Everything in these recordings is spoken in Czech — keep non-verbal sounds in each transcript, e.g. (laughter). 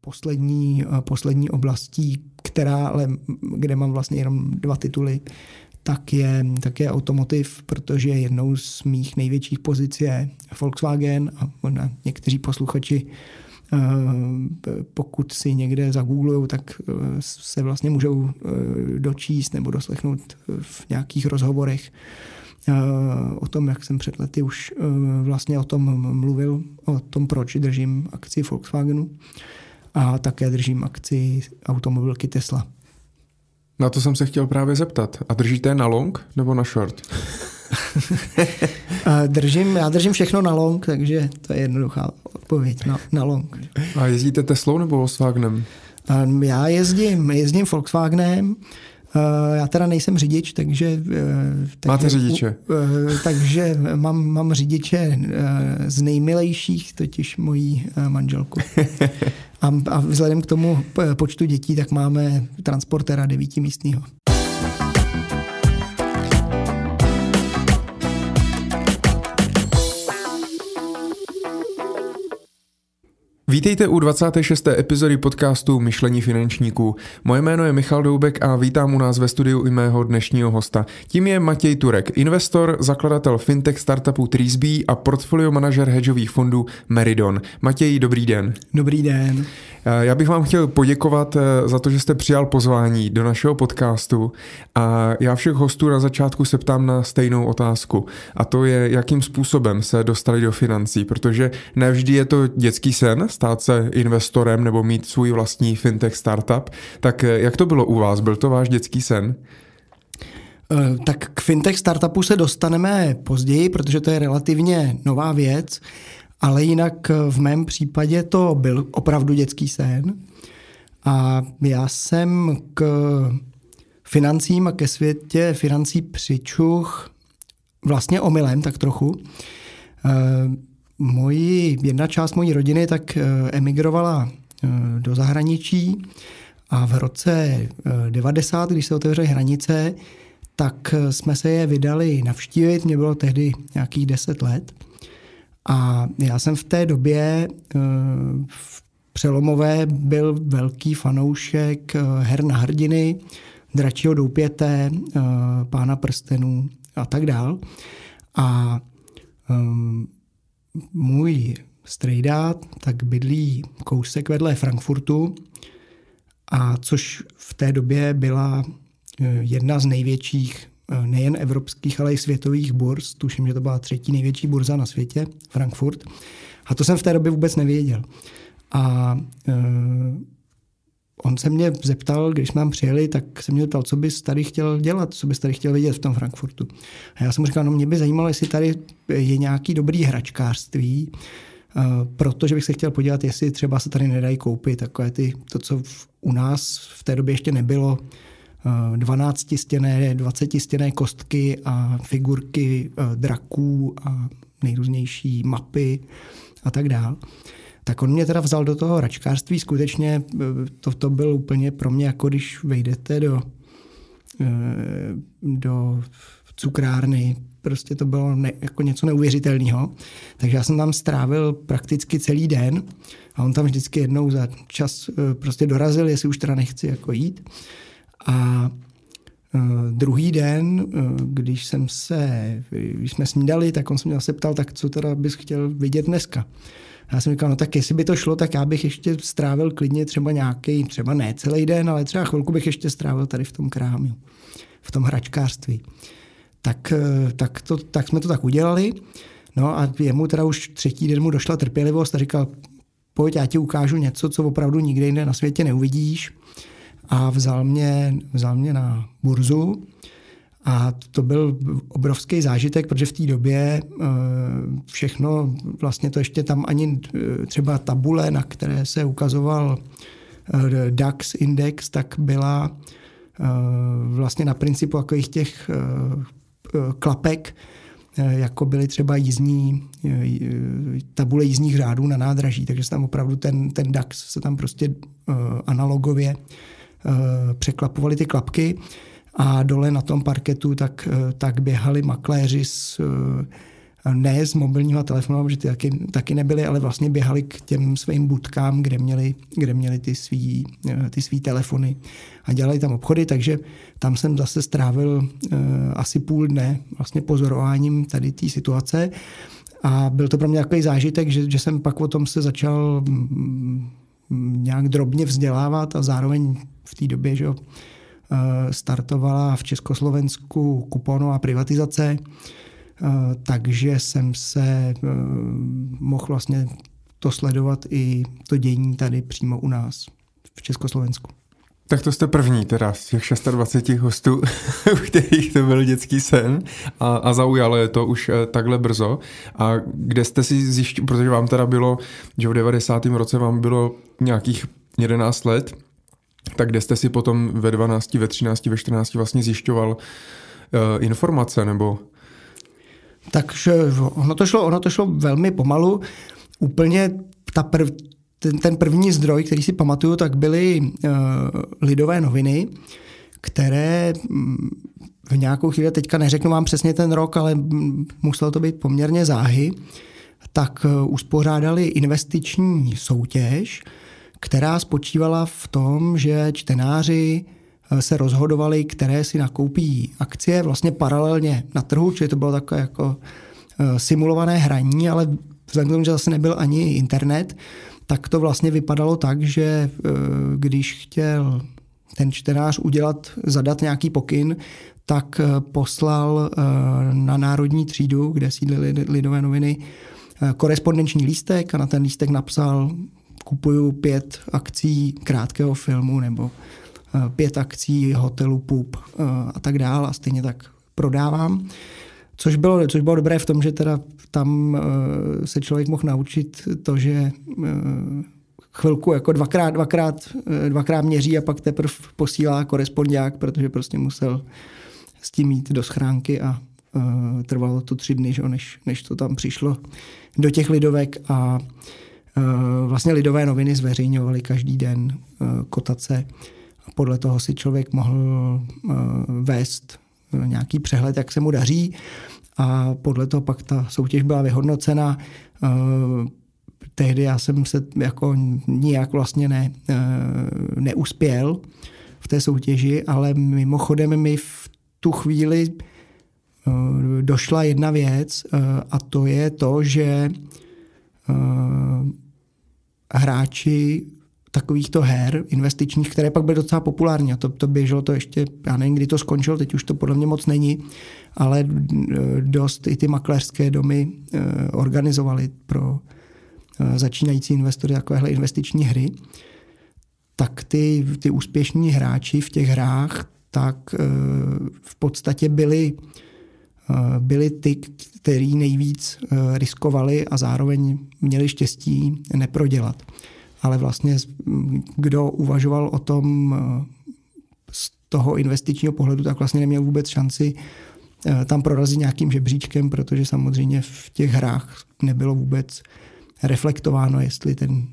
poslední, poslední oblastí, která, ale kde mám vlastně jenom dva tituly, tak je, tak je automotiv, protože jednou z mých největších pozic je Volkswagen a možná někteří posluchači eh, pokud si někde zagooglují, tak eh, se vlastně můžou eh, dočíst nebo doslechnout v nějakých rozhovorech o tom, jak jsem před lety už vlastně o tom mluvil, o tom, proč držím akci Volkswagenu a také držím akci automobilky Tesla. Na to jsem se chtěl právě zeptat. A držíte na long nebo na short? (laughs) držím, já držím všechno na long, takže to je jednoduchá odpověď. Na, na long. A jezdíte Teslou nebo Volkswagenem? Já jezdím, jezdím Volkswagenem. Já teda nejsem řidič, takže... Eh, takže Máte řidiče? Eh, takže mám, mám řidiče eh, z nejmilejších, totiž mojí manželku. (laughs) A, a vzhledem k tomu počtu dětí, tak máme transportéra devítimístního. Vítejte u 26. epizody podcastu Myšlení finančníků. Moje jméno je Michal Doubek a vítám u nás ve studiu i mého dnešního hosta. Tím je Matěj Turek, investor, zakladatel fintech startupu Treesby a portfolio manažer hedžových fondů Meridon. Matěj, dobrý den. Dobrý den. Eh, já bych vám chtěl poděkovat eh, za to, že jste přijal pozvání do našeho podcastu a já všech hostů na začátku se ptám na stejnou otázku a to je, jakým způsobem se dostali do financí, protože nevždy je to dětský sen stát se investorem nebo mít svůj vlastní fintech startup. Tak eh, jak to bylo u vás? Byl to váš dětský sen? Tak k fintech startupu se dostaneme později, protože to je relativně nová věc. Ale jinak v mém případě to byl opravdu dětský sen. A já jsem k financím a ke světě financí přičuch vlastně omylem tak trochu. Eh, moji, jedna část mojí rodiny tak eh, emigrovala eh, do zahraničí a v roce 90, když se otevřely hranice, tak jsme se je vydali navštívit. Mě bylo tehdy nějakých 10 let. A já jsem v té době eh, v přelomové byl velký fanoušek eh, her na hrdiny, dračího doupěte, eh, pána prstenů a tak dál. A můj strejdát tak bydlí kousek vedle Frankfurtu, a což v té době byla jedna z největších nejen evropských, ale i světových burz. Tuším, že to byla třetí největší burza na světě, Frankfurt. A to jsem v té době vůbec nevěděl. A uh, on se mě zeptal, když tam přijeli, tak se mě zeptal, co bys tady chtěl dělat, co bys tady chtěl vidět v tom Frankfurtu. A já jsem říkal, no mě by zajímalo, jestli tady je nějaký dobrý hračkářství, uh, protože bych se chtěl podívat, jestli třeba se tady nedají koupit takové ty, to, co v, u nás v té době ještě nebylo, 12 stěné, 20 stěné kostky a figurky eh, draků a nejrůznější mapy a tak dál. Tak on mě teda vzal do toho račkářství, skutečně eh, to, to byl úplně pro mě, jako když vejdete do, eh, do cukrárny, prostě to bylo ne, jako něco neuvěřitelného. Takže já jsem tam strávil prakticky celý den a on tam vždycky jednou za čas prostě dorazil, jestli už teda nechci jako jít. A Uh, druhý den, uh, když jsem se, když jsme snídali, tak on se mě zase ptal, tak co teda bys chtěl vidět dneska. Já jsem říkal, no tak jestli by to šlo, tak já bych ještě strávil klidně třeba nějaký, třeba ne celý den, ale třeba chvilku bych ještě strávil tady v tom krámě, v tom hračkářství. Tak, uh, tak, to, tak jsme to tak udělali. No a jemu teda už třetí den mu došla trpělivost a říkal, pojď, já ti ukážu něco, co opravdu nikde jinde na světě neuvidíš a vzal mě, vzal mě na burzu a to byl obrovský zážitek, protože v té době eh, všechno, vlastně to ještě tam ani eh, třeba tabule, na které se ukazoval eh, DAX index, tak byla vlastně na principu takových těch klapek, jako byly třeba jízdní, tabule jízdních řádů na nádraží, takže se tam opravdu ten, ten DAX se tam prostě analogově překlapovali ty klapky a dole na tom parketu tak, eh, tak běhali makléři s, ne z mobilního telefonu, protože ty taky, taky nebyly, ale vlastně běhali k těm svým budkám, kde měli, kde měli ty, svý, ty svý telefony a dělali tam obchody, takže tam jsem zase strávil asi půl dne vlastně pozorováním tady té situace. A byl to pro mě takový zážitek, že, že jsem pak o tom se začal mm, nějak drobně vzdělávat a zároveň v té době, že eh, startovala v Československu kuponová privatizace, eh, takže jsem se eh, mohl vlastně to sledovat i to dění tady přímo u nás v Československu. Tak to jste první teda z těch 26 hostů, (laughs) u kterých to byl dětský sen a, a zaujalo je to už takhle brzo. A kde jste si zjišťovali, protože vám teda bylo, že v 90. roce vám bylo nějakých 11 let, tak kde jste si potom ve 12, ve 13, ve 14 vlastně zjišťoval uh, informace nebo? Takže ono to šlo, ono to šlo velmi pomalu. Úplně ta prv, ten, ten první zdroj, který si pamatuju, tak byly uh, lidové noviny, které mm, v nějakou chvíli, teďka neřeknu vám přesně ten rok, ale muselo to být poměrně záhy, tak uh, uspořádali investiční soutěž, která spočívala v tom, že čtenáři uh, se rozhodovali, které si nakoupí akcie vlastně paralelně na trhu, čili to bylo takové jako simulované hraní, ale vzhledem k tomu, že zase nebyl ani internet, tak to vlastně vypadalo tak, že eh, když chtěl ten čtenář udělat, zadat nějaký pokyn, tak eh, poslal eh, na národní třídu, kde sídlily lidové noviny, korespondenční lístek a na ten lístek napsal kupuju pět akcí krátkého filmu nebo pět akcí hotelu Pup a tak dále a stejně tak prodávám. Což bylo, což bylo dobré v tom, že teda tam uh, se člověk mohl naučit to, že chvilku jako dvakrát, dvakrát, dvakrát měří a pak teprve posílá korespondiák, protože prostě musel s tím mít do schránky a trvalo to tři dny, že, než, než to tam přišlo do těch lidovek a vlastně lidové noviny zveřejňovaly každý den uh, kotace a podle toho si člověk mohl uh, vést nějaký přehled, jak se mu daří a podle toho pak ta soutěž byla vyhodnocena. Eh, tehdy já jsem se jako nijak vlastně ne, eh, neuspěl v té soutěži, ale mimochodem mi v tu chvíli eh, došla jedna věc a to je to, že hráči takovýchto her investičních, které pak byly docela populární. A to, to běželo to ještě, já nevím, kdy to skončilo, teď už to podle mě moc není, ale e, dost i ty makléřské domy e, organizovaly pro začínající investory takovéhle investiční hry. Tak ty, ty úspěšní hráči v těch hrách tak v podstatě byli, byli ty, kteří nejvíc riskovali a zároveň měli štěstí neprodělat ale vlastně kdo uvažoval o tom eh, z toho investičního pohledu, tak vlastně neměl vůbec šanci eh, tam prorazit nějakým žebříčkem, protože samozřejmě v těch hrách nebylo vůbec reflektováno, jestli ten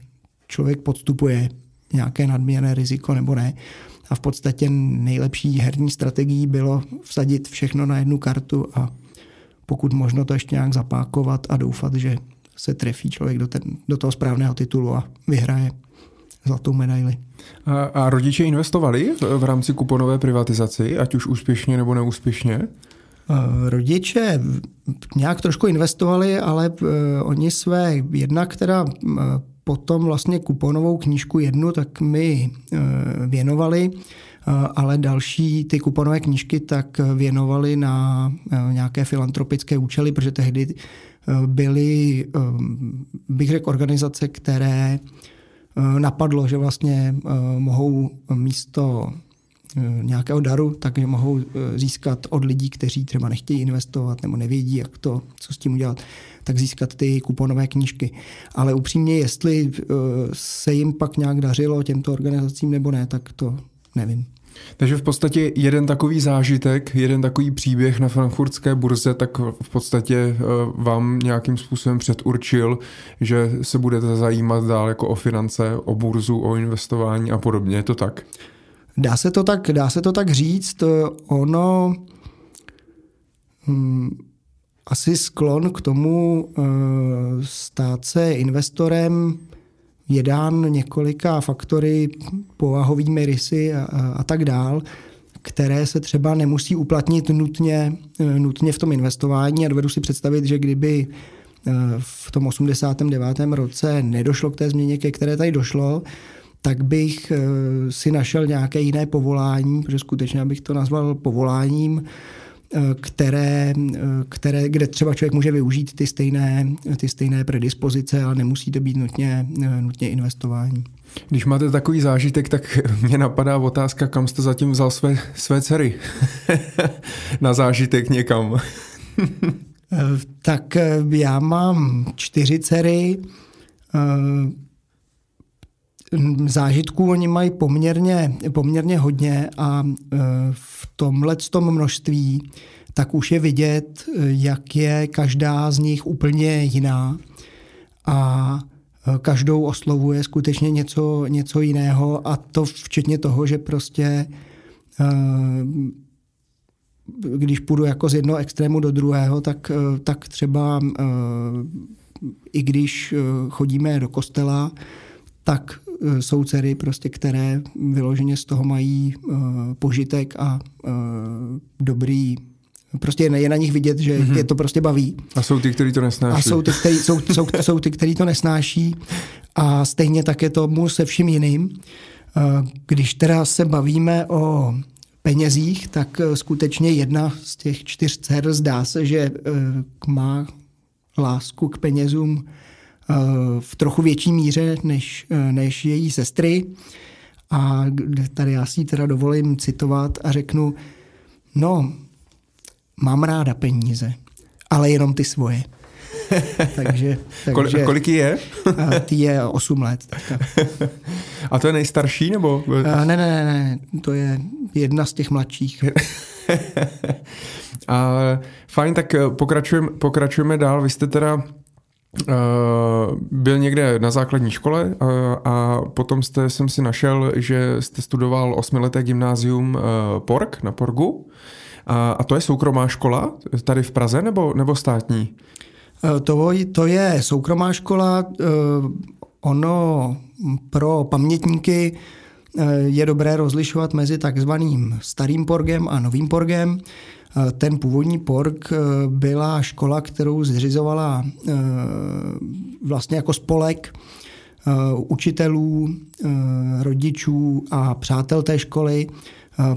člověk podstupuje nějaké nadměrné riziko nebo ne. A v podstatě nejlepší herní strategií bylo vsadit všechno na jednu kartu a pokud možno to ještě nějak zapákovat a doufat, že se trefí člověk do, ten, do toho správného titulu a vyhraje zlatou medaili. A, a rodiče investovali v, v rámci kuponové privatizaci, ať už úspěšně nebo neúspěšně? Rodiče nějak trošku investovali, ale uh, oni své jednak teda uh, potom vlastně kuponovou knížku jednu, tak mi uh, věnovali, ale další ty kuponové knížky tak věnovali na nějaké filantropické účely, protože tehdy byly, bych řekl, organizace, které napadlo, že vlastně mohou místo nějakého daru, takže mohou získat od lidí, kteří třeba nechtějí investovat nebo nevědí, jak to, co s tím udělat, tak získat ty kuponové knížky. Ale upřímně, jestli se jim pak nějak dařilo těmto organizacím nebo ne, tak to nevím. Takže v podstatě jeden takový zážitek, jeden takový příběh na frankfurtské burze, tak v podstatě eh, vám nějakým způsobem předurčil, že se budete zajímat dál jako o finance, o burzu, o investování a podobně. Je to tak? Dá se to tak, dá se to tak říct. Ono... Hmm, asi sklon k tomu stát se investorem je dán několika faktory, povahovými rysy a, a, a tak dál, které se třeba nemusí uplatnit nutně, nutně v tom investování. A dovedu si představit, že kdyby v tom 89. roce nedošlo k té změně, ke které tady došlo, tak bych eh, si našel nějaké jiné povolání, protože skutečně bych to nazval povoláním, eh, které, eh, které, kde třeba člověk může využít ty stejné, ty stejné predispozice, ale nemusí to být nutně, nutně investování. Když máte takový zážitek, tak (laughs) mě napadá otázka, kam jste zatím vzal své, své dcery (laughs) na zážitek někam. (laughs) tak já mám čtyři dcery, zážitků oni mají poměrně, poměrně hodně a e, v tomhle tom množství tak už je vidět, jak je každá z nich úplně jiná a e, každou oslovuje skutečně něco, něco jiného a to včetně toho, že prostě e, když půjdu jako z jednoho extrému do druhého, tak, tak třeba i když chodíme do kostela, tak jsou dcery, prostě, které vyloženě z toho mají uh, požitek a uh, dobrý Prostě je na nich vidět, že mm-hmm. je to prostě baví. A jsou ty, kteří to nesnáší. A jsou ty, který, jsou, jsou, jsou ty, kteří to nesnáší. A stejně tak je tomu se vším jiným. Když teda se bavíme o penězích, tak skutečně jedna z těch čtyř dcer zdá se, že má lásku k penězům v trochu větší míře než, než její sestry. A tady já si teda dovolím citovat a řeknu, no, mám ráda peníze, ale jenom ty svoje. (laughs) takže, takže, kolik je? ty je 8 let. (laughs) A to je nejstarší, nebo? ne, ne, ne, ne, to je jedna z těch mladších. (laughs) a fajn, tak pokračujeme, pokračujeme dál. Vy jste teda Uh, byl někde na základní škole uh, a potom jste, jsem si našel, že jste studoval osmileté gymnázium uh, PORG na PORGu. A, a to je soukromá škola tady v Praze nebo, nebo státní? To, to je soukromá škola. Ono pro pamětníky je dobré rozlišovat mezi takzvaným starým porgem a novým porgem. Ten původní pork eh, byla škola, kterou zřizovala eh, vlastně jako spolek eh, učitelů, rodičů a přátel té školy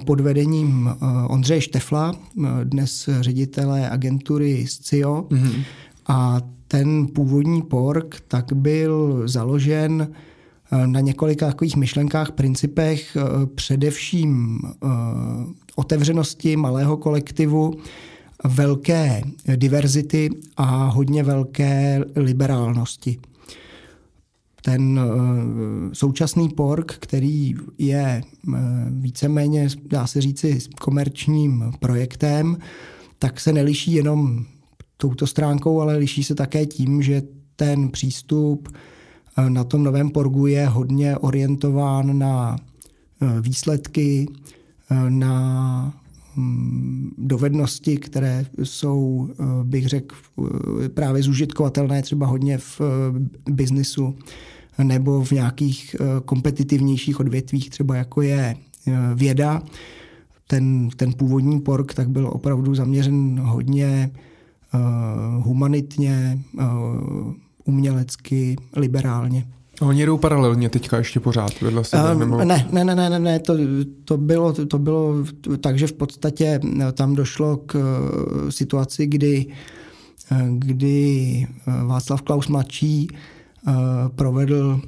pod vedením Ondřeje Štefla, dnes ředitele agentury SCIO. Mm-hmm. A ten původní pork tak byl založen na několika takových myšlenkách, principech, především otevřenosti malého kolektivu, velké diverzity a hodně velké liberálnosti. Ten eh, současný pork, který je eh, víceméně, dá se říci, komerčním projektem, tak se neliší jenom touto stránkou, ale liší se také tím, že ten přístup eh, na tom novém porgu je hodně orientován na výsledky, na mm, dovednosti, které jsou, eh, bych řekl, eh, právě zužitkovatelné třeba hodně v eh, biznisu nebo v nějakých kompetitivnějších odvětvích, třeba jako je věda. Ten, ten původní pork tak byl opravdu zaměřen hodně humanitně, umělecky, liberálně. Oni jdou paralelně teďka ještě pořád vedle sebe? Um, nebo... ne, ne, ne, ne, ne, to, to, bylo, to bylo tak, že v podstatě eh, tam došlo k eh, situaci, kdy, eh, kdy Václav Klaus mladší provedl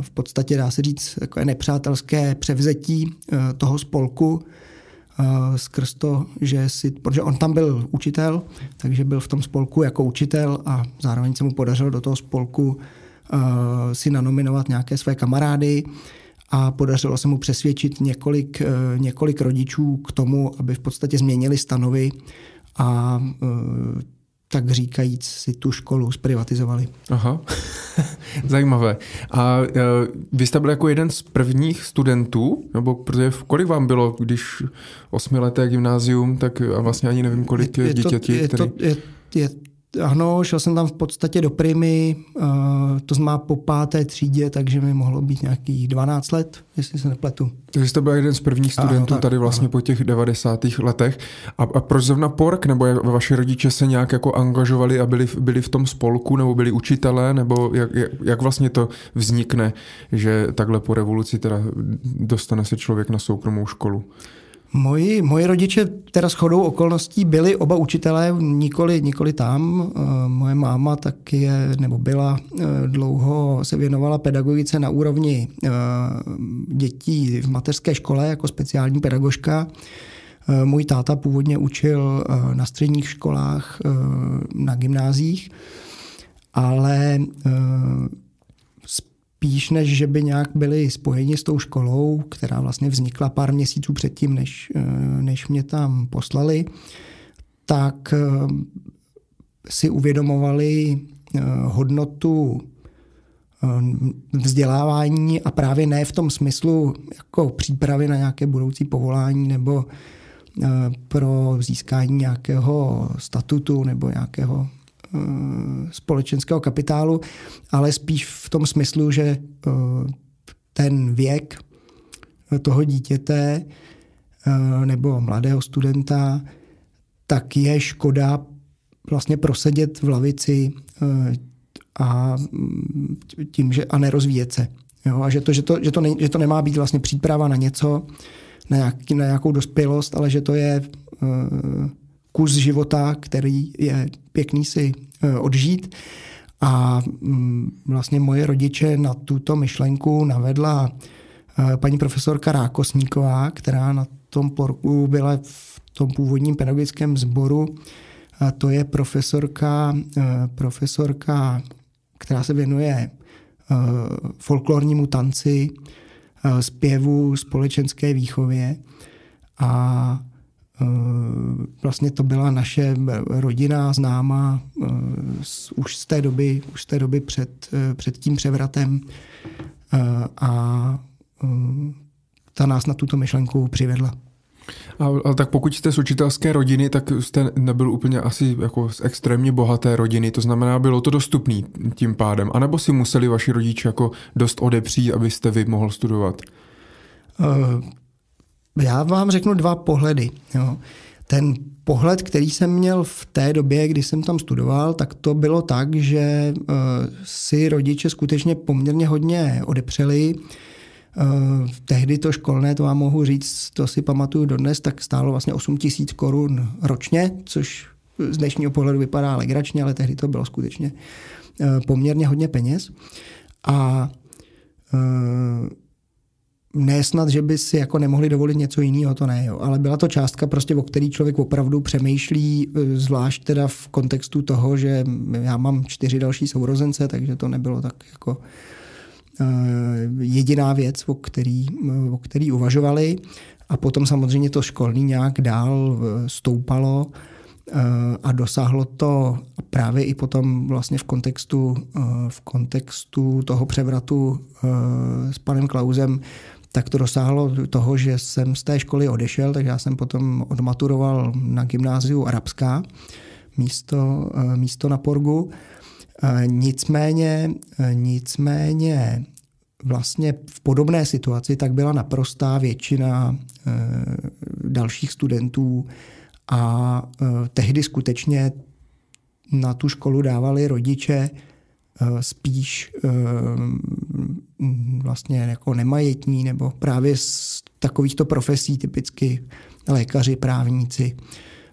v podstatě, dá se říct, nepřátelské převzetí toho spolku, skrz to, že si, protože on tam byl učitel, takže byl v tom spolku jako učitel a zároveň se mu podařilo do toho spolku Eh, si nanominovat nějaké své kamarády a podařilo se mu přesvědčit několik, eh, několik rodičů k tomu, aby v podstatě změnili stanovy a eh, tak říkajíc si tu školu zprivatizovali. Aha, (laughs) zajímavé. A vy jste byl jako jeden z prvních studentů, nebo protože kolik vám bylo, když osmileté gymnázium, tak a vlastně ani nevím, kolik je, je dítěti, to, je, který... to, je je ano, šel jsem tam v podstatě do primy, uh, to znamená po páté třídě, takže mi mohlo být nějakých 12 let, jestli se nepletu. Takže jste byl jeden z prvních studentů ano, tady vlastně ano. po těch 90. letech. A, a proč zrovna Pork, nebo jak vaši rodiče se nějak jako angažovali a byli, byli v tom spolku, nebo byli učitelé, nebo jak, jak, jak vlastně to vznikne, že takhle po revoluci teda dostane se člověk na soukromou školu? Moji, moji rodiče teda s chodou okolností byli oba učitelé, nikoli, nikoli tam. Eh, moje máma tak je, nebo byla eh, dlouho, se věnovala pedagogice na úrovni eh, dětí v mateřské škole jako speciální pedagožka. Můj táta původně učil na středních školách, na gymnázích, ale spíš než že by nějak byli spojeni s tou školou, která vlastně vznikla pár měsíců předtím, než, eh, než mě tam poslali, tak eh, si uvědomovali eh, hodnotu vzdělávání a právě ne v tom smyslu jako přípravy na nějaké budoucí povolání nebo pro získání nějakého statutu nebo nějakého společenského kapitálu, ale spíš v tom smyslu, že eh, ten věk toho dítěte eh, nebo mladého studenta, tak je škoda vlastně prosedět v lavici a mm, tím, že a nerozvíjet se. Jo, a že to, že, to, že, to ne, že to nemá být vlastně příprava na něco, na, nějaký, na nějakou dospělost, ale že to je kus života, který je pěkný si eh, odžít. A mm, vlastně moje rodiče na tuto myšlenku navedla eh, paní profesorka Rákosníková, která na tom porku byla v tom původním pedagogickém sboru. A to je profesorka, eh, profesorka, která se věnuje folklornímu tanci, zpěvu, společenské výchově. A vlastně to byla naše rodina známá eh, už z té doby, už z té doby před, eh, před tím převratem a ta nás na tuto myšlenku přivedla. Ale tak pokud jste z učitelské rodiny, tak jste nebyl úplně asi jako z extrémně bohaté rodiny, to znamená, bylo to dostupný tím pádem, anebo si museli vaši rodiče jako dost odepřít, abyste vy mohl studovat? Já vám řeknu dva pohledy. Jo. Ten pohled, který jsem měl v té době, kdy jsem tam studoval, tak to bylo tak, že uh, si rodiče skutečně poměrně hodně odepřeli. Uh, tehdy to školné, to vám mohu říct, to si pamatuju dodnes, tak stálo vlastně 8 tisíc korun ročně, což z dnešního pohledu vypadá legračně, ale tehdy to bylo skutečně uh, poměrně hodně peněz. A uh, ne snad, že by si jako nemohli dovolit něco jiného, to ne, jo. ale byla to částka prostě, o který člověk opravdu přemýšlí, e, zvlášť teda v kontextu toho, že já mám čtyři další sourozence, takže to nebylo tak jako uh, jediná věc, o který, o který uvažovali. A potom samozřejmě to školní nějak dál e, stoupalo a dosáhlo to právě i potom vlastně v kontextu, v kontextu toho převratu s panem Klausem tak to dosáhlo toho, že jsem z té školy odešel, takže já jsem potom odmaturoval na gymnáziu arabská místo, eh, místo na Porgu. Eh, nicméně, eh, nicméně vlastně v podobné situaci tak byla naprostá většina dalších studentů a tehdy skutečně na tu školu dávali rodiče spíš vlastně jako nemajetní nebo právě z takovýchto profesí typicky lékaři, právníci,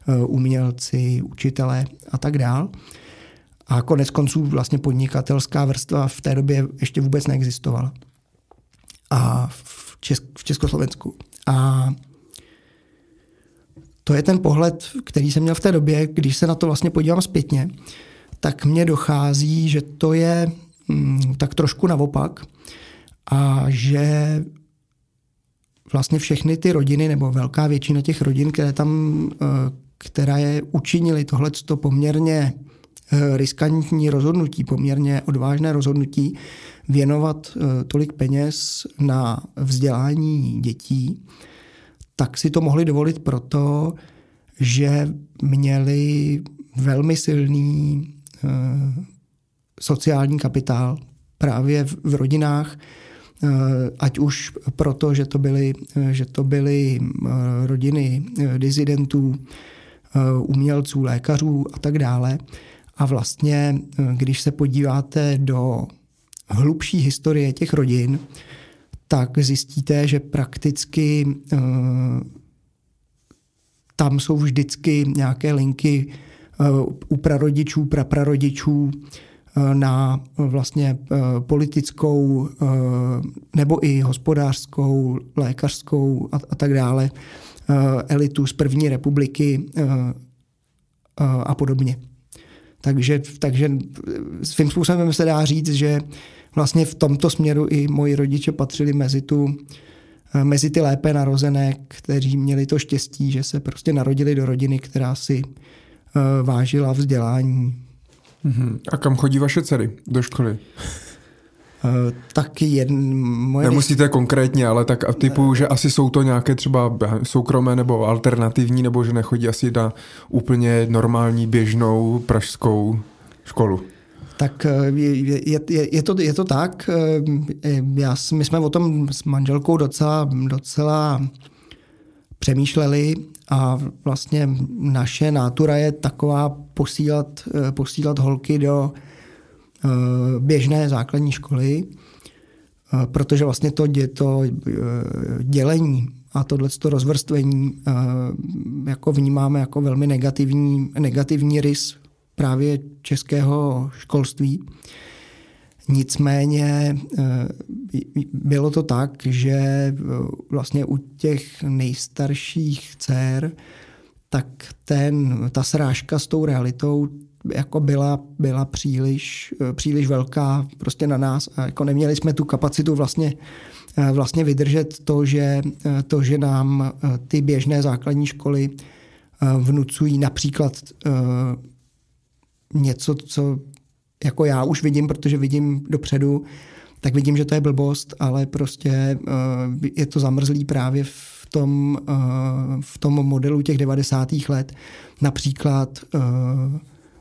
eh, umělci, učitelé a tak dál. A konec konců vlastně podnikatelská vrstva v té době ještě vůbec neexistovala. A v, Česk- v Československu. A to je ten pohled, který jsem měl v té době, když se na to vlastně podívám zpětně, tak mně dochází, že to je mm, tak trošku naopak a že vlastně všechny ty rodiny nebo velká většina těch rodin, které tam, eh, která je učinili tohleto poměrně eh, riskantní rozhodnutí, poměrně odvážné rozhodnutí věnovat eh, tolik peněz na vzdělání dětí, tak si to mohli dovolit proto, že měli velmi silný sociální kapitál právě v rodinách, ať už proto, že to byly, že to byly rodiny dizidentů, umělců, lékařů a tak dále. A vlastně, když se podíváte do hlubší historie těch rodin, tak zjistíte, že prakticky tam jsou vždycky nějaké linky u prarodičů, praprarodičů na vlastně politickou nebo i hospodářskou, lékařskou a, a tak dále elitu z první republiky a podobně. Takže, takže svým způsobem se dá říct, že vlastně v tomto směru i moji rodiče patřili mezi tu eh, mezi ty lépe narozené, kteří měli to štěstí, že se prostě narodili do rodiny, která si vážila vzdělání. Mhm. A kam chodí vaše dcery do školy? (laughs) Uh, tak jen moje... Nemusíte nejst... konkrétně, ale tak a typu, že asi jsou to nějaké třeba soukromé nebo alternativní, nebo že nechodí asi na úplně normální běžnou pražskou školu. Tak eh, je, je, je, to, je to tak. Eh, já, my jsme o tom s manželkou docela, docela přemýšleli a vlastně naše nátura je taková posílat, eh, posílat holky do běžné základní školy, protože vlastně to, to dělení a tohle to rozvrstvení jako vnímáme jako velmi negativní, negativní rys právě českého školství. Nicméně eh, bylo to tak, že eh, vlastně u těch nejstarších dcer tak ten, ta srážka s tou realitou jako byla, byla příliš, eh, příliš velká prostě na nás a jako neměli jsme tu kapacitu vlastně, vlastně vydržet to, že, to, že nám ty běžné základní školy vnucují například něco, co jako já už vidím, protože vidím dopředu, tak vidím, že to je blbost, ale prostě uh, je to zamrzlý právě v tom, uh, v tom modelu těch 90. let. Například uh,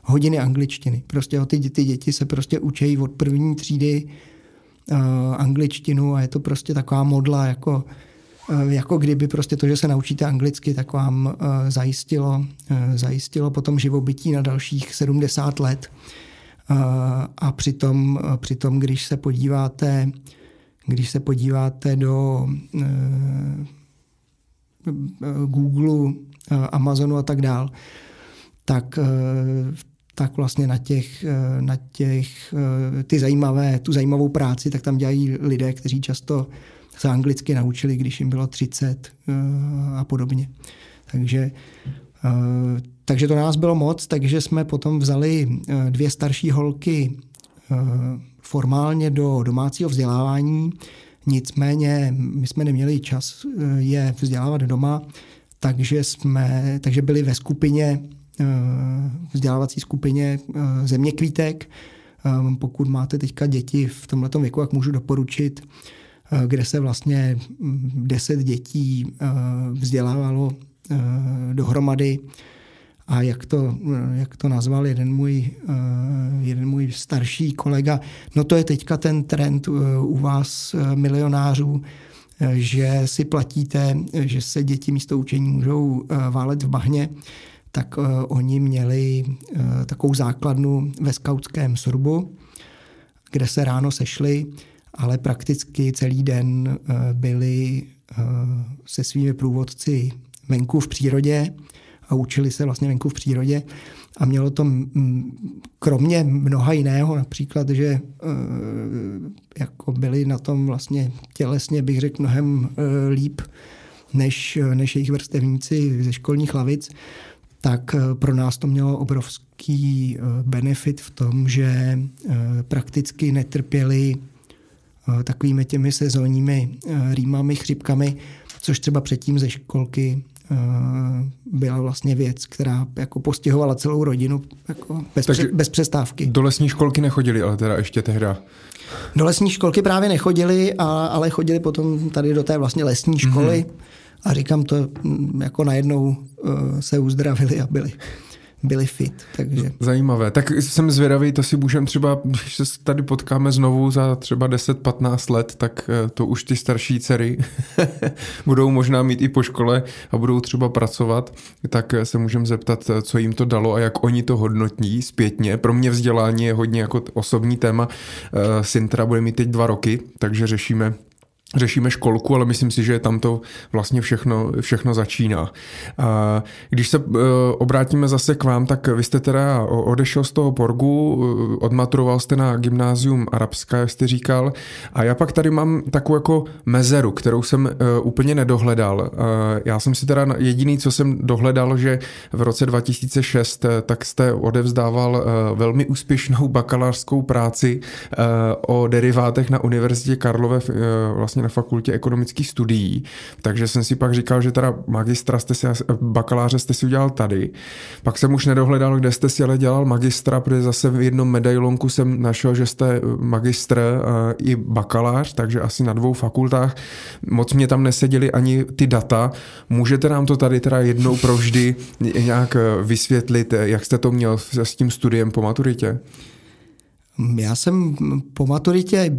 hodiny angličtiny. Prostě ty, ty děti se prostě učejí od první třídy angličtinu a je to prostě taková modla jako Eh, jako kdyby prostě to, že se naučíte anglicky, tak vám eh, zajistilo, eh, zajistilo potom živobytí na dalších 70 let. A přitom, přitom když se podíváte, když se podíváte do Google, Amazonu a tak dál, tak tak vlastně na těch, na těch ty zajímavé, tu zajímavou práci, tak tam dělají lidé, kteří často se anglicky naučili, když jim bylo 30 eh, a podobně. Takže, eh, takže to nás bylo moc, takže jsme potom vzali eh, dvě starší holky formálně do domácího vzdělávání, nicméně my jsme neměli čas je vzdělávat doma, takže, jsme, takže byli ve skupině, vzdělávací skupině Země kvítek. Pokud máte teďka děti v tomto věku, jak můžu doporučit, Eh, kde se vlastně mm, deset dětí eh, vzdělávalo eh, dohromady. A jak to, jak to nazval jeden můj, jeden můj starší kolega, no to je teďka ten trend u vás milionářů, že si platíte, že se děti místo učení můžou válet v bahně, tak oni měli takovou základnu ve skautském sorbu, kde se ráno sešli ale prakticky celý den eh, byli eh, se svými průvodci venku v přírodě a učili se vlastně venku v přírodě. A mělo to kromě mnoha jiného, například, že eh, jako byli na tom vlastně tělesně, bych řekl, mnohem líp než, než jejich vrstevníci ze školních lavic, tak pro nás to mělo obrovský benefit v tom, že prakticky netrpěli takovými těmi sezónními rýmami, chřipkami, což třeba předtím ze školky byla vlastně věc, která jako postihovala celou rodinu jako bez, Takže bez přestávky. Do lesní školky nechodili, ale teda ještě tehda. Do lesní školky právě nechodili, a, ale chodili potom tady do té vlastně lesní školy mm-hmm. a říkám to, mm, jako najednou uh, se uzdravili a byli, byli fit. Takže. Zajímavé. Tak jsem zvědavý, to si můžeme třeba, když se tady potkáme znovu za třeba 10-15 let, tak eh, to už ty starší dcery (laughs) budou možná mít i po škole a budou třeba pracovat, tak eh, se můžeme zeptat, eh, co jim to dalo a jak oni to hodnotí zpětně. Pro mě vzdělání je hodně jako osobní téma. Syn teda bude mít teď dva roky, takže řešíme řešíme školku, ale myslím si, že tam to vlastně všechno, všechno začíná. A když se e, obrátíme zase k vám, tak vy jste teda odešel z toho Porgu, e, odmaturoval jste na gymnázium arabská, jak jste říkal, a já pak tady mám takovou jako mezeru, kterou jsem e, úplně nedohledal. Já jsem si teda jediný, co jsem dohledal, že v roce 2006 tak jste odevzdával velmi úspěšnou bakalářskou práci o derivátech na Univerzitě Karlové vlastně vlastně na fakultě ekonomických studií, takže jsem si pak říkal, že teda magistra jste si, bakaláře jste si udělal tady. Pak jsem už nedohledal, kde jste si ale dělal magistra, protože zase v jednom medailonku jsem našel, že jste magistr i bakalář, takže asi na dvou fakultách. Moc mě tam neseděli ani ty data. Můžete nám to tady teda jednou provždy nějak vysvětlit, jak jste to měl s tím studiem po maturitě? Já jsem po maturitě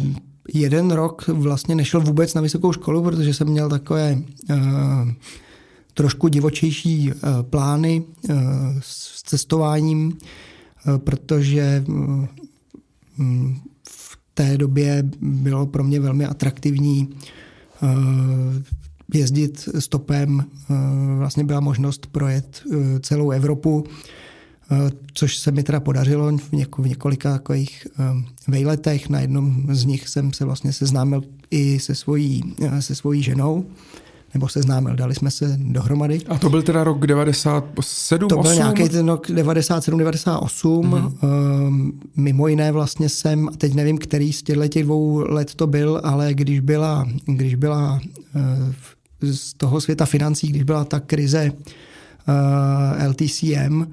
jeden rok vlastně nešel vůbec na vysokou školu, protože jsem měl takové uh, trošku divočejší uh, plány uh, s cestováním, uh, protože uh, v té době bylo pro mě velmi atraktivní uh, jezdit stopem. Uh, vlastně byla možnost projet uh, celou Evropu Eh, což se mi teda podařilo v, něko, v několika takových eh, vejletech. Na jednom z nich jsem se vlastně seznámil i se svojí, eh, se svojí ženou, nebo seznámil, dali jsme se dohromady. A to byl teda rok 97, To byl 8? nějaký ten rok 97, 98. Mm-hmm. Mimo jiné vlastně jsem, a teď nevím, který z těchto těch dvou let to byl, ale když byla, když byla z toho světa financí, když byla ta krize LTCM,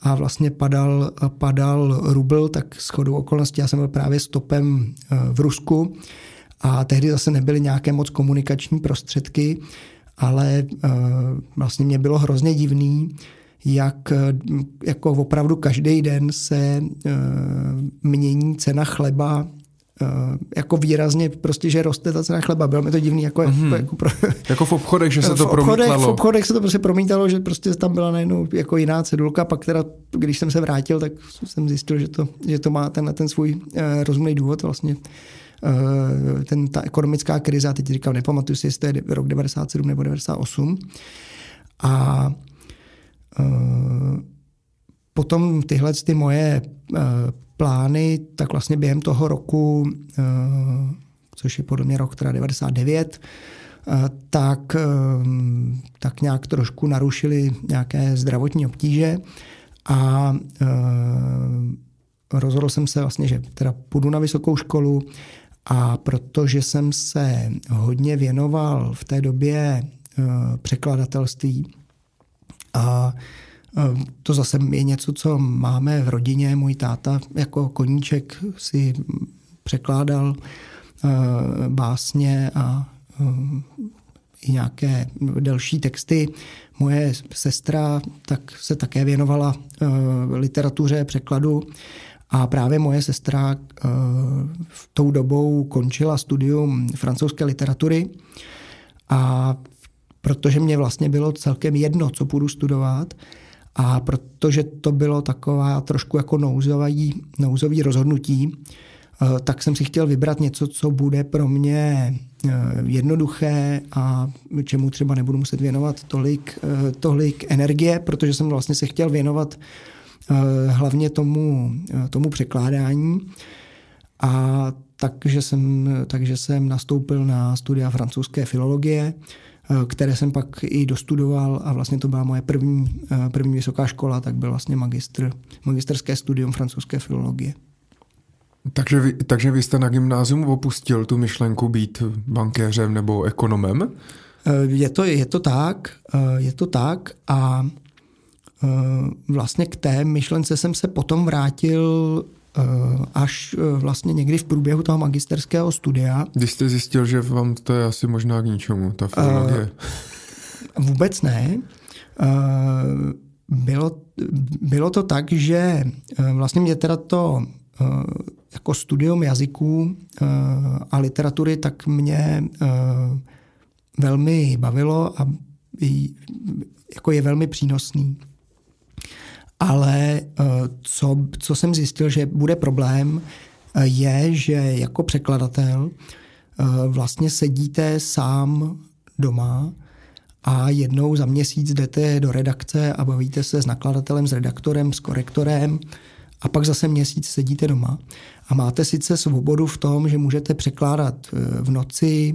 a vlastně padal, padal rubl, tak s chodou okolností. Já jsem byl právě stopem eh, v Rusku a tehdy zase nebyly nějaké moc komunikační prostředky, ale eh, vlastně mě bylo hrozně divný, jak eh, jako opravdu každý den se mění cena chleba jako výrazně prostě, že roste ta cena chleba. Bylo mi to divný. Jako, mm-hmm. jako, pro, jako v obchodech, že se to v obchodech, V obchodech se to prostě promítalo, že prostě tam byla najednou jako jiná cedulka. Pak teda, když jsem se vrátil, tak jsem zjistil, že to, že to má tenhle ten svůj uh, rozumný důvod. Vlastně uh, ten, ta ekonomická krize, a teď říkám, nepamatuju si, jestli to je rok 97 nebo 98. A uh, potom tyhle ty moje uh, plány, tak vlastně během toho roku, eh, což je podle mě rok teda 99, eh, tak, eh, tak nějak trošku narušili nějaké zdravotní obtíže a rozhodl jsem se vlastně, že teda půjdu na vysokou školu a protože jsem se hodně věnoval v té době překladatelství a to zase je něco, co máme v rodině. Můj táta jako koníček si překládal ehm, básně a ehm, i nějaké delší texty. Moje sestra tak se také věnovala literatuře, překladu a právě moje sestra v tou dobou končila studium francouzské literatury a protože mě vlastně bylo celkem jedno, co půjdu studovat, a protože to bylo taková trošku jako nouzový, nouzový rozhodnutí, eh, tak jsem si chtěl vybrat něco, co bude pro mě eh, jednoduché a čemu třeba nebudu muset věnovat tolik, eh, tolik energie, protože jsem vlastně se chtěl věnovat hlavně tomu, tomu překládání. A takže jsem, takže jsem nastoupil na studia francouzské filologie, které jsem pak i dostudoval a vlastně to byla moje první, eh, první vysoká škola, tak byl vlastně magistr, magisterské studium francouzské filologie. Takže vy, takže vy jste na gymnázium opustil tu myšlenku být bankéřem nebo ekonomem? Eh, je to, je to tak, je to tak a vlastně k té myšlence jsem se potom vrátil Eh, až eh, vlastně někdy v průběhu toho magisterského studia. Když jste zjistil, že vám to je asi možná k ničemu, ta filologie? Uh, vůbec ne. Bylo, bylo to tak, že vlastně mě teda to jako studium jazyků a literatury tak mě velmi bavilo a jako je velmi přínosný. Ale co, co jsem zjistil, že bude problém, je, že jako překladatel vlastně sedíte sám doma a jednou za měsíc jdete do redakce a bavíte se s nakladatelem, s redaktorem, s korektorem a pak zase měsíc sedíte doma. A máte sice svobodu v tom, že můžete překládat v noci,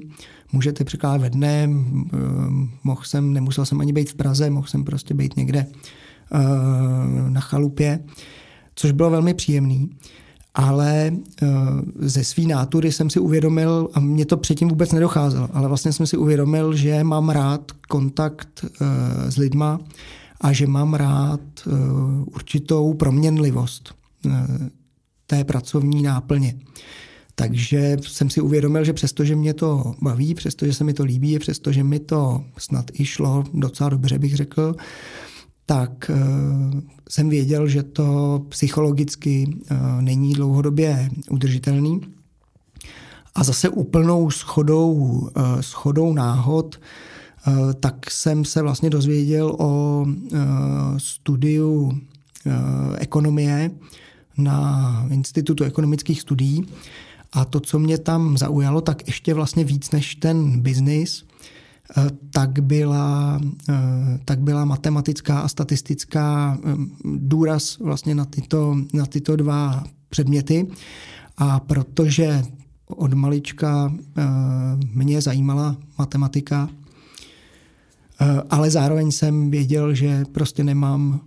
můžete překládat ve dne, mohl jsem, nemusel jsem ani být v Praze, mohl jsem prostě být někde na chalupě, což bylo velmi příjemný ale eh, ze své nátury jsem si uvědomil, a mě to předtím vůbec nedocházelo, ale vlastně jsem si uvědomil, že mám rád kontakt eh, s lidma a že mám rád eh, určitou proměnlivost té pracovní náplně. Takže jsem si uvědomil, že přestože mě to baví, přestože se mi to líbí, přestože mi to snad i šlo docela dobře, bych řekl, tak eh, jsem věděl, že to psychologicky eh, není dlouhodobě udržitelný. A zase úplnou schodou, eh, schodou náhod tak jsem se vlastně dozvěděl o studiu ekonomie na Institutu ekonomických studií. A to, co mě tam zaujalo, tak ještě vlastně víc než ten biznis, tak byla, eh, tak byla matematická a statistická eh, důraz vlastně na tyto, na tyto dva předměty. A protože od malička mě zajímala matematika, ale zároveň jsem věděl, že prostě nemám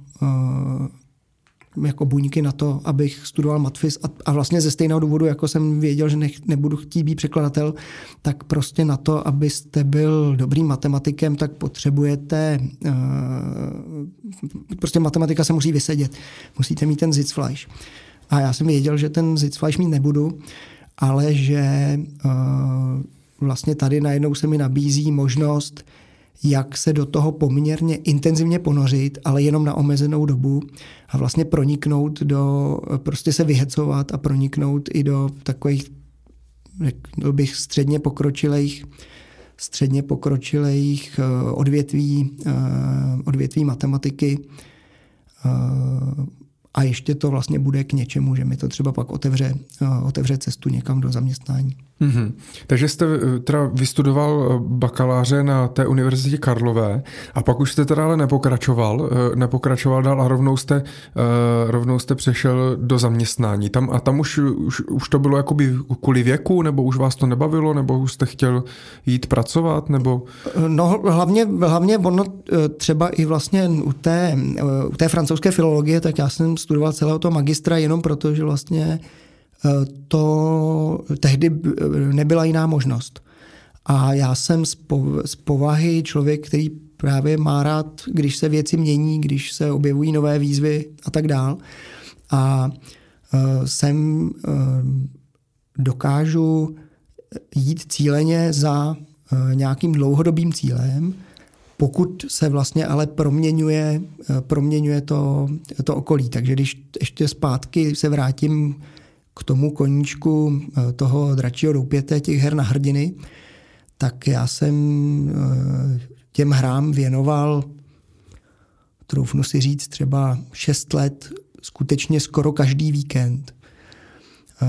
jako buňky na to, abych studoval matfis a, a vlastně ze stejného důvodu, jako jsem věděl, že nech, nebudu chtít být překladatel, tak prostě na to, abyste byl dobrým matematikem, tak potřebujete, uh, prostě matematika se musí vysedět. Musíte mít ten Sitzfleisch. A já jsem věděl, že ten Sitzfleisch mít nebudu, ale že uh, vlastně tady najednou se mi nabízí možnost jak se do toho poměrně intenzivně ponořit, ale jenom na omezenou dobu a vlastně proniknout do, prostě se vyhecovat a proniknout i do takových, řekl bych, středně pokročilých středně pokročilých eh, odvětví, eh, odvětví matematiky eh, a ještě to vlastně bude k něčemu, že mi to třeba pak otevře, otevře cestu někam do zaměstnání. Mm-hmm. Takže jste eh, teda vystudoval eh, bakaláře na té univerzitě Karlové a pak už jste teda ale nepokračoval, eh, nepokračoval dál a rovnou jste, rovnou jste přešel do zaměstnání. Tam, a tam už, už, už to bylo jakoby kvůli věku, nebo už vás to nebavilo, nebo už jste chtěl jít pracovat, nebo? No hlavně, hlavně ono třeba i vlastně u té, u té francouzské filologie, tak já jsem studoval celého toho magistra jenom proto, že vlastně to tehdy nebyla jiná možnost. A já jsem z povahy člověk, který právě má rád, když se věci mění, když se objevují nové výzvy a tak dál. A e, jsem e, dokážu jít cíleně za nějakým dlouhodobým cílem, pokud se vlastně ale proměňuje, proměňuje to, to okolí. Takže když ještě zpátky se vrátím k tomu koníčku eh, toho dračího doupěte, těch her na hrdiny, tak já jsem eh, těm hrám věnoval, troufnu si říct, třeba 6 let, skutečně skoro každý víkend. Eh,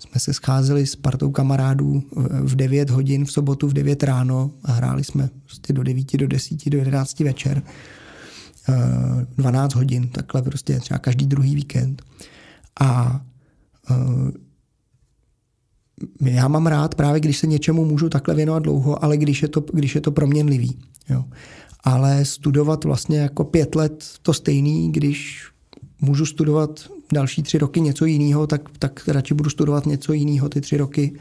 jsme se scházeli s partou kamarádů v 9 hodin v sobotu v 9 ráno a hráli jsme prostě do 9, do 10, do 11 večer. 12 hodin, takhle prostě třeba každý druhý víkend. A já mám rád právě, když se něčemu můžu takhle věnovat dlouho, ale když je to, když je to proměnlivý. Jo. Ale studovat vlastně jako pět let to stejný, když můžu studovat další tři roky něco jiného, tak, tak radši budu studovat něco jiného ty tři roky.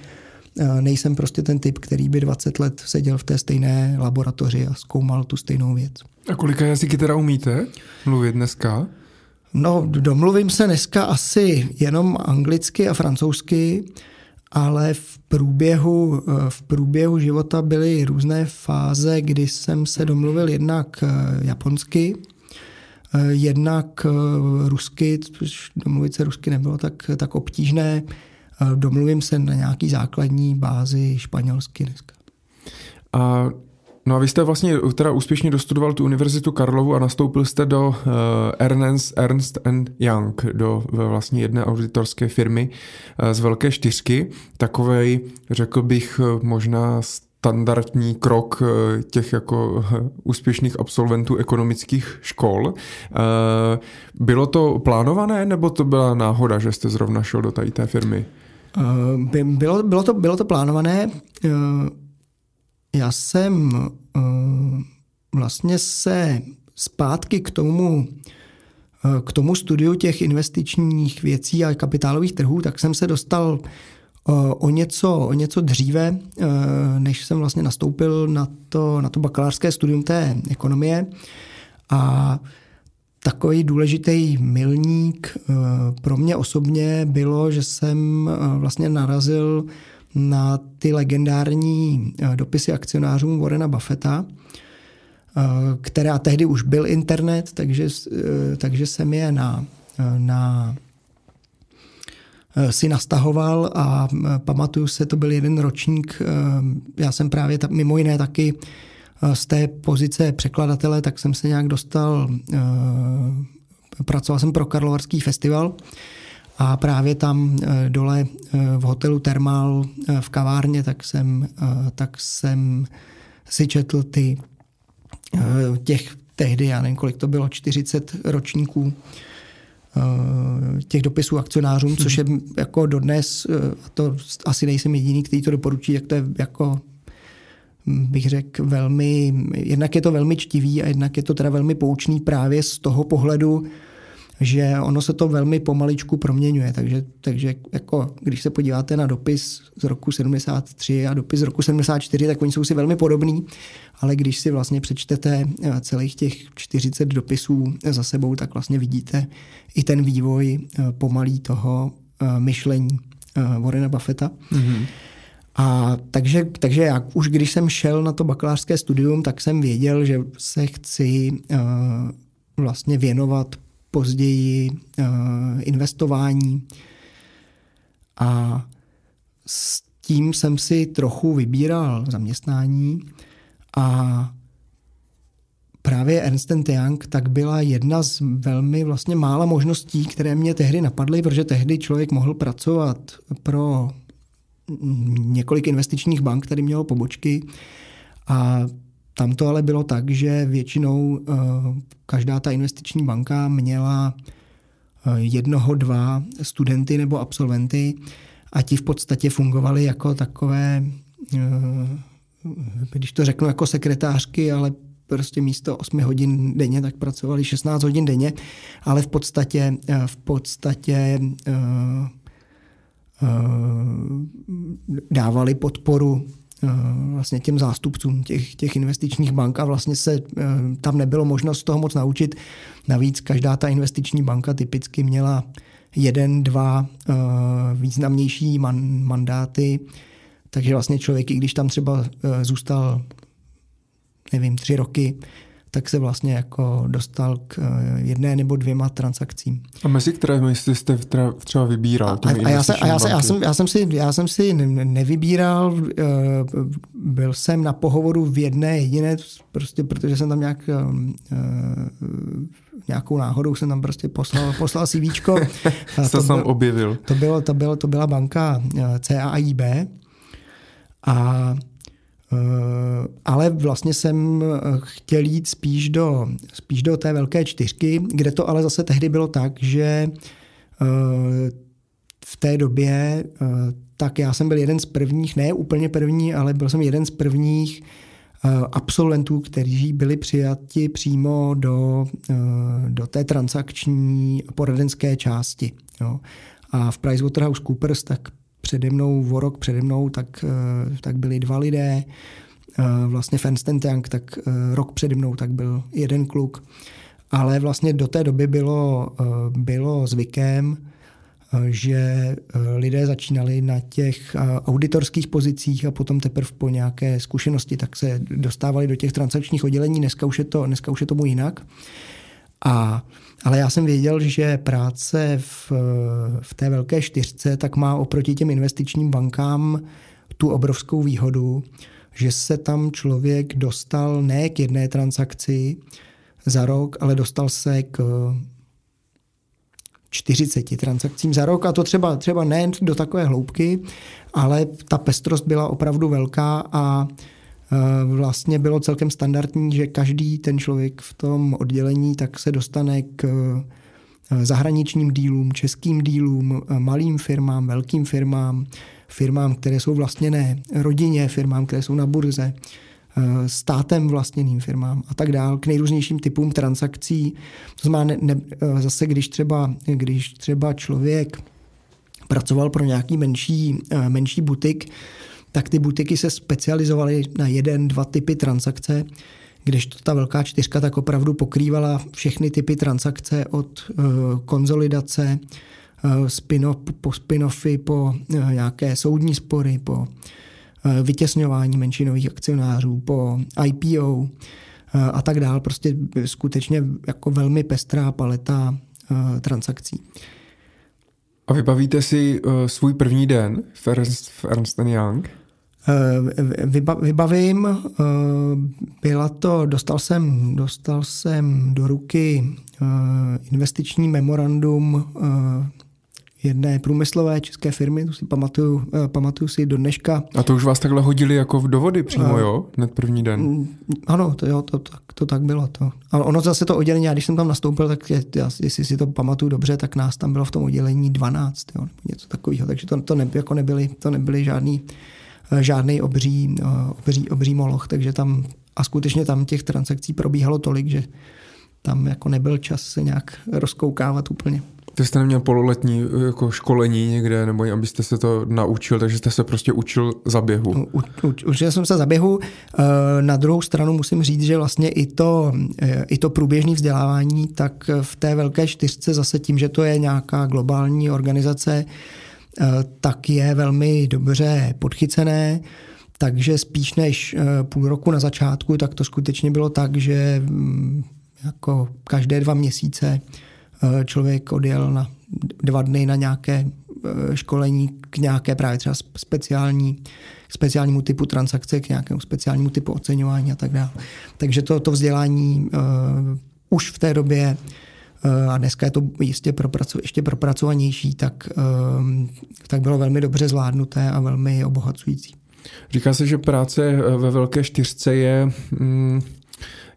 Eh, nejsem prostě ten typ, který by 20 let seděl v té stejné laboratoři a zkoumal tu stejnou věc. A kolika jazyky teda umíte mluvit dneska? No, domluvím se dneska asi jenom anglicky a francouzsky, ale v průběhu, eh, v průběhu života byly různé fáze, kdy jsem se domluvil jednak eh, japonsky Jednak rusky, což domluvit se rusky nebylo tak, tak obtížné. Domluvím se na nějaký základní bázi španělsky dneska. A No a vy jste vlastně teda úspěšně dostudoval tu univerzitu Karlovu a nastoupil jste do uh, Ernst, Ernst and Young, do vlastně jedné auditorské firmy uh, z Velké čtyřky. Takovej, řekl bych, možná standardní krok těch jako úspěšných absolventů ekonomických škol. Bylo to plánované, nebo to byla náhoda, že jste zrovna šel do tady té firmy? Bylo, bylo, to, bylo to plánované. Já jsem uh, vlastně se zpátky k tomu, uh, k tomu studiu těch investičních věcí a kapitálových trhů, tak jsem se dostal uh, o něco, o něco dříve, než jsem vlastně nastoupil na to, na to bakalářské studium té ekonomie. A takový důležitý milník pro mě osobně bylo, že jsem vlastně narazil na ty legendární eh, dopisy akcionářům Warrena Buffetta, eh, která tehdy už byl internet, takže, eh, takže jsem je na, na si nastahoval a pamatuju se, to byl jeden ročník, já jsem právě ta, mimo jiné taky z té pozice překladatele, tak jsem se nějak dostal, pracoval jsem pro Karlovarský festival a právě tam eh, dole eh, v hotelu Termál eh, v kavárně, tak jsem, tak jsem si četl ty těch tehdy, já nevím, kolik to bylo, 40 ročníků těch dopisů akcionářům, což je jako dodnes, a to asi nejsem jediný, který to doporučí, jak to je jako bych řekl velmi, jednak je to velmi čtivý a jednak je to teda velmi poučný právě z toho pohledu, že ono se to velmi pomaličku proměňuje. Takže, takže jako, když se podíváte na dopis z roku 73 a dopis z roku 74, tak oni jsou si velmi podobný, ale když si vlastně přečtete eh, celých těch 40 dopisů za sebou, tak vlastně vidíte i ten vývoj eh, pomalý toho eh, myšlení Warrena Buffetta. Mm-hmm. A takže, takže jak už když jsem šel na to bakalářské studium, tak jsem věděl, že se chci uh, vlastně věnovat později uh, investování. A s tím jsem si trochu vybíral zaměstnání a právě Ernst Young tak byla jedna z velmi vlastně mála možností, které mě tehdy napadly, protože tehdy člověk mohl pracovat pro několik investičních bank, tady mělo pobočky a tam to ale bylo tak, že většinou eh, každá ta investiční banka měla eh, jednoho, dva studenty nebo absolventy a ti v podstatě fungovali jako takové, eh, když to řeknu jako sekretářky, ale prostě místo 8 hodin denně, tak pracovali 16 hodin denně, ale v podstatě, v podstatě dávali podporu vlastně těm zástupcům těch, těch investičních bank a vlastně se eh, tam nebylo možnost toho moc naučit. Navíc každá ta investiční banka typicky měla jeden, dva eh, významnější man, mandáty, takže vlastně člověk, i když tam třeba zůstal, nevím, tři roky, tak se vlastně jako dostal k eh, jedné nebo dvěma transakcím. A mezi které jste třeba vybíral? A, a, já, se, a já, se, já, jsem, já, jsem si, já jsem si nevybíral, eh, byl jsem na pohovoru v jedné jediné, prostě protože jsem tam nějak eh, nějakou náhodou jsem tam prostě poslal, poslal CVčko. Jste (laughs) to tam objevil. To, bylo, to, bylo, to byla banka CAIB a ale vlastně jsem eh, chtěl jít spíš do, spíš do té velké čtyřky, kde to ale zase tehdy bylo tak, že eh, v té době tak já jsem byl jeden z prvních, ne úplně první, ale byl jsem jeden z prvních absolventů, kteří byli přijati přímo do, do té transakční poradenské části. Jo. A v PricewaterhouseCoopers tak přede mnou, o rok přede mnou, tak, eh, tak byli dva lidé. Eh, vlastně Fensten Young, tak eh, rok přede mnou, tak byl jeden kluk. Ale vlastně do té doby bylo, bylo zvykem, že lidé začínali na těch auditorských pozicích a potom teprve po nějaké zkušenosti tak se dostávali do těch transakčních oddělení. Dneska už je, to, dneska už je tomu jinak. A, ale já jsem věděl, že práce v, v té velké čtyřce tak má oproti těm investičním bankám tu obrovskou výhodu, že se tam člověk dostal ne k jedné transakci za rok, ale dostal se k 40 transakcím za rok. A to třeba, třeba ne do takové hloubky, ale ta pestrost byla opravdu velká a vlastně bylo celkem standardní, že každý ten člověk v tom oddělení tak se dostane k e, zahraničním dílům, českým dílům, e, malým firmám, velkým firmám, firmám, které jsou vlastněné rodině, firmám, které jsou na burze, Eh, státem vlastněným firmám a tak dál, k nejrůznějším typům transakcí. To znamená, ne, ne, eh, zase když třeba, když třeba člověk pracoval pro nějaký menší, eh, menší butik, tak ty butiky se specializovaly na jeden, dva typy transakce, když to ta velká čtyřka tak opravdu pokrývala všechny typy transakce od konzolidace, spin-off, po spin-offy, po nějaké soudní spory, po Eh, vytěsňování menšinových akcionářů, po IPO eh, a tak dál. Prostě skutečně jako velmi pestrá paleta eh, transakcí. A vybavíte si svůj první den v Ernst, v Ernst Young? Vybavím, byla to, dostal jsem, dostal jsem do ruky investiční memorandum jedné průmyslové české firmy, to si pamatuju, eh, pamatuju si do dneška. A to už vás takhle hodili jako do vody přímo, uh, jo? Hned první den. Mm, ano, to, jo, to, to, to tak bylo. To. A ono zase to oddělení, já když jsem tam nastoupil, tak je, já, jestli si to pamatuju dobře, tak nás tam bylo v tom oddělení 12, jo, nebo něco takového. Takže to, to, ne, jako nebyly, to nebyly žádný, eh, žádný obří, eh, obří, obří moloch, takže tam a skutečně tam těch transakcí probíhalo tolik, že tam jako nebyl čas se nějak rozkoukávat úplně. Ty jste neměl pololetní jako školení někde, nebo abyste se to naučil, takže jste se prostě učil za běhu. U, u, učil jsem se za běhu. Eh, na druhou stranu musím říct, že vlastně i to, eh, i to průběžné vzdělávání, tak v té velké čtyřce zase tím, že to je nějaká globální organizace, eh, tak je velmi dobře podchycené. Takže spíš než půl roku na začátku, tak to skutečně bylo tak, že mm, jako každé dva měsíce Eh, člověk odjel na dva dny na nějaké eh, školení k nějaké právě třeba speciální, speciálnímu typu transakce, k nějakému speciálnímu typu oceňování a tak dále. Takže to, to vzdělání uh, už v té době a dneska je to jistě propraco, ještě propracovanější, tak, uh, tak bylo velmi dobře zvládnuté a velmi obohacující. Říká se, že práce ve Velké čtyřce je mm,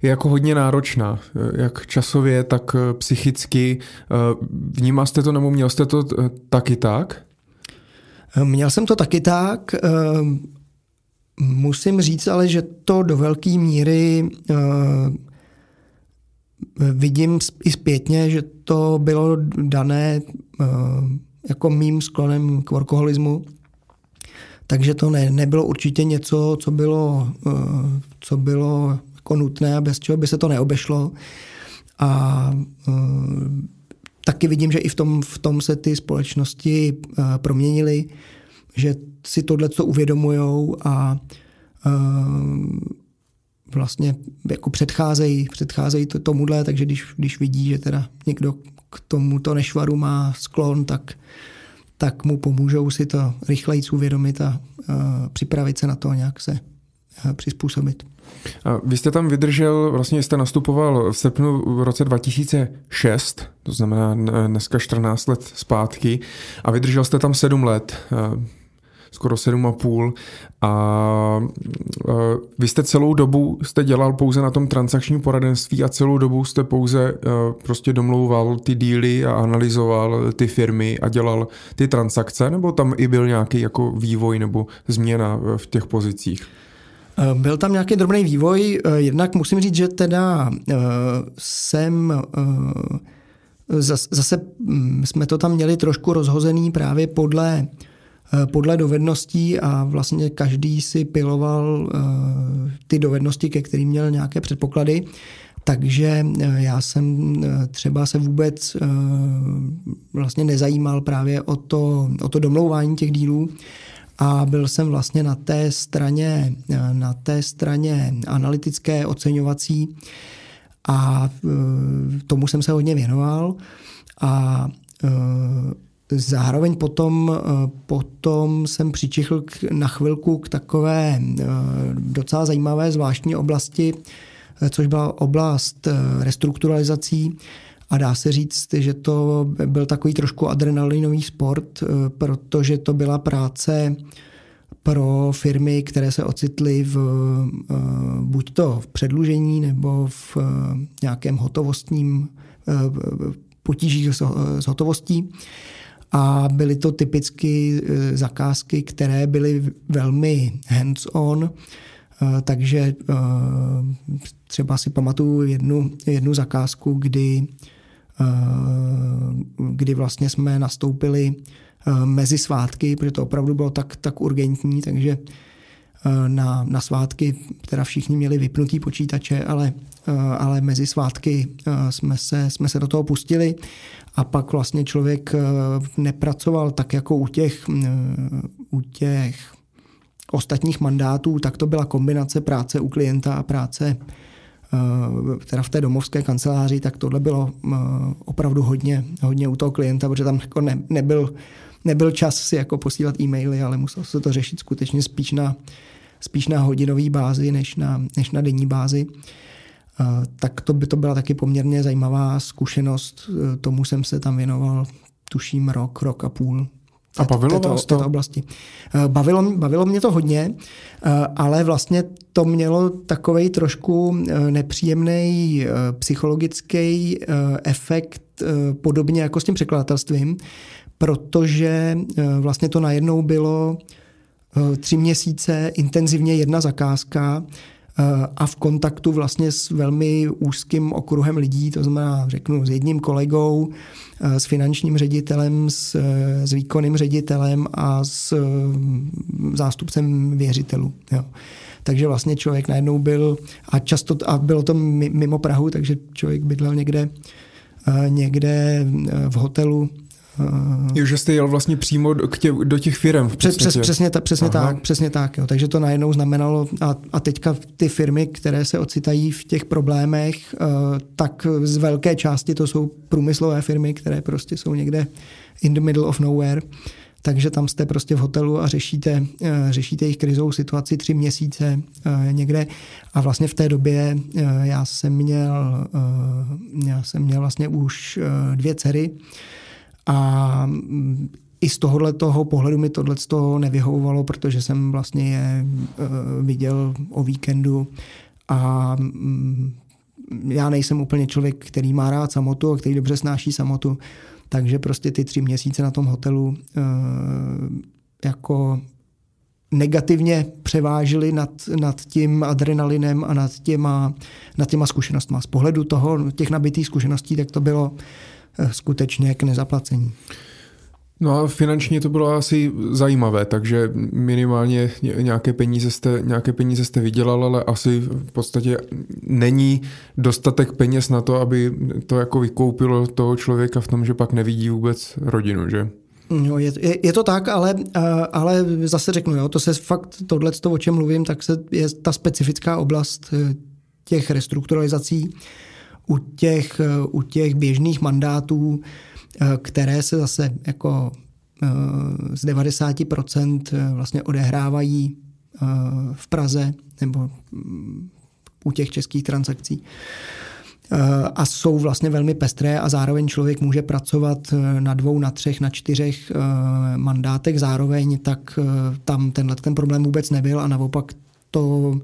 je jako hodně náročná, jak časově, tak eh, psychicky. Eh, vnímal jste to nebo měl jste to eh, taky tak? Měl jsem to taky tak. Musím říct ale, že to do velké míry vidím i zpětně, že to bylo dané jako mým sklonem k workoholismu. Takže to ne, nebylo určitě něco, co bylo, co bylo jako nutné a bez čeho by se to neobešlo. A uh, taky vidím, že i v tom, v tom se ty společnosti proměnily, že si tohle co uvědomujou a vlastně jako předcházejí, předcházejí to, tomuhle, takže když, když vidí, že teda někdo k tomuto nešvaru má sklon, tak, tak mu pomůžou si to rychleji uvědomit a uh, připravit se na to nějak se přizpůsobit. A vy jste tam vydržel, vlastně jste nastupoval v srpnu v roce 2006, to znamená dneska 14 let zpátky, a vydržel jste tam 7 let, skoro 7 a. A vy jste celou dobu jste dělal pouze na tom transakčním poradenství a celou dobu jste pouze prostě domlouval ty díly a analyzoval ty firmy a dělal ty transakce, nebo tam i byl nějaký jako vývoj nebo změna v těch pozicích? Eh, byl tam nějaký drobný vývoj, eh, jednak musím říct, že teda jsem zase hm, jsme to tam měli trošku rozhozený právě podle, podle dovedností a vlastně každý si piloval ty dovednosti, ke kterým měl nějaké předpoklady. Takže já jsem třeba se vůbec vlastně nezajímal právě o to, o to domlouvání těch dílů, a byl jsem vlastně na té straně, na té straně analytické, oceňovací A tomu jsem se hodně věnoval a zároveň potom, potom jsem přičichl na chvilku k takové docela zajímavé zvláštní oblasti, což byla oblast restrukturalizací a dá se říct, že to byl takový trošku adrenalinový sport, protože to byla práce pro firmy, které se ocitly v eh, buď to v předlužení nebo v eh, nějakém hotovostním eh, potížích s hotovostí. A byly to typicky zakázky, které byly velmi hands-on, takže třeba si pamatuju jednu, jednu zakázku, kdy, kdy vlastně jsme nastoupili mezi svátky, protože to opravdu bylo tak, tak urgentní, takže na, na svátky teda všichni měli vypnutý počítače, ale, ale mezi svátky jsme se, jsme se do toho pustili. A pak vlastně člověk nepracoval tak jako u těch, u těch ostatních mandátů, tak to byla kombinace práce u klienta a práce teda v té domovské kanceláři, tak tohle bylo opravdu hodně, hodně u toho klienta, protože tam jako ne, nebyl nebyl čas si jako posílat e-maily, ale musel se to řešit skutečně spíš na, spíš na hodinové bázi než na, než na denní bázi. Tak to by to byla taky poměrně zajímavá zkušenost. Tomu jsem se tam věnoval, tuším, rok, rok a půl. A bavilo této, vás to? Této oblasti. Bavilo, bavilo mě to hodně, ale vlastně to mělo takový trošku nepříjemný psychologický efekt, podobně jako s tím překladatelstvím, protože eh, vlastně to najednou bylo eh, tři měsíce intenzivně jedna zakázka eh, a v kontaktu vlastně s velmi úzkým okruhem lidí, to znamená, řeknu, s jedním kolegou, s finančním ředitelem, s, s výkonným ředitelem a s zástupcem věřitelů. Jo. Takže vlastně člověk najednou byl, a často, a bylo to mimo Prahu, takže člověk bydlel někde, někde v hotelu Jo, že jste jel vlastně přímo do, tě, do těch firm. Přes, přes, přesně ta, přesně tak, přesně tak. Jo. Takže to najednou znamenalo, a, a teďka ty firmy, které se ocitají v těch problémech, uh, tak z velké části to jsou průmyslové firmy, které prostě jsou někde in the middle of nowhere. Takže tam jste prostě v hotelu a řešíte, uh, řešíte jejich krizovou situaci tři měsíce uh, někde. A vlastně v té době já jsem měl, já jsem měl vlastně už dvě dcery, a mm, i z tohohle toho pohledu mi tohle toho nevyhovovalo, protože jsem vlastně je uh, viděl o víkendu a um, já nejsem úplně člověk, který má rád samotu a který dobře snáší samotu, takže prostě ty tři měsíce na tom hotelu uh, jako negativně převážily nad, nad tím adrenalinem a nad těma, nad těma zkušenostmi. Z pohledu toho, těch nabitých zkušeností, tak to bylo skutečně k nezaplacení. No a finančně to bylo asi zajímavé, takže minimálně nějaké peníze jste, nějaké peníze jste vydělal, ale asi v podstatě není dostatek peněz na to, aby to jako vykoupilo toho člověka v tom, že pak nevidí vůbec rodinu, že? No, je, je, je to tak, ale, eh, ale zase řeknu, jo, to se fakt, tohle, o čem mluvím, tak se, je ta specifická oblast eh, těch restrukturalizací, u těch, u těch běžných mandátů, eh, které se zase jako eh, z 90% eh, vlastně odehrávají v Praze nebo mm, u těch českých transakcí. A jsou vlastně velmi pestré a zároveň člověk může pracovat na dvou, na třech, na čtyřech mandátech. Zároveň, tak tam tenhle ten problém vůbec nebyl a naopak to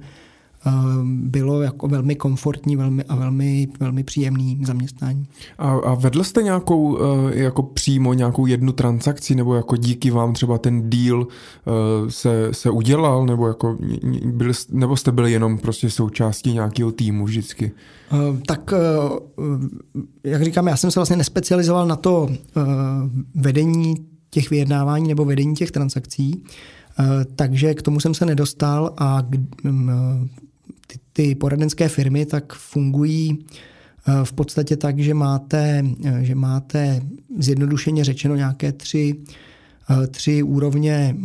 bylo jako velmi komfortní velmi, a velmi, velmi příjemný zaměstnání. A, a vedl jste nějakou, e, jako přímo nějakou jednu transakci, nebo jako díky vám třeba ten deal e, se, se udělal, nebo, jako byli, nebo jste byli jenom prostě součástí nějakého týmu vždycky? Tak, jak říkám, já jsem se vlastně nespecializoval na to vedení těch vyjednávání nebo vedení těch transakcí, takže k tomu jsem se nedostal a ty, ty poradenské firmy tak fungují eh, v podstatě tak, že máte, eh, že máte zjednodušeně řečeno nějaké tři, eh, tři úrovně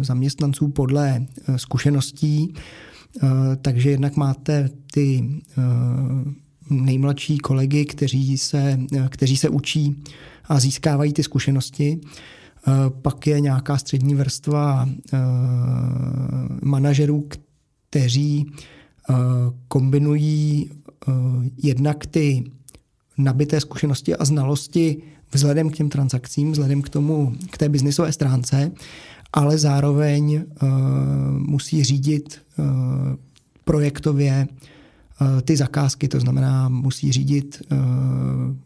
zaměstnanců podle zkušeností. Takže jednak máte ty nejmladší kolegy, kteří se, kteří se učí a získávají ty zkušenosti. Pak je nějaká střední vrstva manažerů, kteří kombinují jednak ty nabité zkušenosti a znalosti vzhledem k těm transakcím, vzhledem k tomu, k té biznisové stránce, ale zároveň uh, musí řídit projektově ty zakázky, to znamená musí řídit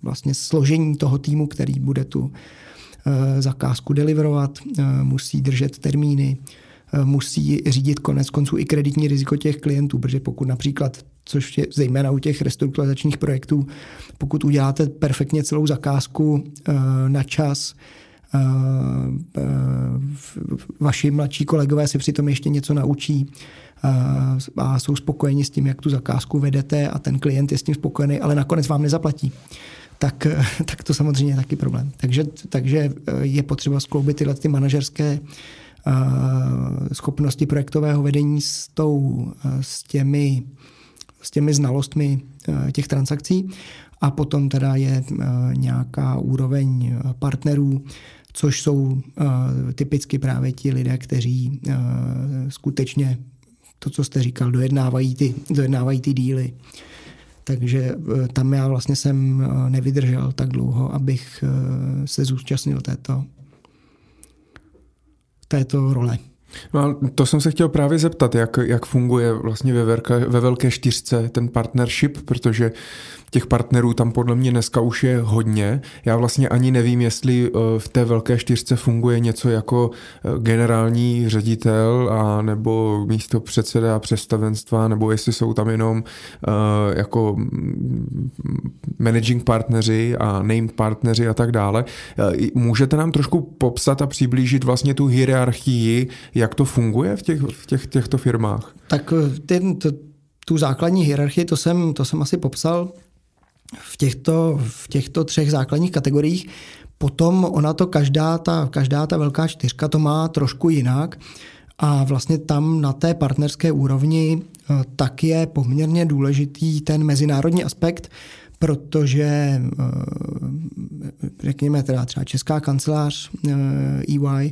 vlastně složení toho týmu, který bude tu zakázku deliverovat, musí držet termíny, musí řídit konec konců i kreditní riziko těch klientů, protože pokud například což je zejména u těch restrukturalizačních projektů, pokud uděláte perfektně celou zakázku uh, na čas, vaši mladší kolegové si přitom ještě něco naučí a jsou spokojeni s tím, jak tu zakázku vedete a ten klient je s tím spokojený, ale nakonec vám nezaplatí. Tak, (laughs) tak to samozřejmě je taky problém. Takže, takže je potřeba skloubit tyhle ty manažerské schopnosti projektového vedení s, tou, s, těmi, s těmi znalostmi e, těch transakcí a potom teda je e, nějaká úroveň partnerů, což jsou typicky právě ti lidé, kteří skutečně to, co jste říkal, dojednávají ty, dojednávají ty díly. Takže uh, tam já vlastně jsem nevydržel tak dlouho, abych uh, se zúčastnil této, této role. No, to jsem se chtěl právě zeptat, jak, jak funguje vlastně ve, velké, ve velké čtyřce ten partnership, protože těch partnerů tam podle mě dneska už je hodně. Já vlastně ani nevím, jestli eh, v té velké čtyřce funguje něco jako eh, generální ředitel a nebo místo předseda představenstva, nebo jestli jsou tam jenom uh, jako mm, managing partneři a named partneři a tak dále. Můžete nám trošku popsat a přiblížit vlastně tu hierarchii, jak to funguje v, těch, v těch, těchto firmách? Tak ten, to, tu základní hierarchii, to jsem, to jsem asi popsal v těchto, v těchto třech základních kategoriích. Potom ona to každá ta, každá ta velká čtyřka to má trošku jinak a vlastně tam na té partnerské úrovni eh, tak je poměrně důležitý ten mezinárodní aspekt, protože eh, řekněme teda třeba Česká kancelář EY eh, e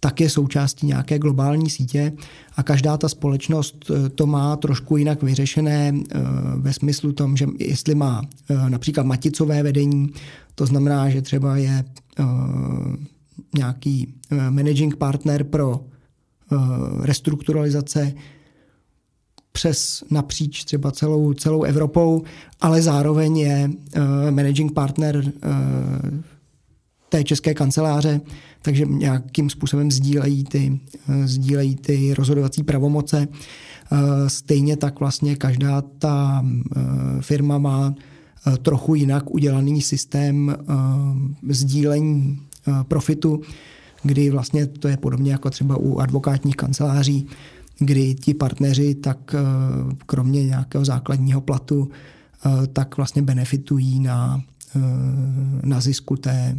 tak je součástí nějaké globální sítě a každá ta společnost eh, to má trošku jinak vyřešené eh, ve smyslu tom, že jestli má eh, například maticové vedení, to znamená, že třeba je nějaký managing partner pro restrukturalizace přes napříč třeba celou, celou Evropou, ale zároveň je managing partner té české kanceláře, takže nějakým způsobem sdílejí ty, eh, sdílejí ty rozhodovací pravomoce. Eh, stejně tak vlastně každá ta eh, firma má trochu jinak udělaný systém sdílení profitu, kdy vlastně to je podobně jako třeba u advokátních kanceláří, kdy ti partneři tak kromě nějakého základního platu tak vlastně benefitují na, na zisku té,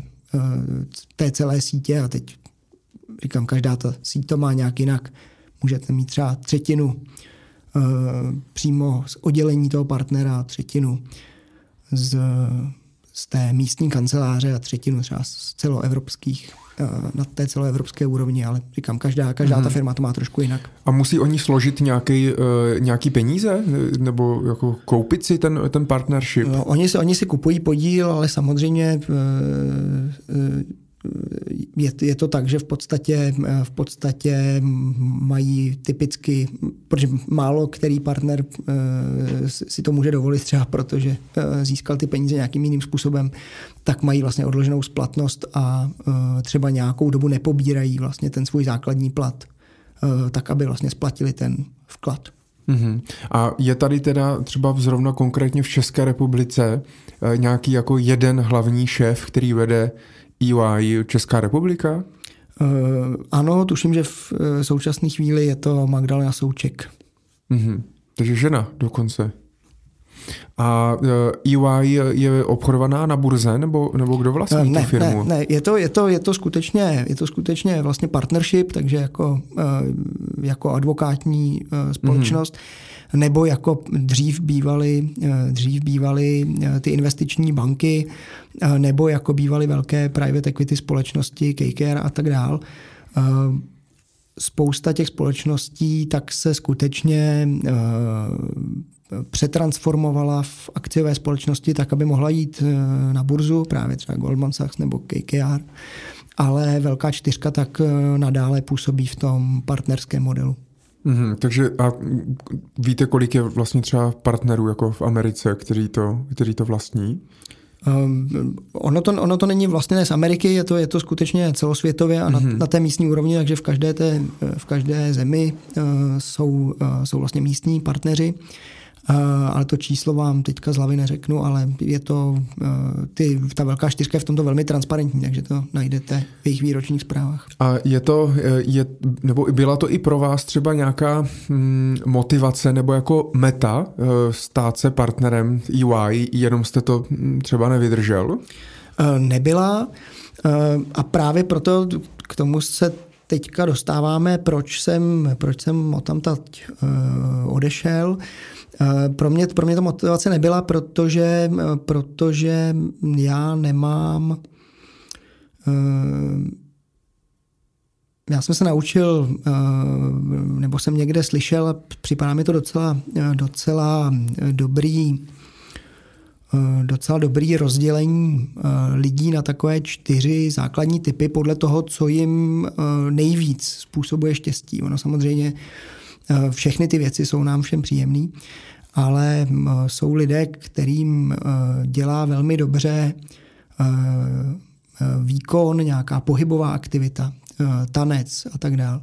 té celé sítě a teď říkám, každá ta síť to má nějak jinak. Můžete mít třeba třetinu eh, přímo z oddělení toho partnera, třetinu z, z té místní kanceláře a třetinu třeba z celoevropských eh, na té celoevropské úrovni, ale říkám, každá, každá hmm. ta mhm. firma to má trošku jinak. A musí oni složit nějaký, uh, nějaký peníze? Nebo jako koupit si ten, ten partnership? No, oni, si, oni si kupují podíl, ale samozřejmě je, je to tak, že v podstatě, v podstatě mají typicky, protože málo který partner eh, si to může dovolit třeba protože eh, získal ty peníze nějakým jiným způsobem, tak mají vlastně odloženou splatnost a eh, třeba nějakou dobu nepobírají vlastně ten svůj základní plat, tak aby vlastně splatili ten vklad. Mm-hmm. A je tady teda třeba zrovna konkrétně v České republice nějaký jako jeden hlavní šéf, který vede EY Česká republika? Uh, ano, tuším, že v současné chvíli je to Magdalena Souček. Mm-hmm. Takže žena dokonce. A EY je obchodovaná na burze, nebo, nebo kdo vlastní ne, tu firmu? Ne, ne, je to, je to, je to skutečně, je to skutečně vlastně partnership, takže jako, jako advokátní společnost. Mm-hmm nebo jako dřív bývaly, eh, dřív bývaly eh, ty investiční banky, eh, nebo jako bývaly velké private equity společnosti, KKR a tak dál. Spousta těch společností tak se skutečně přetransformovala v akciové společnosti tak, aby mohla jít na burzu, právě třeba Goldman Sachs nebo KKR, ale velká čtyřka tak nadále působí v tom partnerském modelu. Mm-hmm, takže a víte, kolik je vlastně třeba partnerů jako v Americe, kteří to, kteří to vlastní? Um, ono, to, ono to není vlastně z Ameriky, je to, je to skutečně celosvětově a mm-hmm. na, mhm. na té místní úrovni, takže v každé, té, v každé zemi uh, jsou, uh, jsou vlastně místní partneři. Eh, ale to číslo vám teďka z hlavy neřeknu, ale je to, eh, ty, ta velká čtyřka je v tomto velmi transparentní, takže to najdete v jejich výročních zprávách. A je to, eh, je, nebo byla to i pro vás třeba nějaká hm, motivace nebo jako meta stát se partnerem EY, jenom jste to hm, třeba nevydržel? Nebyla a právě proto k tomu se teďka dostáváme, proč jsem, proč jsem o tam teď odešel. Eh, pro mě, pro mě to motivace nebyla, protože, eh, protože já nemám eh, já jsem se naučil, nebo jsem někde slyšel, připadá mi to docela, docela dobrý, docela dobrý rozdělení lidí na takové čtyři základní typy podle toho, co jim nejvíc způsobuje štěstí. Ono samozřejmě všechny ty věci jsou nám všem příjemné ale jsou lidé, kterým dělá velmi dobře výkon, nějaká pohybová aktivita, tanec a tak dále,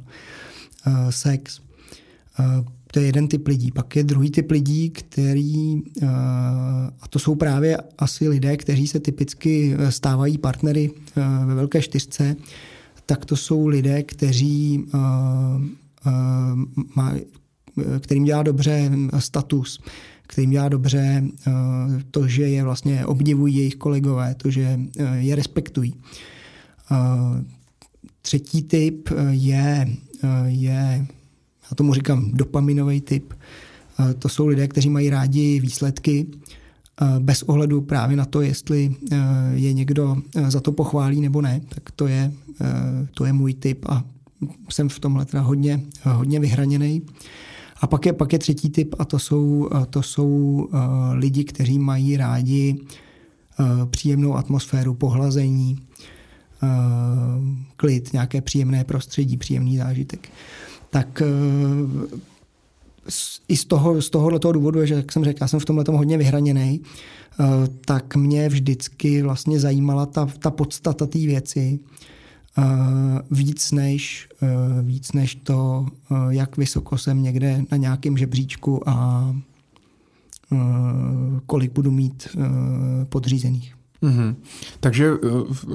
sex. To je jeden typ lidí. Pak je druhý typ lidí, který, a to jsou právě asi lidé, kteří se typicky stávají partnery ve velké čtyřce, tak to jsou lidé, kteří kterým dělá dobře status, kterým dělá dobře eh, to, že je vlastně obdivují jejich kolegové, to, že eh, je respektují. Eh, třetí typ je, je já tomu říkám dopaminový typ. To jsou lidé, kteří mají rádi výsledky, bez ohledu právě na to, jestli je někdo za to pochválí nebo ne, tak to je, to je můj typ a jsem v tomhle teda hodně, hodně vyhraněný. A pak je, pak je třetí typ a to jsou, to jsou lidi, kteří mají rádi příjemnou atmosféru, pohlazení, klid, nějaké příjemné prostředí, příjemný zážitek. Tak uh, i z, toho, z tohohle důvodu, že jak jsem řekl, já jsem v tomhle tom hodně vyhraněný, uh, tak mě vždycky vlastně zajímala ta, ta podstata té věci víc než, víc než to, jak vysoko jsem někde na nějakém žebříčku a kolik budu mít podřízených. Mm-hmm. Takže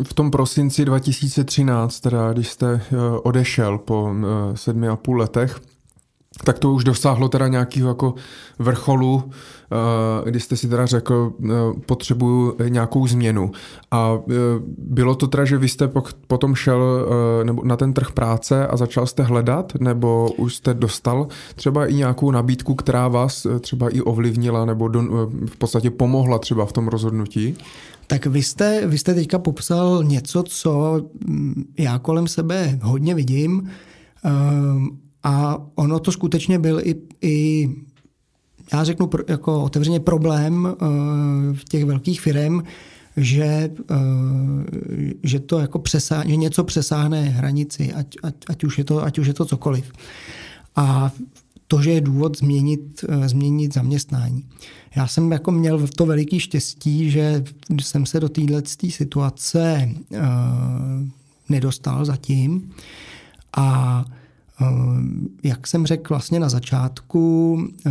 v tom prosinci 2013, teda když jste odešel po sedmi a půl letech, tak to už dosáhlo teda nějakého jako vrcholu, eh, kdy jste si teda řekl, eh, potřebuju nějakou změnu. A eh, bylo to teda, že vy jste potom šel na ten trh práce a začal jste hledat, nebo už jste dostal třeba i nějakou nabídku, která vás třeba i ovlivnila, nebo v podstatě pomohla třeba v tom rozhodnutí? Tak vy jste, vy jste teďka popsal něco, co mm, já kolem sebe hodně vidím a ono to skutečně byl i, i já řeknu jako otevřeně problém uh, v těch velkých firm, že, uh, že to jako přesáhne, něco přesáhne hranici, ať, ať, ať, už je to, ať už je to cokoliv. A to, že je důvod změnit, uh, změnit zaměstnání. Já jsem jako měl to veliký štěstí, že jsem se do téhle situace uh, nedostal zatím a Eh, jak jsem řekl vlastně na začátku, eh,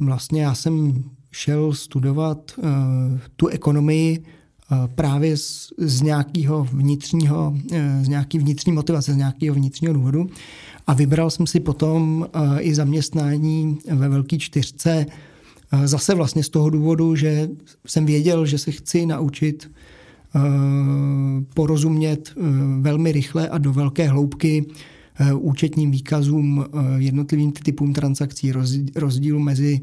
vlastně já jsem šel studovat eh, tu ekonomii právě z, z nějakého vnitřního, z nějaký vnitřní motivace, z nějakého vnitřního důvodu. A vybral jsem si potom i zaměstnání ve Velké čtyřce Zase vlastně z toho důvodu, že jsem věděl, že se chci naučit porozumět velmi rychle a do velké hloubky účetním výkazům, jednotlivým typům transakcí, rozdílu mezi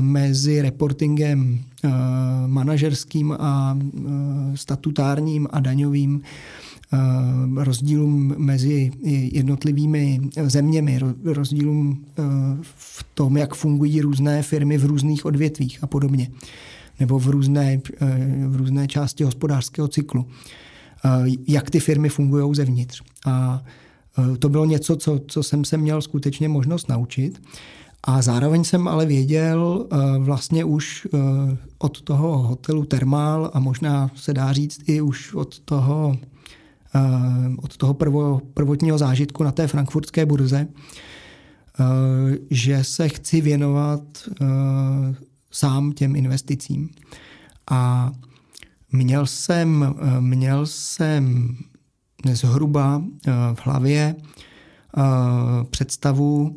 mezi reportingem manažerským a statutárním a daňovým rozdílům mezi jednotlivými zeměmi, rozdílům v tom, jak fungují různé firmy v různých odvětvích a podobně, nebo v různé, v různé části hospodářského cyklu, jak ty firmy fungují zevnitř. A to bylo něco, co, co jsem se měl skutečně možnost naučit. A zároveň jsem ale věděl vlastně už od toho hotelu Termál a možná se dá říct i už od toho Eh, od toho prvo, prvotního zážitku na té frankfurtské burze, eh, že se chci věnovat eh, sám těm investicím. A měl jsem, měl jsem zhruba v hlavě představu,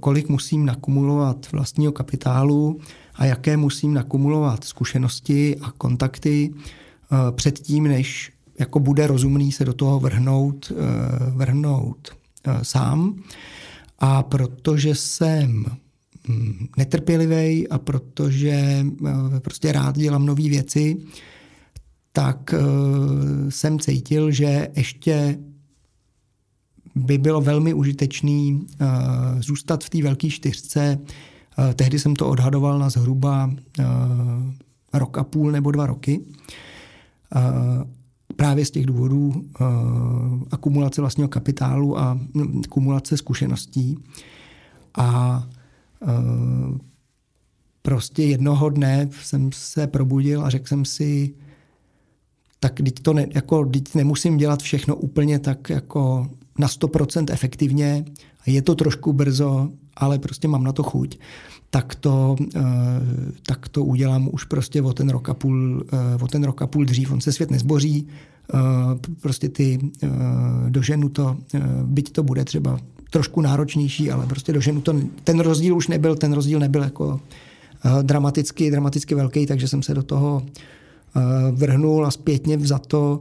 kolik musím nakumulovat vlastního kapitálu a jaké musím nakumulovat zkušenosti a kontakty předtím, než jako bude rozumný se do toho vrhnout, eh, vrhnout eh, sám. A protože jsem hm, netrpělivý a protože eh, prostě rád dělám nové věci, tak jsem cítil, že ještě by bylo velmi užitečný zůstat v té velké čtyřce. Tehdy jsem to odhadoval na zhruba rok a půl nebo dva roky právě z těch důvodů akumulace vlastního kapitálu a hm, kumulace zkušeností. A prostě jednoho dne jsem se probudil a řekl jsem si, tak teď to ne, jako, teď nemusím dělat všechno úplně tak jako na 100% efektivně. Je to trošku brzo, ale prostě mám na to chuť tak to, eh, tak to udělám už prostě o ten rok a půl, eh, o ten rok a půl dřív. On se svět nezboří, eh, prostě ty doženu to, byť to bude třeba trošku náročnější, ale prostě doženu to, ten rozdíl už nebyl, ten rozdíl nebyl jako dramaticky, dramaticky velký, takže jsem se do toho vrhnul a zpětně za to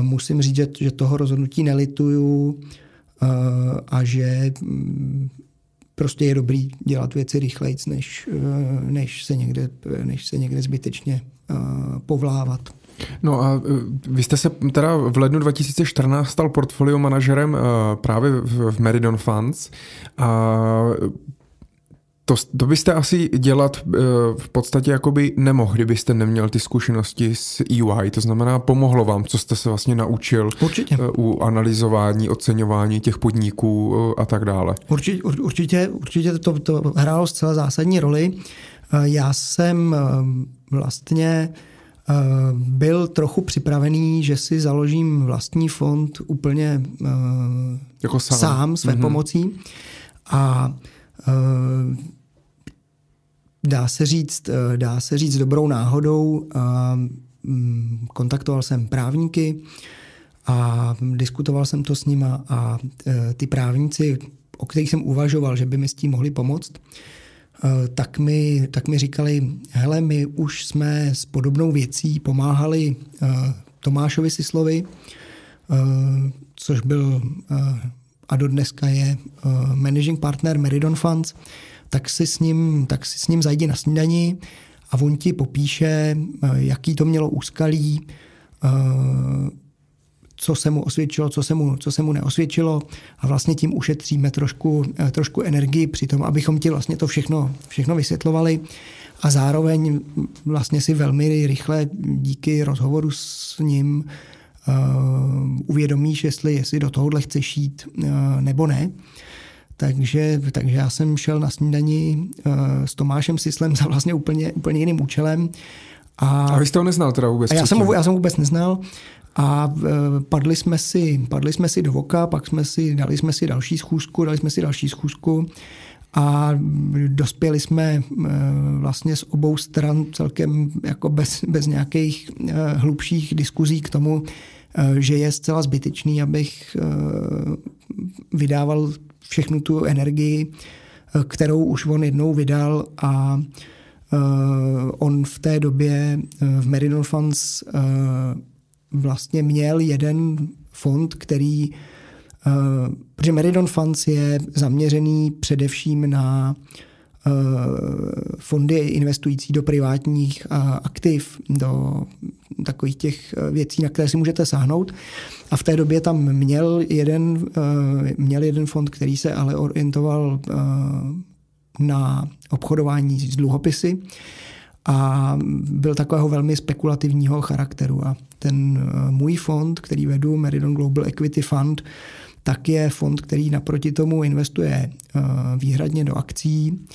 musím říct, že toho rozhodnutí nelituju a že mm, prostě je dobrý dělat věci rychleji, než, eh, než, se někde, než se někde zbytečně eh, povlávat. No a eh, vy jste se teda v lednu 2014 stal portfolio manažerem právě v Meridon Funds a to, to byste asi dělat uh, v podstatě jakoby nemohl, kdybyste neměl ty zkušenosti s EY. To znamená, pomohlo vám, co jste se vlastně naučil určitě. Uh, u analyzování, oceňování těch podniků uh, a tak dále. Určitě, určitě, určitě to, to hrálo zcela zásadní roli. Já jsem vlastně byl trochu připravený, že si založím vlastní fond úplně jako sám, sám své mm-hmm. pomocí. A dá se říct, eh, dá se říct dobrou náhodou. Mm, kontaktoval jsem právníky a diskutoval jsem to s nima a eh, ty právníci, o kterých jsem uvažoval, že by mi s tím mohli pomoct, tak mi, tak mi říkali, hele, my už jsme s podobnou věcí pomáhali Tomášovi Sislovi, což byl a do dneska je managing partner Meridon Funds, tak si s ním, tak si s ním zajdi na snídani a on ti popíše, uh, jaký to mělo úskalí, uh, co se mu osvědčilo, co se mu, co se mu neosvědčilo a vlastně tím ušetříme trošku, trošku energii při tom, abychom ti vlastně to všechno, všechno vysvětlovali a zároveň vlastně si velmi rychle díky rozhovoru s ním uh, uvědomíš, jestli, jestli do tohohle chceš jít uh, nebo ne. Takže, takže já jsem šel na snídani uh, s Tomášem Sislem za vlastně úplně, úplně jiným účelem. A, a vy jste ho neznal teda vůbec? Já jsem, ho, já jsem vůbec neznal. A uh, padli jsme, si, padli jsme si do voka, pak jsme si, dali jsme si další schůzku, dali jsme si další schůzku a dospěli jsme vlastně z obou stran celkem jako bez, bez nějakých hlubších diskuzí k tomu, Eh, že je zcela zbytečný, abych eh, vydával všechnu tu energii kterou už on jednou vydal a on v té době v Meridon Funds vlastně měl jeden fond, který, protože Meridon Funds je zaměřený především na fondy investující do privátních aktiv, do takových těch věcí, na které si můžete sáhnout. A v té době tam měl jeden, měl jeden fond, který se ale orientoval na obchodování s dluhopisy a byl takového velmi spekulativního charakteru. A ten můj fond, který vedu, Meridon Global Equity Fund, tak je fond, který naproti tomu investuje výhradně do akcí,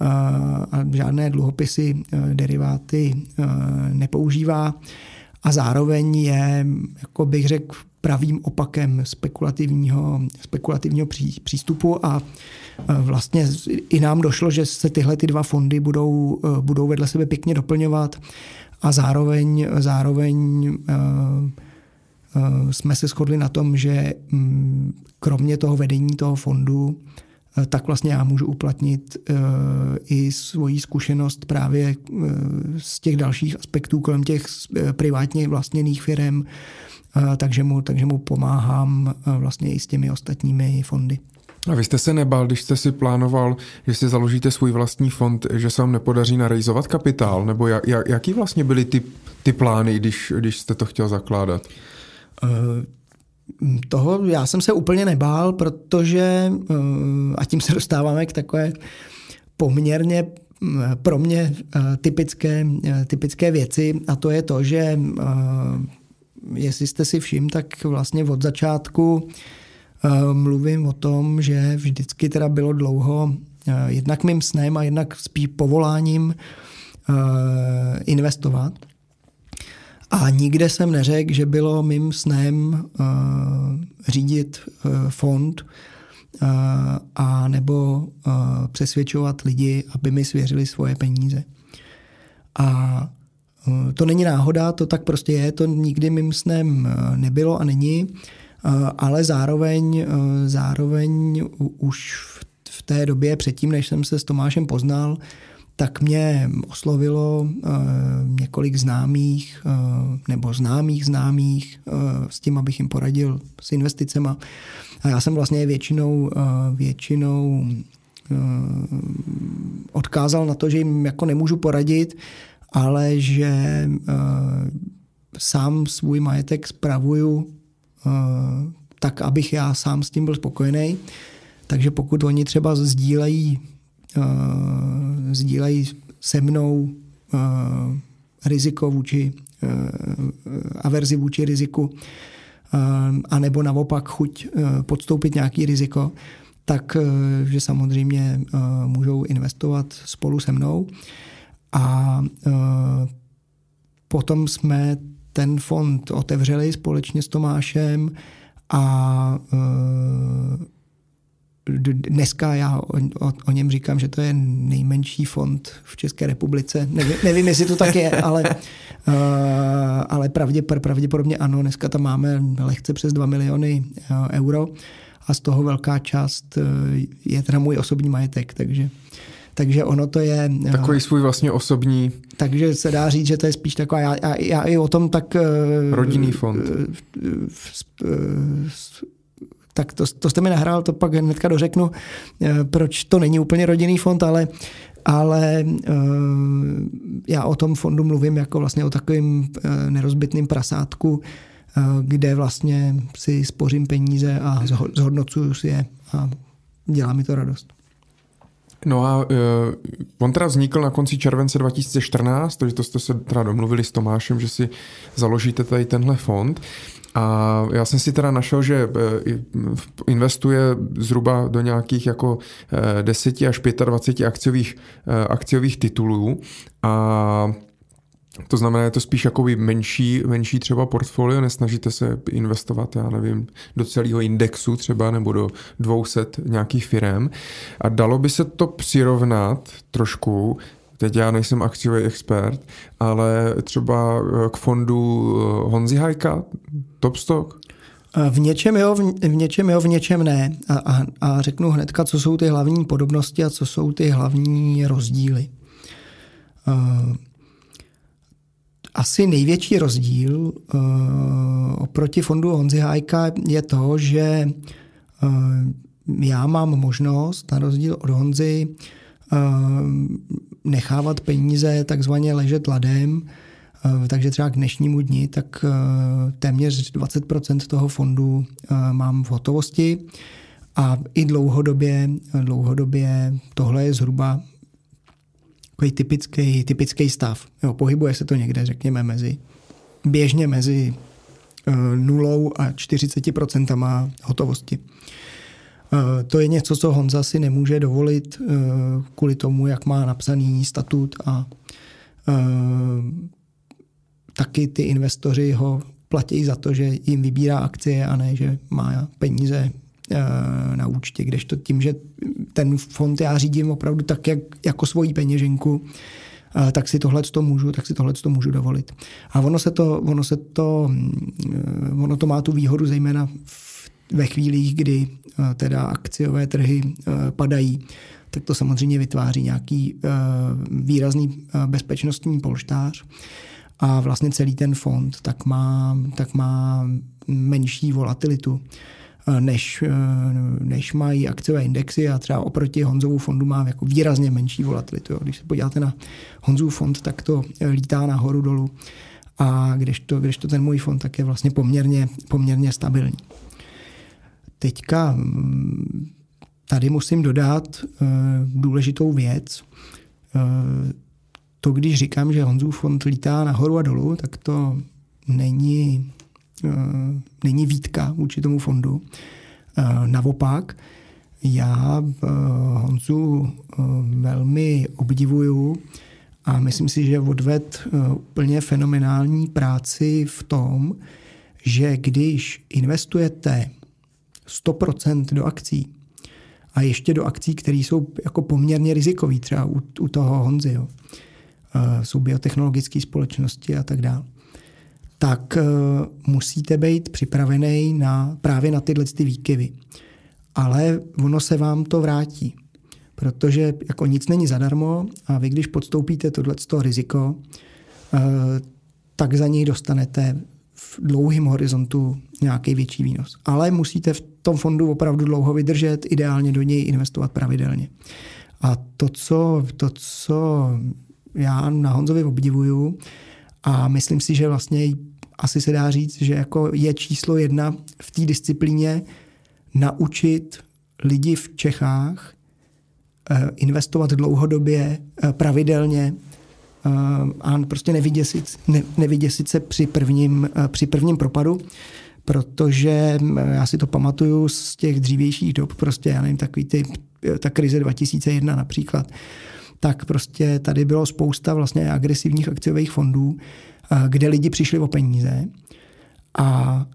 a žádné dluhopisy, e, deriváty e, nepoužívá. A zároveň je, jako bych řekl, pravým opakem spekulativního, spekulativního přístupu. A e, vlastně i nám došlo, že se tyhle ty dva fondy budou, budou vedle sebe pěkně doplňovat. A zároveň, zároveň jsme se shodli na tom, že mm, kromě toho vedení toho fondu Eh, tak vlastně já můžu uplatnit eh, i svoji zkušenost právě eh, z těch dalších aspektů kolem těch privátně vlastněných firm, takže mu, takže mu pomáhám vlastně i s těmi ostatními fondy. A vy jste se nebál, když jste si plánoval, že si založíte svůj vlastní fond, že se vám nepodaří narejzovat kapitál? Nebo jak, jaký vlastně byly ty, ty plány, když, když jste to chtěl zakládat? Toho já jsem se úplně nebál, protože, eh, a tím se dostáváme k takové poměrně mm, pro mě eh, typické, eh, typické věci a to je to, že jestli jste si všim, tak vlastně od začátku mluvím o tom, že vždycky teda bylo dlouho jednak mým snem a jednak spíš povoláním investovat. A nikde jsem neřekl, že bylo mým snem uh, řídit uh, fond uh, a nebo uh, přesvědčovat lidi, aby mi svěřili svoje peníze. A uh, to není náhoda, to tak prostě je, to nikdy mým snem uh, nebylo a není, uh, ale zároveň, uh, zároveň už v, v té době, předtím, než jsem se s Tomášem poznal, tak mě oslovilo uh, několik známých uh, nebo známých známých uh, s tím, abych jim poradil s investicema. A já jsem vlastně většinou, většinou odkázal na to, že jim jako nemůžu poradit, ale že sám svůj majetek spravuju tak, abych já sám s tím byl spokojený. Takže pokud oni třeba sdílejí uh, sdílejí se mnou uh, riziko vůči, uh, averzi vůči riziku, uh, anebo naopak chuť uh, podstoupit nějaký riziko, tak uh, že samozřejmě uh, můžou investovat spolu se mnou. A uh, potom jsme ten fond otevřeli společně s Tomášem a uh, dneska já o, o, o něm říkám, že to je nejmenší fond v České republice. Nevím, nevím jestli to tak je, ale, uh, (laughs) ale pravdě, pravděpodobně ano. Dneska tam máme lehce přes 2 miliony uh, euro a z toho velká část uh, je teda můj osobní majetek, takže takže ono to je... Takový svůj vlastně osobní... Takže se dá říct, že to je spíš taková... Já, já, já i o tom tak... Rodinný fond. Tak to, to jste mi nahrál, to pak hnedka dořeknu, eh, proč to není úplně rodinný fond, ale ale uh, já o tom fondu mluvím jako vlastně o takovým uh, nerozbitným prasátku, uh, kde vlastně si spořím peníze a zhodnocuju si je a dělá mi to radost. No a uh, on teda vznikl na konci července 2014, takže to jste se teda domluvili s Tomášem, že si založíte tady tenhle fond. A já jsem si teda našel, že eh, investuje zhruba do nějakých jako 10 eh, až 25 akciových, eh, akciových titulů a to znamená, je to spíš jako menší, menší třeba portfolio, nesnažíte se investovat, já nevím, do celého indexu třeba nebo do 200 nějakých firm. A dalo by se to přirovnat trošku teď já nejsem akciový expert, ale třeba eh, k fondu eh, Honzi Hajka, Topstock? V něčem jo, v něčem jo, v něčem ne. A, a, a řeknu hnedka, co jsou ty hlavní podobnosti a co jsou ty hlavní rozdíly. Uh, asi největší rozdíl uh, oproti fondu Honzi Hájka je to, že uh, já mám možnost, na rozdíl od Honzy, nechávat peníze takzvaně ležet ladem, uh, takže třeba k dnešnímu dni, tak uh, téměř 20% toho fondu mám v hotovosti a i dlouhodobě, dlouhodobě tohle je zhruba takový typický, typický stav. Jo, pohybuje se to někde, řekněme, mezi běžně mezi nulou a 40% hotovosti. Uh, to je něco, co Honza si nemůže dovolit uh, kvůli tomu, jak má napsaný statut a taky ty investoři ho platí za to, že jim vybírá akcie a ne, že má peníze na účtě, kdežto tím, že ten fond já řídím opravdu tak, jak, jako svoji peněženku, tak si tohle to můžu, tak si tohle to můžu dovolit. A ono se to, ono se to, mm, ono to má tu výhodu zejména ve chvílích, kdy teda akciové trhy padají, tak to samozřejmě vytváří nějaký výrazný bezpečnostní polštář a vlastně celý ten fond tak má, tak má menší volatilitu. Eh, než, eh, než mají akciové indexy a třeba oproti Honzovu fondu má jako výrazně menší volatilitu. Když se podíváte na Honzův fond, tak to lítá nahoru dolů a když to, když to ten můj fond, tak je vlastně poměrně, poměrně stabilní. Teďka mm, tady musím dodat uh, důležitou věc. Uh, to, když říkám, že Honzův fond lítá nahoru a dolů, tak to není Eh, není výtka vůči tomu fondu. Eh, naopak, já eh, Honzu velmi obdivuju a myslím si, že odved úplně fenomenální práci v tom, že když investujete 100% do akcí a ještě do akcí, které jsou jako poměrně rizikové, třeba u, u toho Honzy, jo. jsou biotechnologické společnosti a tak dále, tak eh, musíte být připravený na, právě na tyhle ty výkyvy. Ale ono se vám to vrátí, protože jako nic není zadarmo a vy, když podstoupíte tohleto riziko, eh, tak za něj dostanete v dlouhém horizontu nějaký větší výnos. Ale musíte v tom fondu opravdu dlouho vydržet, ideálně do něj investovat pravidelně. A to, co, to, co já na Honzovi obdivuju, a myslím si, že vlastně asi se dá říct, že jako je číslo jedna v té disciplíně naučit lidi v Čechách eh, investovat dlouhodobě, eh, pravidelně a prostě nevyděsit, ne, nevyděsit se při prvním, při prvním propadu, protože já si to pamatuju z těch dřívějších dob, prostě já nevím, takový ty, ta krize 2001 například, tak prostě tady bylo spousta vlastně agresivních akciových fondů, kde lidi přišli o peníze a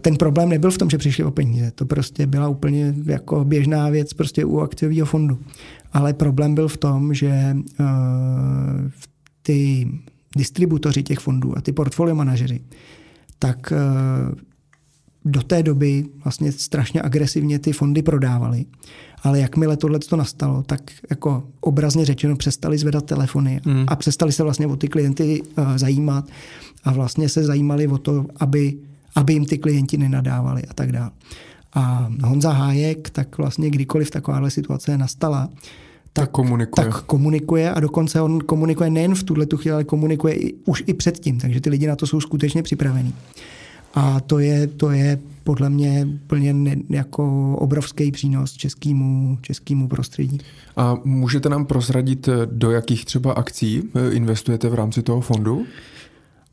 ten problém nebyl v tom, že přišli o peníze. To prostě byla úplně jako běžná věc prostě u akciového fondu. Ale problém byl v tom, že uh, ty distributoři těch fondů a ty portfolio manažeři, tak uh, do té doby vlastně strašně agresivně ty fondy prodávali. Ale jakmile tohle to nastalo, tak jako obrazně řečeno přestali zvedat telefony mm. a přestali se vlastně o ty klienty uh, zajímat a vlastně se zajímali o to, aby, aby jim ty klienti nenadávali a tak dále. A Honza Hájek, tak vlastně kdykoliv takováhle situace nastala, tak, komunikuje. Tak komunikuje a dokonce on komunikuje nejen v tuhle tu chvíli, ale komunikuje i, už i předtím, takže ty lidi na to jsou skutečně připravení. A to je, to je podle mě úplně ne, jako obrovský přínos českému, českému prostředí. A můžete nám prozradit, do jakých třeba akcí investujete v rámci toho fondu?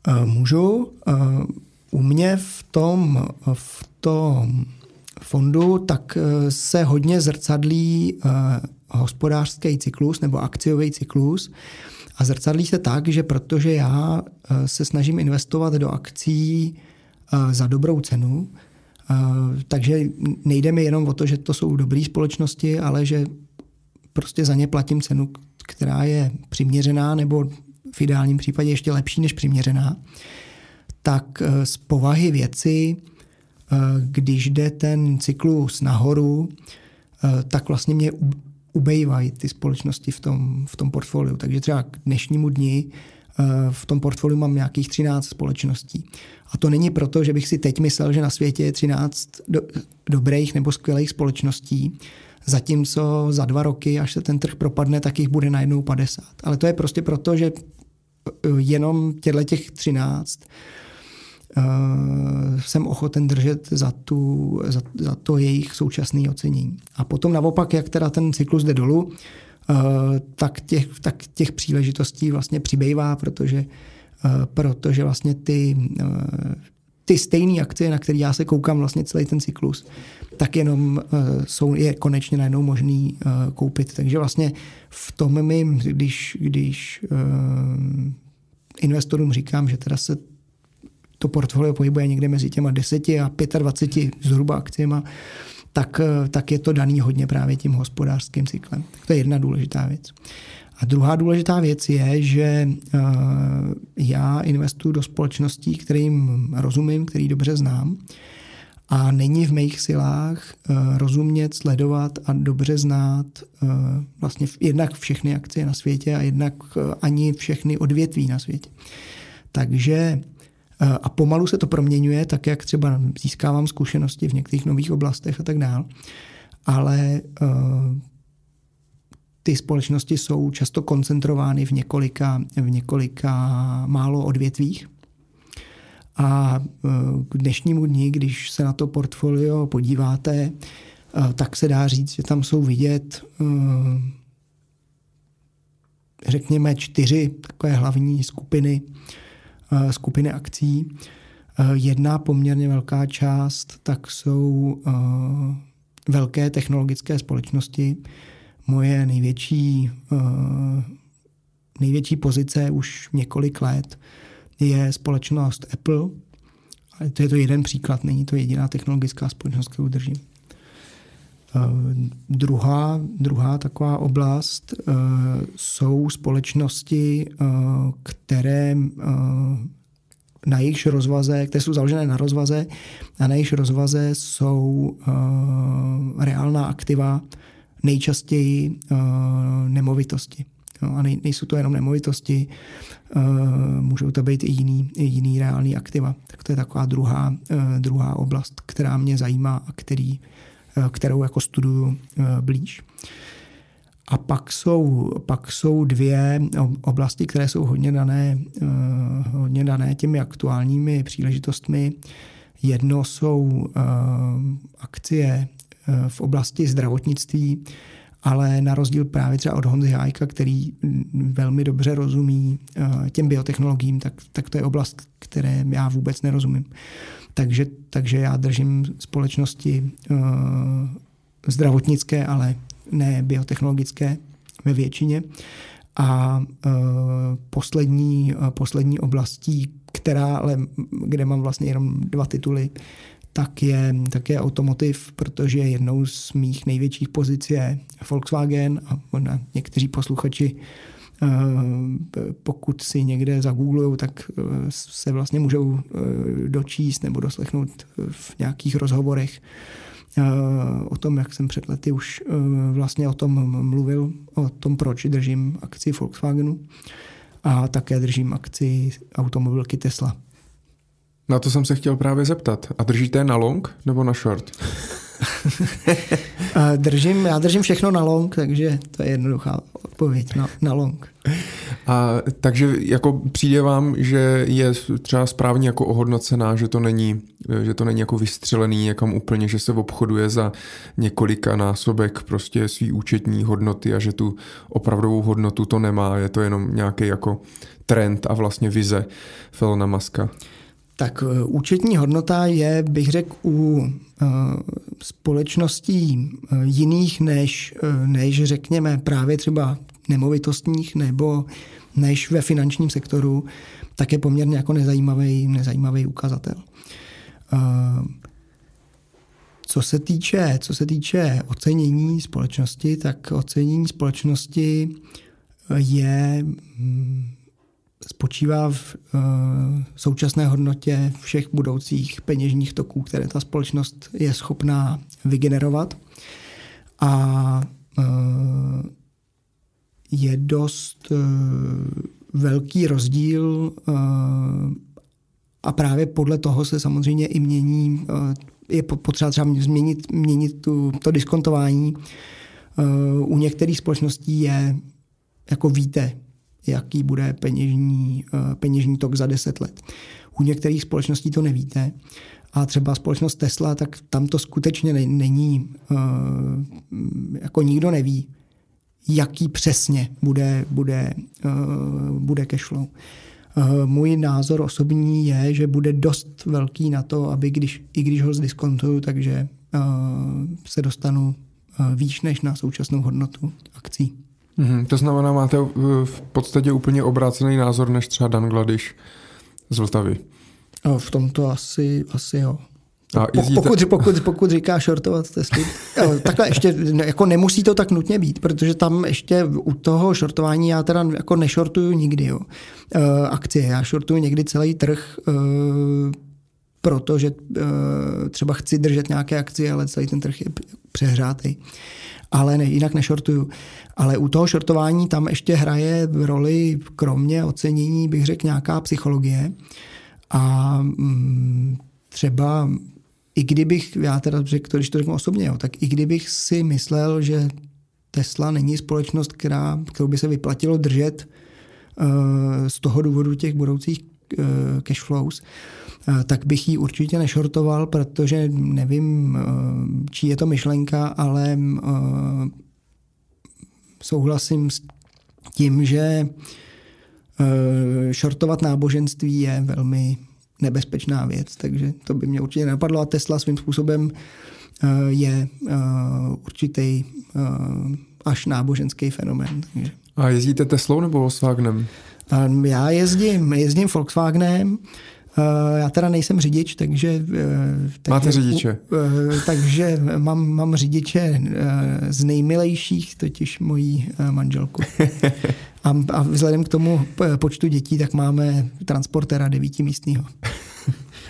Eh, můžu. Eh, u mě v tom, v tom fondu tak eh, se hodně zrcadlí hospodářský cyklus nebo akciový cyklus. A zrcadlí se tak, že protože já se snažím investovat do akcí za dobrou cenu. Takže nejde mi jenom o to, že to jsou dobré společnosti, ale že prostě za ně platím cenu, která je přiměřená nebo v ideálním případě ještě lepší než přiměřená. Tak z povahy věci když jde ten cyklus nahoru, tak vlastně mě ubejvají ty společnosti v tom, v tom portfoliu. Takže třeba k dnešnímu dni v tom portfoliu mám nějakých 13 společností. A to není proto, že bych si teď myslel, že na světě je 13 do, dobrých nebo skvělých společností, zatímco za dva roky, až se ten trh propadne, tak jich bude najednou 50. Ale to je prostě proto, že eh, jenom těchto těch 13 uh, eh, jsem ochoten držet za, tu, za, za to jejich současné ocenění. A potom naopak, jak teda ten cyklus jde dolů, uh, tak, těch, tak těch příležitostí vlastně přibývá, protože Eh, protože vlastně ty, eh, ty stejné akcie, na které já se koukám vlastně celý ten cyklus, tak jenom eh, jsou, je konečně najednou možný koupit. Takže vlastně v tom my, když, když investorům říkám, že teda se to portfolio pohybuje někde mezi těma 10 a 25 zhruba akciema, tak, tak je to daný hodně právě tím hospodářským cyklem. To je jedna důležitá věc. A druhá důležitá věc je, že eh, já investuji do společností, kterým rozumím, který dobře znám a není v mých silách eh, rozumět, sledovat a dobře znát eh, vlastně jednak všechny akcie na světě a jednak ani všechny odvětví na světě. Takže a pomalu se to proměňuje, tak jak třeba získávám zkušenosti v některých nových oblastech a tak dále. Ale ty společnosti jsou často koncentrovány v několika, v několika málo odvětvích. A e, k dnešnímu dni, když se na to portfolio podíváte, e, tak se dá říct, že tam jsou vidět řekněme čtyři takové hlavní skupiny, skupiny akcí. Jedna poměrně velká část tak jsou velké technologické společnosti, moje největší, největší pozice už několik let je společnost Apple. To je to jeden příklad, není to jediná technologická společnost, kterou držím. Uh, druhá, druhá taková oblast uh, jsou společnosti, uh, které na jejichž rozvaze, které jsou založené na rozvaze a na jejichž rozvaze jsou reálná aktiva, nejčastěji nemovitosti. No, a nej, nejsou to jenom nemovitosti, můžou to být i jiný, jiný reálný aktiva. Tak to je taková druhá, uh, druhá oblast, která mě zajímá a který, kterou jako studuju uh, blíž. A pak jsou, pak jsou dvě oblasti, které jsou hodně dané, uh, hodně dané těmi aktuálními příležitostmi. Jedno jsou akcie v oblasti zdravotnictví, ale na rozdíl právě třeba od Honzy Hájka, který velmi dobře rozumí eh, těm biotechnologiím, tak, tak to je oblast, které já vůbec nerozumím. Takže, takže já držím společnosti uh, zdravotnické, ale ne biotechnologické ve většině. A uh, poslední, uh, poslední oblastí, která, ale kde mám vlastně jenom dva tituly, tak je, tak je automotiv, protože jednou z mých největších pozic je Volkswagen a možná někteří posluchači eh, pokud si někde zagooglují, tak eh, se vlastně můžou eh, dočíst nebo doslechnout v nějakých rozhovorech o tom, jak jsem před lety už vlastně o tom mluvil, o tom, proč držím akci Volkswagenu a také držím akci automobilky Tesla. Na to jsem se chtěl právě zeptat. A držíte na long nebo na short? (laughs) držím, já držím všechno na long, takže to je jednoduchá odpověď na, na long. A takže jako přijde vám, že je třeba správně jako ohodnocená, že to není, že to není jako vystřelený někam úplně, že se obchoduje za několika násobek prostě svý účetní hodnoty a že tu opravdovou hodnotu to nemá, je to jenom nějaký jako trend a vlastně vize Felona Maska. Tak eh, účetní hodnota je, bych řekl, u eh, společností eh, jiných než, než řekněme právě třeba nemovitostních nebo než ve finančním sektoru, tak je poměrně jako nezajímavý, nezajímavý ukazatel. Co se týče, co se týče ocenění společnosti, tak ocenění společnosti je hm, spočívá v současné hodnotě všech budoucích peněžních toků, které ta společnost je schopná vygenerovat. A je dost velký rozdíl a právě podle toho se samozřejmě i mění, je potřeba třeba změnit, měnit tu, to diskontování. U některých společností je, jako víte, jaký bude peněžní, peněžní tok za 10 let. U některých společností to nevíte. A třeba společnost Tesla, tak tam to skutečně není, jako nikdo neví, jaký přesně bude, bude, bude cashflow. Můj názor osobní je, že bude dost velký na to, aby když, i když ho zdiskontuju, takže se dostanu výš než na současnou hodnotu akcí. Mm-hmm. To znamená, máte v podstatě úplně obrácený názor než třeba Dan Gladiš z Vltavy. V tomto asi, asi jo. A jezdíte... pokud, pokud, pokud říká shortovat Tesly, takhle ještě jako nemusí to tak nutně být, protože tam ještě u toho shortování já teda jako nešortuju nikdy jo. E, akcie, já shortuju někdy celý trh, e, protože e, třeba chci držet nějaké akcie, ale celý ten trh je přehrátý. Ale ne, jinak nešortuju. Ale u toho shortování tam ještě hraje roli, kromě ocenění, bych řekl, nějaká psychologie. A mm, třeba i kdybych, já teda řekl, když to řeknu osobně, jo, tak i kdybych si myslel, že Tesla není společnost, která, kterou by se vyplatilo držet uh, z toho důvodu těch budoucích cash flows, uh, tak bych ji určitě nešortoval, protože nevím, uh, čí je to myšlenka, ale uh, souhlasím s tím, že šortovat náboženství je velmi nebezpečná věc, takže to by mě určitě napadlo a Tesla svým způsobem eh, je eh, určitý eh, až náboženský fenomén. A jezdíte Teslou nebo Volkswagenem? Já jezdím, jezdím Volkswagenem, já teda nejsem řidič, takže... takže Máte řidiče? Takže mám, mám řidiče z nejmilejších, totiž mojí manželku. (laughs) A, a vzhledem k tomu počtu dětí, tak máme transportéra devítimístního.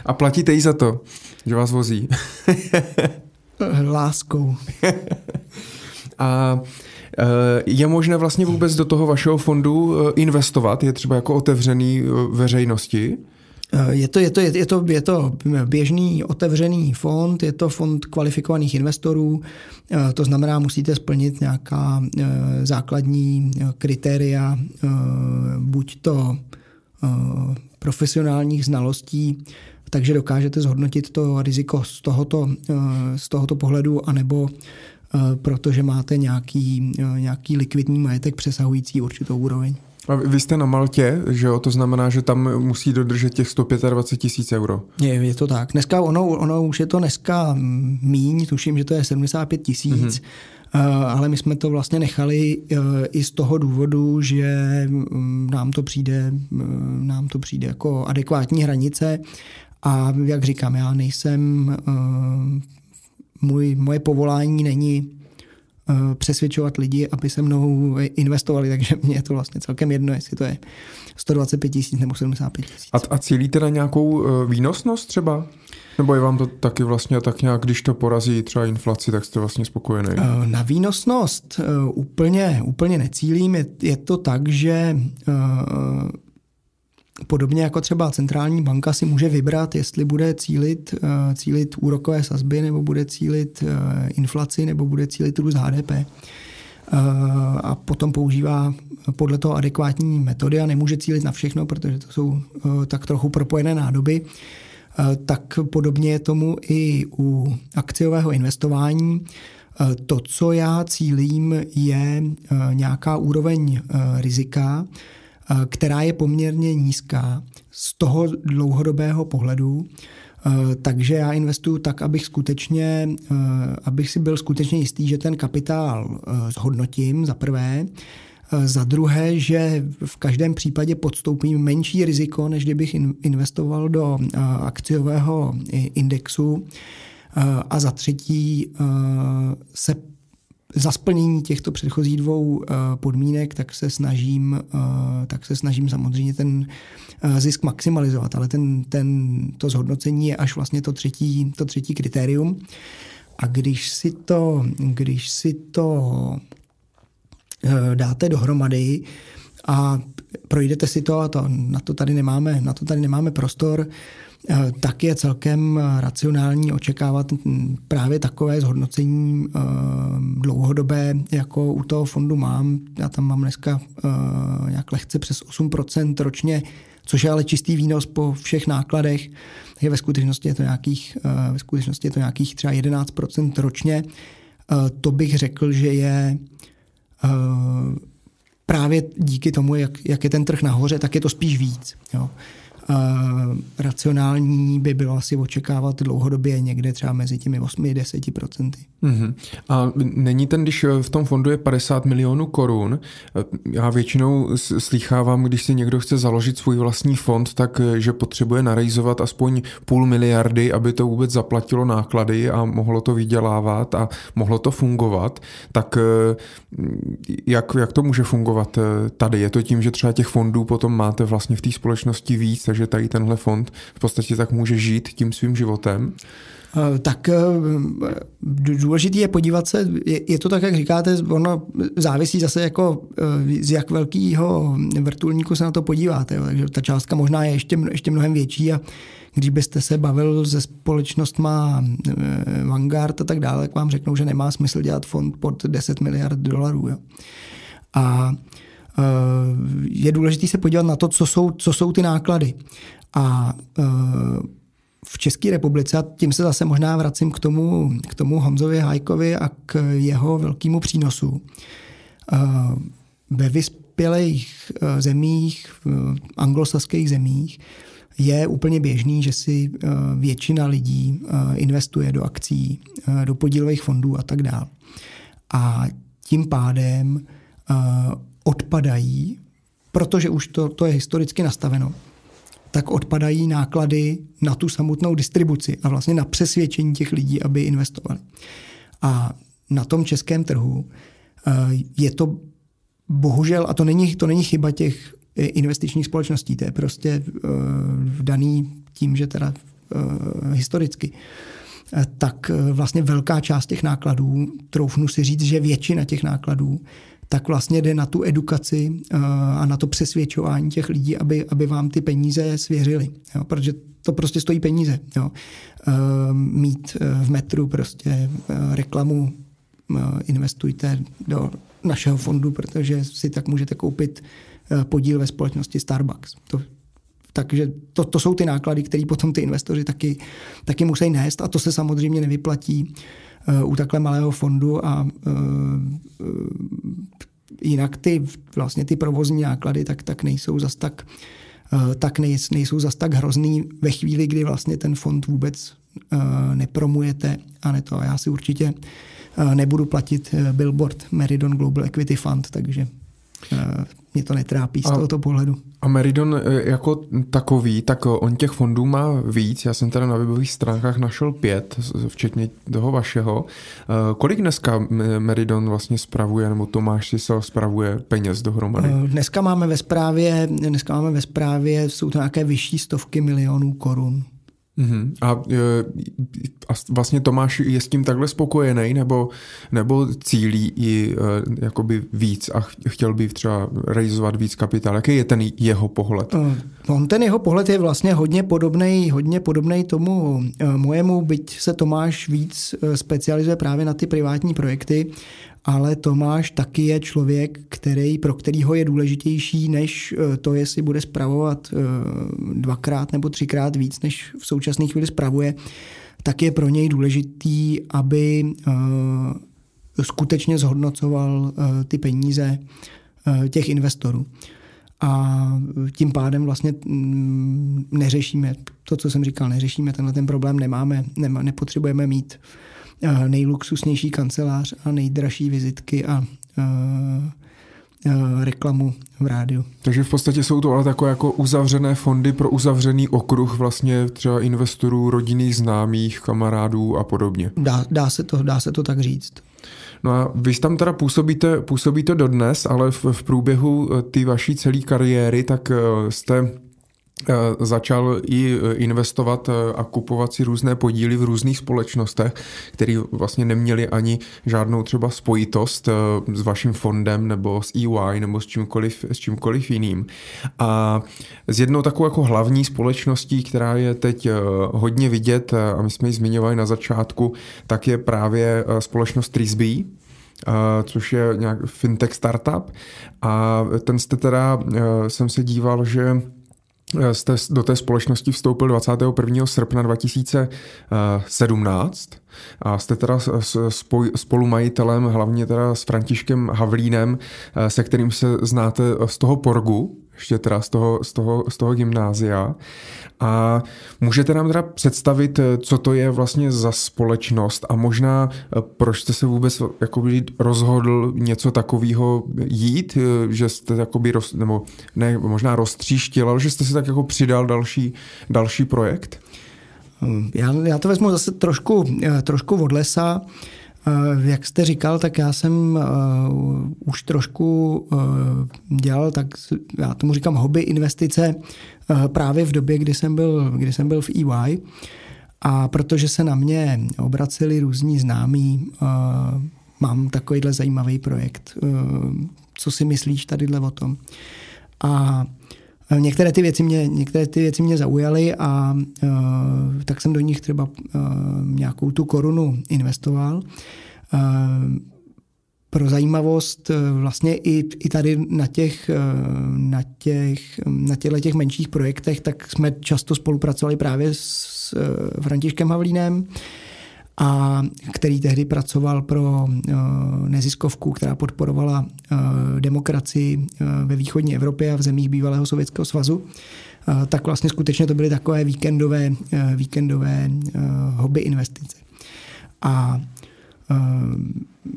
A platíte jí za to, že vás vozí? Láskou. (laughs) A je možné vlastně vůbec do toho vašeho fondu e, investovat? Je třeba jako otevřený e, veřejnosti? Je to, je, to, je, to, je to běžný otevřený fond, je to fond kvalifikovaných investorů, to znamená, musíte splnit nějaká základní kritéria, buď to profesionálních znalostí, takže dokážete zhodnotit to riziko z tohoto, z tohoto pohledu, anebo protože máte nějaký, nějaký likvidní majetek přesahující určitou úroveň. A vy jste na Maltě, že jo? To znamená, že tam musí dodržet těch 125 tisíc euro. Je, je to tak. Dneska ono, ono už je to dneska míň, tuším, že to je 75 tisíc. Mm-hmm. Ale my jsme to vlastně nechali eh, i z toho důvodu, že mm, nám to přijde, mm, nám to přijde jako adekvátní hranice a jak říkám, já nejsem, eh, můj, moje povolání není Eh, přesvědčovat lidi, aby se mnou investovali, takže mě je to vlastně celkem jedno, jestli to je 125 tisíc nebo 75 tisíc. A, a cílíte na nějakou eh, výnosnost třeba? Nebo je vám to taky vlastně tak nějak, když to porazí třeba inflaci, tak jste vlastně spokojený? Eh, na výnosnost úplně, úplně necílím. Je, je to tak, že Podobně jako třeba centrální banka si může vybrat, jestli bude cílit, eh, cílit úrokové sazby, nebo bude cílit eh, inflaci, nebo bude cílit růst HDP. Eh, a potom používá podle toho adekvátní metody a nemůže cílit na všechno, protože to jsou tak trochu propojené nádoby. Tak podobně je tomu i u akciového investování. To, co já cílím, je nějaká úroveň rizika, která je poměrně nízká z toho dlouhodobého pohledu. Takže já investuju tak, abych skutečně, abych si byl skutečně jistý, že ten kapitál zhodnotím za prvé, za druhé, že v každém případě podstoupím menší riziko, než kdybych investoval do akciového indexu. A za třetí se za splnění těchto předchozích dvou podmínek, tak se snažím, tak se snažím samozřejmě ten zisk maximalizovat, ale ten, ten, to zhodnocení je až vlastně to třetí, to třetí kritérium. A když si to, když si to dáte dohromady a projdete si to a to, na to tady nemáme, na to tady nemáme prostor, Eh, tak je celkem racionální očekávat právě takové zhodnocení eh, dlouhodobé, jako u toho fondu mám. Já tam mám dneska eh, nějak lehce přes 8% ročně, což je ale čistý výnos po všech nákladech. Je ve skutečnosti je to nějakých, ve skutečnosti je to nějakých třeba 11% ročně. To bych řekl, že je právě díky tomu, jak, jak je ten trh nahoře, tak je to spíš víc. Jo racionální by bylo asi očekávat dlouhodobě někde třeba mezi těmi 8 a 10 procenty. Mm-hmm. A není ten, když v tom fondu je 50 milionů korun, já většinou slýchávám, když si někdo chce založit svůj vlastní fond, tak že potřebuje narejzovat aspoň půl miliardy, aby to vůbec zaplatilo náklady a mohlo to vydělávat a mohlo to fungovat. Tak jak, jak to může fungovat tady? Je to tím, že třeba těch fondů potom máte vlastně v té společnosti víc, takže tady tenhle fond v podstatě tak může žít tím svým životem? Eh, tak eh, důležitý je podívat se, je, to tak, jak říkáte, ono závisí zase jako eh, z jak velkého vrtulníku se na to podíváte. Jo. Takže ta částka možná je ještě, ještě mnohem větší a když byste se bavil se společnostma Vanguard a tak dále, tak vám řeknou, že nemá smysl dělat fond pod 10 miliard dolarů. Jo. A je důležité se podívat na to, co jsou, co jsou ty náklady. A v České republice, a tím se zase možná vracím k tomu, k tomu Honzovi Hajkovi a k jeho velkému přínosu. Ve vyspělých zemích, v anglosaských zemích, je úplně běžný, že si většina lidí investuje do akcí, do podílových fondů a tak dále. A tím pádem odpadají, protože už to, to je historicky nastaveno, tak odpadají náklady na tu samotnou distribuci a vlastně na přesvědčení těch lidí, aby investovali. A na tom českém trhu eh, je to bohužel, a to není, to není chyba těch eh, investičních společností, to je prostě uh, daný tím, že teda historicky, tak vlastně velká část těch nákladů, troufnu si říct, že většina těch nákladů tak vlastně jde na tu edukaci eh, a na to přesvědčování těch lidí, aby, aby vám ty peníze svěřili. Jo? Protože to prostě stojí peníze. Jo? Eh, mít eh, v metru prostě reklamu investujte do našeho fondu, protože si tak můžete koupit podíl ve společnosti Starbucks. To, takže to, to jsou ty náklady, které potom ty investoři taky, taky musí nést a to se samozřejmě nevyplatí u takhle malého fondu a jinak ty vlastně ty provozní náklady tak, tak nejsou zas tak tak nejsou zas tak hrozný ve chvíli, kdy vlastně ten fond vůbec nepromujete a ne to. Já si určitě nebudu platit billboard Meridon Global Equity Fund, takže mě to netrápí z a, tohoto pohledu. A Meridon e, jako takový, tak on těch fondů má víc. Já jsem teda na webových stránkách našel pět, včetně toho vašeho. E, kolik dneska Meridon vlastně spravuje, nebo Tomáš si se spravuje peněz dohromady? Dneska máme ve správě, dneska máme ve správě, jsou to nějaké vyšší stovky milionů korun. Uh-huh. A, e, a vlastně Tomáš je s tím takhle spokojený, nebo, nebo cílí i e, jakoby víc a chtěl by třeba realizovat víc kapitál? Jaký je ten jeho pohled? Uh, on ten jeho pohled je vlastně hodně podobný hodně podobnej tomu mojemu, byť se Tomáš víc specializuje právě na ty privátní projekty ale Tomáš taky je člověk, který, pro kterýho je důležitější než eh, to, jestli bude spravovat eh, dvakrát nebo třikrát víc, než v současné chvíli spravuje, tak je pro něj důležitý, aby eh, skutečně zhodnocoval ty peníze těch investorů. A tím pádem vlastně mm, neřešíme to, co jsem říkal, neřešíme tenhle ten problém, nemáme, nema, nepotřebujeme mít nejluxusnější kancelář a nejdražší vizitky a, a, a reklamu v rádiu. Takže v podstatě jsou to ale takové jako uzavřené fondy pro uzavřený okruh vlastně třeba investorů, rodinných známých, kamarádů a podobně. Dá, dá, se, to, dá se to tak říct. No a vy tam teda působíte, působíte dodnes, ale v, v průběhu té vaší celé kariéry, tak jste Eh, začal i eh, investovat eh, a kupovat si různé podíly v různých společnostech, které vlastně neměly ani žádnou třeba spojitost s vaším fondem nebo s EY nebo s čímkoliv, s čímkoliv jiným. A z jednou takovou jako hlavní společností, která je teď hodně vidět, a my jsme ji zmiňovali na začátku, tak je právě společnost Trisby, což je nějak fintech startup. A ten jste teda, jsem se díval, že jste do té společnosti vstoupil 21. srpna 2017 a jste teda spolumajitelem hlavně teda s Františkem Havlínem, eh, se kterým se znáte z toho Porgu, ještě teda z toho, z toho, z toho gymnázia. A můžete nám teda představit, eh, co to je vlastně za společnost a možná eh, proč jste se vůbec jakoby rozhodl něco takového jít, eh, že jste jakoby roz, nebo ne, možná roztříštil, ale že jste si tak jako přidal další, další projekt? Já, já to vezmu zase trošku, trošku od lesa. Eh, jak jste říkal, tak já jsem uh, už trošku uh, dělal, tak já tomu říkám hobby investice uh, právě v době, kdy jsem byl, kdy jsem byl v EY. A protože se na mě obraceli různí známí, uh, mám takovýhle zajímavý projekt. Uh, co si myslíš tadyhle o tom? A Některé ty věci mě, některé ty věci mě zaujaly a uh, tak jsem do nich třeba uh, nějakou tu korunu investoval. Uh, pro zajímavost vlastně i, i tady na těch, na těch, na těchto těch menších projektech, tak jsme často spolupracovali právě s Františkem Havlínem, a který tehdy pracoval pro eh, neziskovku, která podporovala eh, demokracii eh, ve východní Evropě a v zemích bývalého Sovětského svazu, tak vlastně skutečně to byly takové víkendové, víkendové hobby investice. A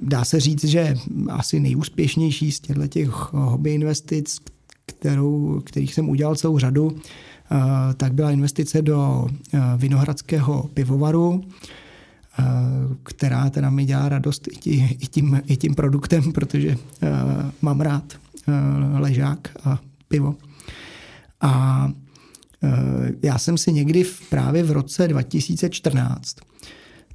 dá se říct, že asi nejúspěšnější z těchto těch hobby investic, kterou, kterých jsem udělal celou řadu, tak byla investice do Vinohradského pivovaru, která teda mi dělá radost i, i, tím, i tím produktem, protože uh, mám rád uh, ležák a pivo. A já jsem si někdy v, právě v roce 2014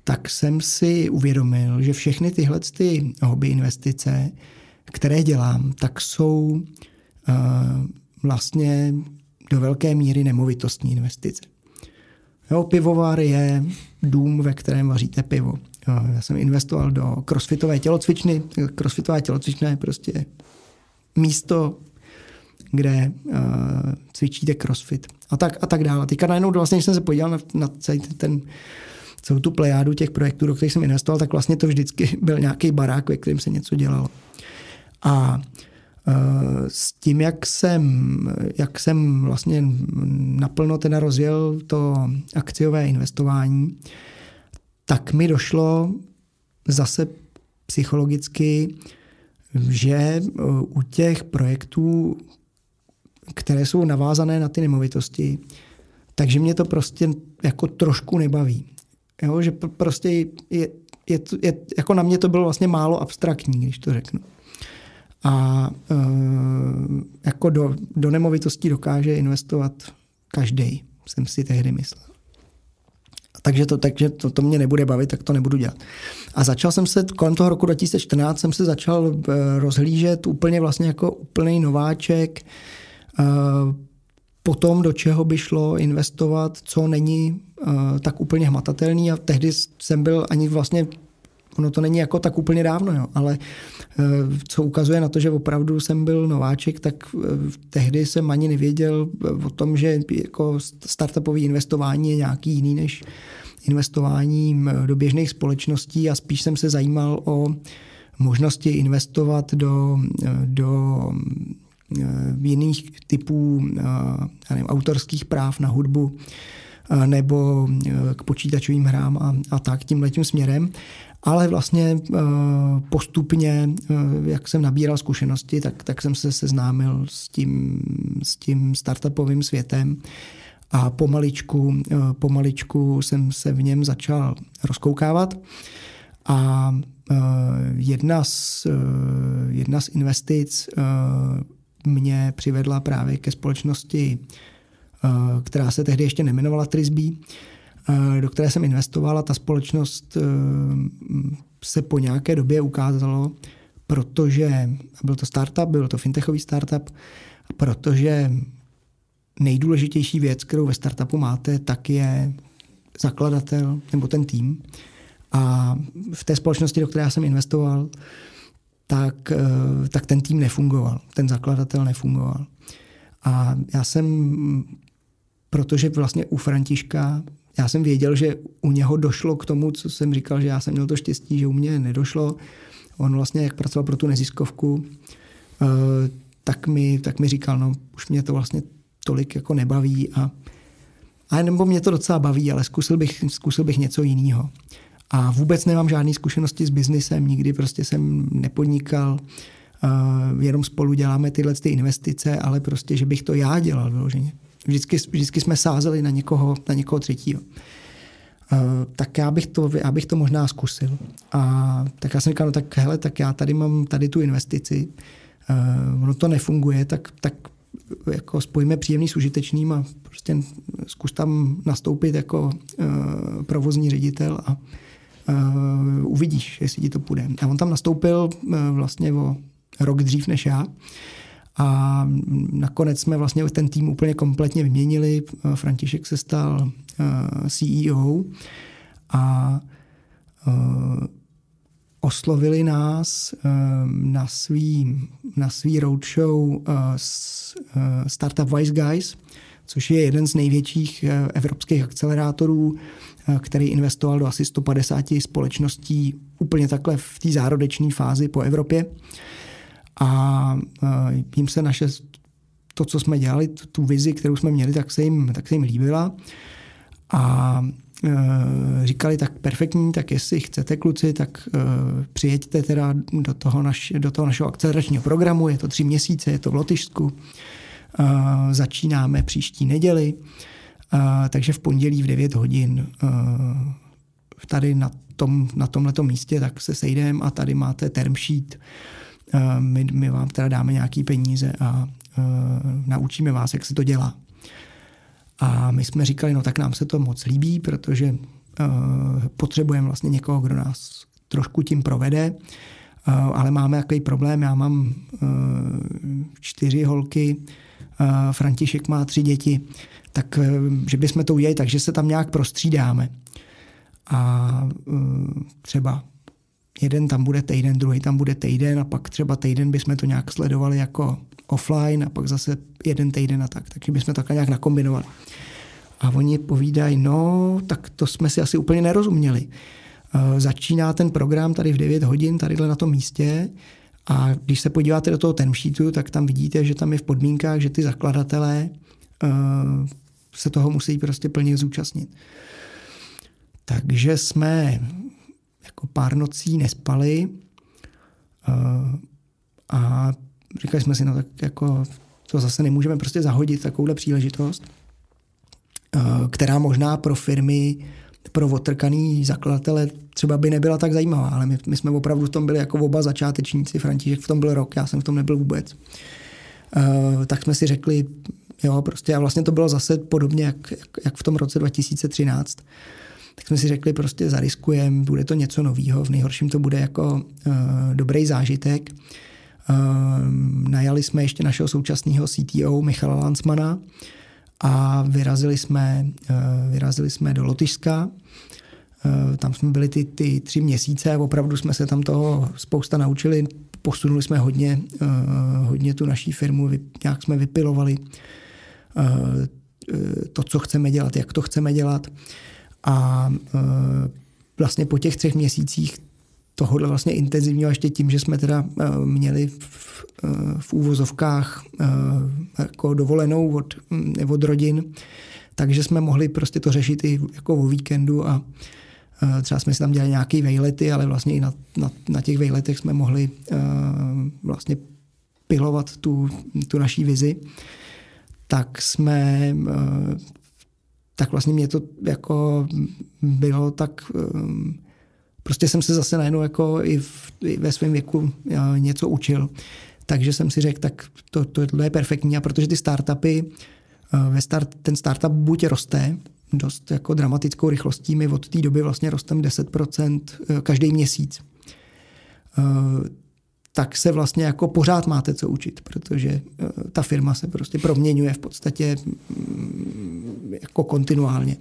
tak jsem si uvědomil, že všechny tyhle ty hobby investice, které dělám, tak jsou vlastně do velké míry nemovitostní investice. Jo, pivovar je dům, ve kterém vaříte pivo. Já jsem investoval do crossfitové tělocvičny. Crossfitová tělocvična je prostě místo, kde uh, cvičíte crossfit a tak, a tak dále. Teďka najednou vlastně, když jsem se podíval na, na celý ten, celou tu plejádu těch projektů, do kterých jsem investoval, tak vlastně to vždycky byl nějaký barák, ve kterém se něco dělalo. A s tím, jak jsem, jak jsem vlastně naplno teda rozjel to akciové investování, tak mi došlo zase psychologicky, že u těch projektů, které jsou navázané na ty nemovitosti, takže mě to prostě jako trošku nebaví. Jo, že prostě je, je, je, jako na mě to bylo vlastně málo abstraktní, když to řeknu a e, jako do, do nemovitostí dokáže investovat každý, jsem si tehdy myslel. Takže to, takže to, to mě nebude bavit, tak to nebudu dělat. A začal jsem se, kolem toho roku 2014 jsem se začal e, rozhlížet úplně vlastně jako úplný nováček, e, potom do čeho by šlo investovat, co není tak úplně hmatatelný a tehdy jsem byl ani vlastně ono to není jako tak úplně dávno, jo, ale eh, co ukazuje na to, že opravdu jsem byl nováček, tak eh, tehdy jsem ani nevěděl eh, o tom, že jako startupové investování je nějaký jiný než investování do běžných společností. A spíš jsem se zajímal o možnosti investovat do, do jiných typů nevím, autorských práv na hudbu nebo k počítačovým hrám a, a tak tím letím směrem ale vlastně eh, postupně, eh, jak jsem nabíral zkušenosti, tak, tak jsem se seznámil s tím, s tím startupovým světem a pomaličku, eh, pomaličku jsem se v něm začal rozkoukávat. A jedna z, jedna z investic mě přivedla právě ke společnosti, která se tehdy ještě nemenovala Trisby, do které jsem investoval a ta společnost se po nějaké době ukázalo, protože byl to startup, byl to fintechový startup, protože nejdůležitější věc, kterou ve startupu máte, tak je zakladatel nebo ten tým. A v té společnosti, do které já jsem investoval, tak, eh, tak ten tým nefungoval, ten zakladatel nefungoval. A já jsem, protože vlastně u Františka, já jsem věděl, že u něho došlo k tomu, co jsem říkal, že já jsem měl to štěstí, že u mě nedošlo. On vlastně, jak pracoval pro tu neziskovku, eh, tak mi, tak mi říkal, no už mě to vlastně tolik jako nebaví a, a nebo mě to docela baví, ale zkusil bych, zkusil bych něco jiného. A vůbec nemám žádné zkušenosti s biznisem, nikdy prostě jsem nepodnikal, uh, jenom spolu děláme tyhle ty investice, ale prostě, že bych to já dělal vyloženě. Vždycky, vždycky jsme sázeli na někoho, na někoho třetího. Uh, tak já bych, to, já bych to možná zkusil. A tak já jsem říkal, no tak hele, tak já tady mám tady tu investici, uh, ono to nefunguje, tak, tak jako spojíme příjemný s užitečným a prostě zkus tam nastoupit jako uh, provozní ředitel a uh, uvidíš, jestli ti to půjde. A on tam nastoupil uh, vlastně o rok dřív než já a nakonec jsme vlastně ten tým úplně kompletně vyměnili. František se stal uh, CEO a uh, oslovili nás ehm, na svý, na svý roadshow Startup Wise Guys, což je jeden z největších eh, evropských akcelerátorů, eh, který investoval do asi 150 společností úplně takhle v té zárodečné fázi po Evropě. A jim se naše, to, co jsme dělali, tu vizi, kterou jsme měli, tak se jim, tak se jim líbila. A Eh, říkali, tak perfektní, tak jestli chcete kluci, tak uh, přijeďte teda do toho, naš, do toho našeho akceleračního programu, je to tři měsíce, je to v Lotyšsku, začínáme příští neděli, takže v pondělí v 9 hodin tady na, tom, na tomhletom místě tak se sejdeme a tady máte term sheet, my, my vám teda dáme nějaký peníze a uh, naučíme vás, jak se to dělá. A my jsme říkali, no tak nám se to moc líbí, protože uh, potřebujeme vlastně někoho, kdo nás trošku tím provede, ale máme takový problém, já mám čtyři holky, František má tři děti, tak že bychom to udělali takže se tam nějak prostřídáme. A třeba jeden tam bude týden, druhý tam bude týden a pak třeba týden bychom to nějak sledovali jako offline a pak zase jeden týden a tak. Takže bychom to takhle nějak nakombinovali. A oni povídají, no, tak to jsme si asi úplně nerozuměli. Uh, začíná ten program tady v 9 hodin, tadyhle na tom místě a když se podíváte do toho termsheetu, tak tam vidíte, že tam je v podmínkách, že ty zakladatelé uh, se toho musí prostě plně zúčastnit. Takže jsme jako pár nocí nespali uh, a říkali jsme si, no tak jako to zase nemůžeme prostě zahodit takovouhle příležitost, eh, která možná pro firmy, pro otrkaný zakladatele třeba by nebyla tak zajímavá, ale my, my jsme opravdu v tom byli jako oba začátečníci, František v tom byl rok, já jsem v tom nebyl vůbec. Uh, tak jsme si řekli, jo, prostě a vlastně to bylo zase podobně, jak, jak, jak v tom roce 2013. Tak jsme si řekli, prostě zariskujeme, bude to něco nového, v nejhorším to bude jako uh, dobrý zážitek. Ehm, najali jsme ještě našeho současného CTO Michala Lansmana a vyrazili jsme, eh, vyrazili jsme do Lotyšska. Eh, tam jsme byli ty, ty tři měsíce opravdu jsme se tam toho spousta naučili. Posunuli jsme hodně, hodně tu naší firmu, nějak jsme vypilovali to, co chceme dělat, jak to chceme dělat. A vlastně po těch třech měsících tohohle vlastně intenzivního ještě tím, že jsme teda uh, měli v, uh, v úvozovkách jako dovolenou od, um, od rodin, takže jsme mohli prostě to řešit i jako o víkendu a třeba jsme si tam dělali nějaké vejlety, ale vlastně i na, na, na těch vejletech jsme mohli vlastně pilovat tu, tu naší vizi, tak jsme tak vlastně mě to jako bylo tak um, prostě jsem se zase najednou jako i, v, i ve svém věku něco učil. Takže jsem si řekl, tak to, to je perfektní. A protože ty startupy, ve start, ten startup buď roste, dost jako dramatickou rychlostí. My od té doby vlastně rosteme 10% každý měsíc tak se vlastně jako pořád máte co učit, protože eh, ta firma se prostě proměňuje v podstatě mm, jako kontinuálně.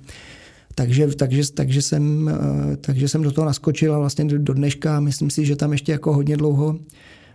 Takže, takže, takže, jsem, eh, takže jsem do toho naskočil a vlastně do dneška myslím si, že tam ještě jako hodně dlouho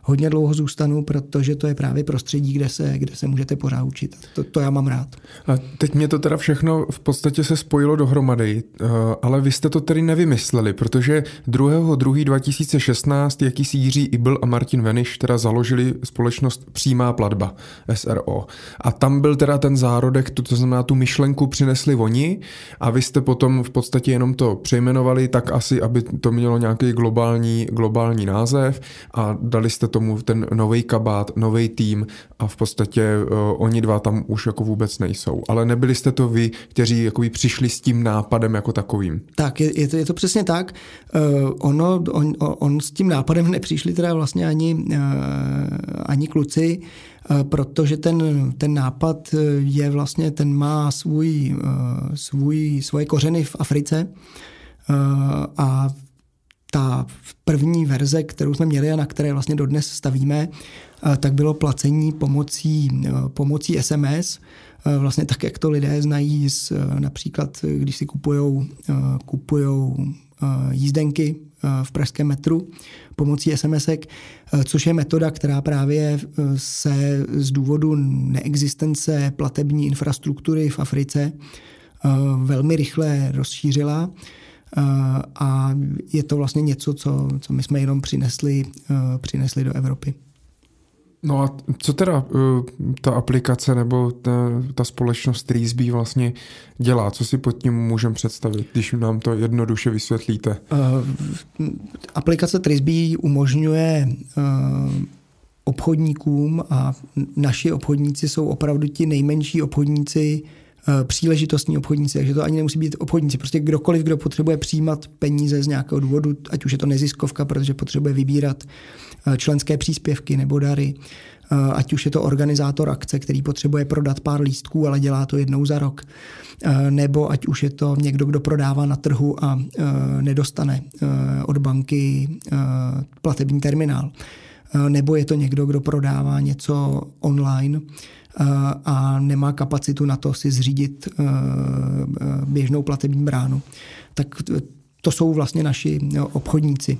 hodně dlouho zůstanu, protože to je právě prostředí, kde se, kde se můžete pořád učit. To, to já mám rád. A teď mě to teda všechno v podstatě se spojilo dohromady, eh, ale vy jste to tedy nevymysleli, protože 2.2.2016 jakýsi Jiří Ibl a Martin Veniš teda založili společnost Přímá platba, SRO. A tam byl teda ten zárodek, to, to znamená tu myšlenku přinesli oni a vy jste potom v podstatě jenom to přejmenovali tak asi, aby to mělo nějaký globální, globální název a dali jste tomu ten nový kabát, nový tým a v podstatě uh, oni dva tam už jako vůbec nejsou. Ale nebyli jste to vy, kteří jakoby přišli s tím nápadem jako takovým. Tak, je, je, to, je to přesně tak. Uh, ono, on, on s tím nápadem (laughs) nepřišli teda vlastně ani, uh, ani kluci, uh, protože ten, ten nápad je vlastně, ten má svůj, uh, svůj, svoje kořeny v Africe uh, a ta první verze, kterou jsme měli a na které vlastně dodnes stavíme, eh, tak bylo placení pomocí, eh, pomocí SMS, eh, vlastně tak, jak to lidé znají z, například, když si kupujou, kupujou jízdenky v pražském metru pomocí SMSek, což je metoda, která právě se z důvodu neexistence platební infrastruktury v Africe velmi rychle rozšířila a je to vlastně něco, co, co my jsme jenom přinesli, eh, přinesli do Evropy. No a co teda eh, ta aplikace nebo ta, ta společnost Treesby vlastně dělá? Co si pod tím můžeme představit, když nám to jednoduše vysvětlíte? Uh, aplikace Treesby umožňuje uh, obchodníkům a naši obchodníci jsou opravdu ti nejmenší obchodníci Eh, příležitostní obchodníci, takže to ani nemusí být obchodníci. Prostě kdokoliv, kdo potřebuje přijímat peníze z nějakého důvodu, ať už je to neziskovka, protože potřebuje vybírat eh, členské příspěvky nebo dary, eh, ať už je to organizátor akce, který potřebuje prodat pár lístků, ale dělá to jednou za rok, nebo ať už je to někdo, kdo prodává na trhu a nedostane od banky platební terminál, nebo je to někdo, kdo prodává něco online, a nemá kapacitu na to si zřídit e, e, běžnou platební bránu. Tak to jsou vlastně naši obchodníci.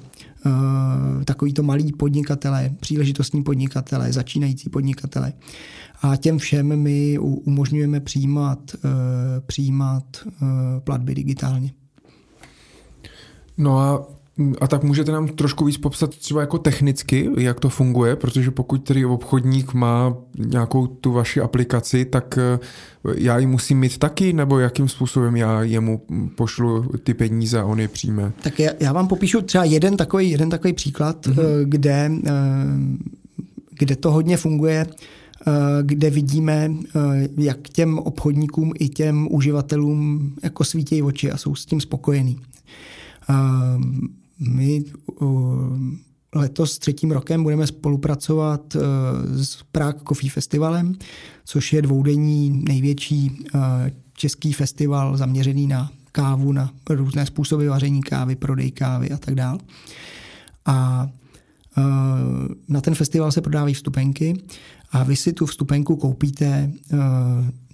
E, takový to malí podnikatelé, příležitostní podnikatelé, začínající podnikatelé. A těm všem my umožňujeme přijímat, přijímat platby digitálně. No a a tak můžete nám trošku víc popsat třeba jako technicky, jak to funguje, protože pokud tedy obchodník má nějakou tu vaši aplikaci, tak eh, já ji musím mít taky, nebo jakým způsobem já jemu pošlu ty peníze a on je přijme? Tak já, já vám popíšu třeba jeden takový, jeden takový příklad, mm-hmm. kde, eh, kde to hodně funguje kde vidíme, jak těm obchodníkům i těm uživatelům jako svítí oči a jsou s tím spokojení. My letos třetím rokem budeme spolupracovat e, s Prague Coffee Festivalem, což je dvoudenní největší e, český festival zaměřený na kávu, na různé způsoby vaření kávy, prodej kávy a tak dále. A e, na ten festival se prodávají vstupenky a vy si tu vstupenku koupíte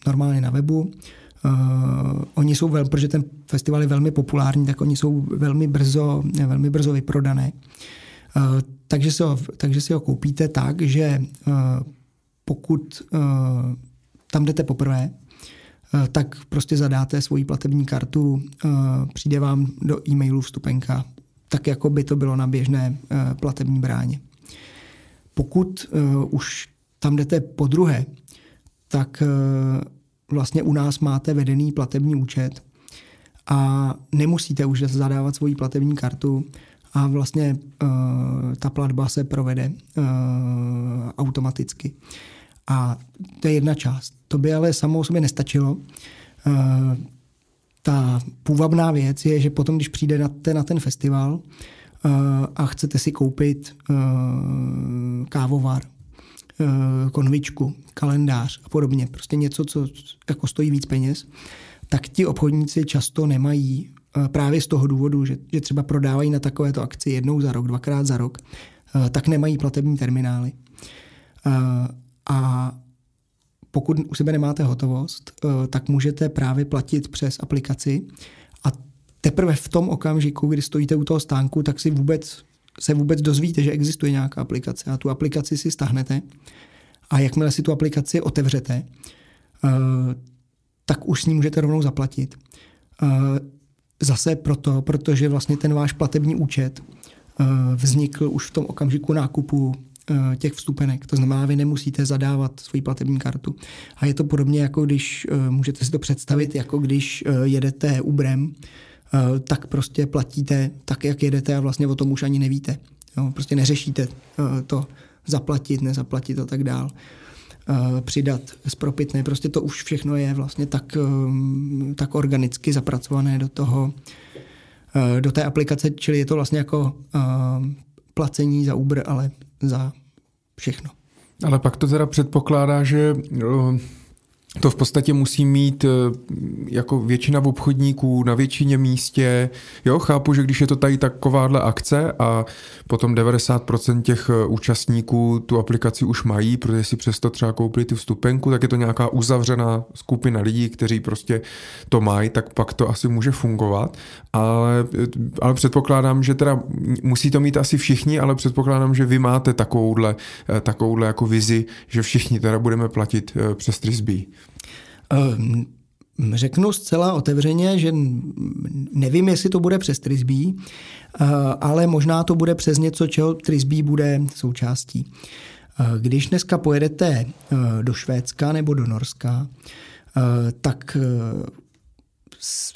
normálně na webu Uh, oni jsou velmi, protože ten festival je velmi populární, tak oni jsou velmi brzo, velmi brzo vyprodané. Uh, takže, si ho, takže si ho koupíte tak, že uh, pokud uh, tam jdete poprvé, uh, tak prostě zadáte svoji platební kartu, uh, přijde vám do e-mailu vstupenka, tak jako by to bylo na běžné uh, platební bráně. Pokud uh, už tam jdete po druhé, tak uh, vlastně u nás máte vedený platební účet a nemusíte už zadávat svoji platební kartu a vlastně uh, ta platba se provede uh, automaticky. A to je jedna část. To by ale samo o sobě nestačilo. Uh, ta půvabná věc je, že potom, když přijde na ten, na ten festival a chcete si koupit kávovar, konvičku, kalendář a podobně, prostě něco, co jako stojí víc peněz, tak ti obchodníci často nemají právě z toho důvodu, že, že třeba prodávají na takovéto akci jednou za rok, dvakrát za rok, tak nemají platební terminály. A pokud u sebe nemáte hotovost, tak můžete právě platit přes aplikaci a teprve v tom okamžiku, kdy stojíte u toho stánku, tak si vůbec se vůbec dozvíte, že existuje nějaká aplikace a tu aplikaci si stáhnete a jakmile si tu aplikaci otevřete, tak už s ní můžete rovnou zaplatit. Zase proto, protože vlastně ten váš platební účet eh, vznikl už v tom okamžiku nákupu eh, těch vstupenek. To znamená, vy nemusíte zadávat svoji platební kartu. A je to podobně jako když, eh, můžete si to představit, jako když jedete Uberem, tak prostě platíte tak, jak jedete a vlastně o tom už ani nevíte. Jo, prostě neřešíte to zaplatit, nezaplatit a tak dál. Eh, přidat z propitné. Prostě to už všechno je vlastně tak, eh, tak organicky zapracované do toho, eh, do té aplikace, čili je to vlastně jako placení za Uber, ale za všechno. Ale pak to teda předpokládá, že to v podstatě musí mít eh, jako většina obchodníků na většině místě. Jo, chápu, že když je to tady takováhle akce a potom 90% těch eh, účastníků tu aplikaci už mají, protože si přesto třeba koupili tu vstupenku, tak je to nějaká uzavřená skupina lidí, kteří prostě to mají, tak pak to asi může fungovat. Ale, eh, ale předpokládám, že teda musí to mít asi všichni, ale předpokládám, že vy máte takovouhle, takovouhle jako vizi, že všichni teda budeme platit přes Trisbee. Ehm, řeknu zcela otevřeně, že nevím, jestli to bude přes Trisbee, eh, ale možná to bude přes něco, čeho Trisbee bude součástí. Eh, když dneska pojedete eh, do Švédska nebo do Norska, tak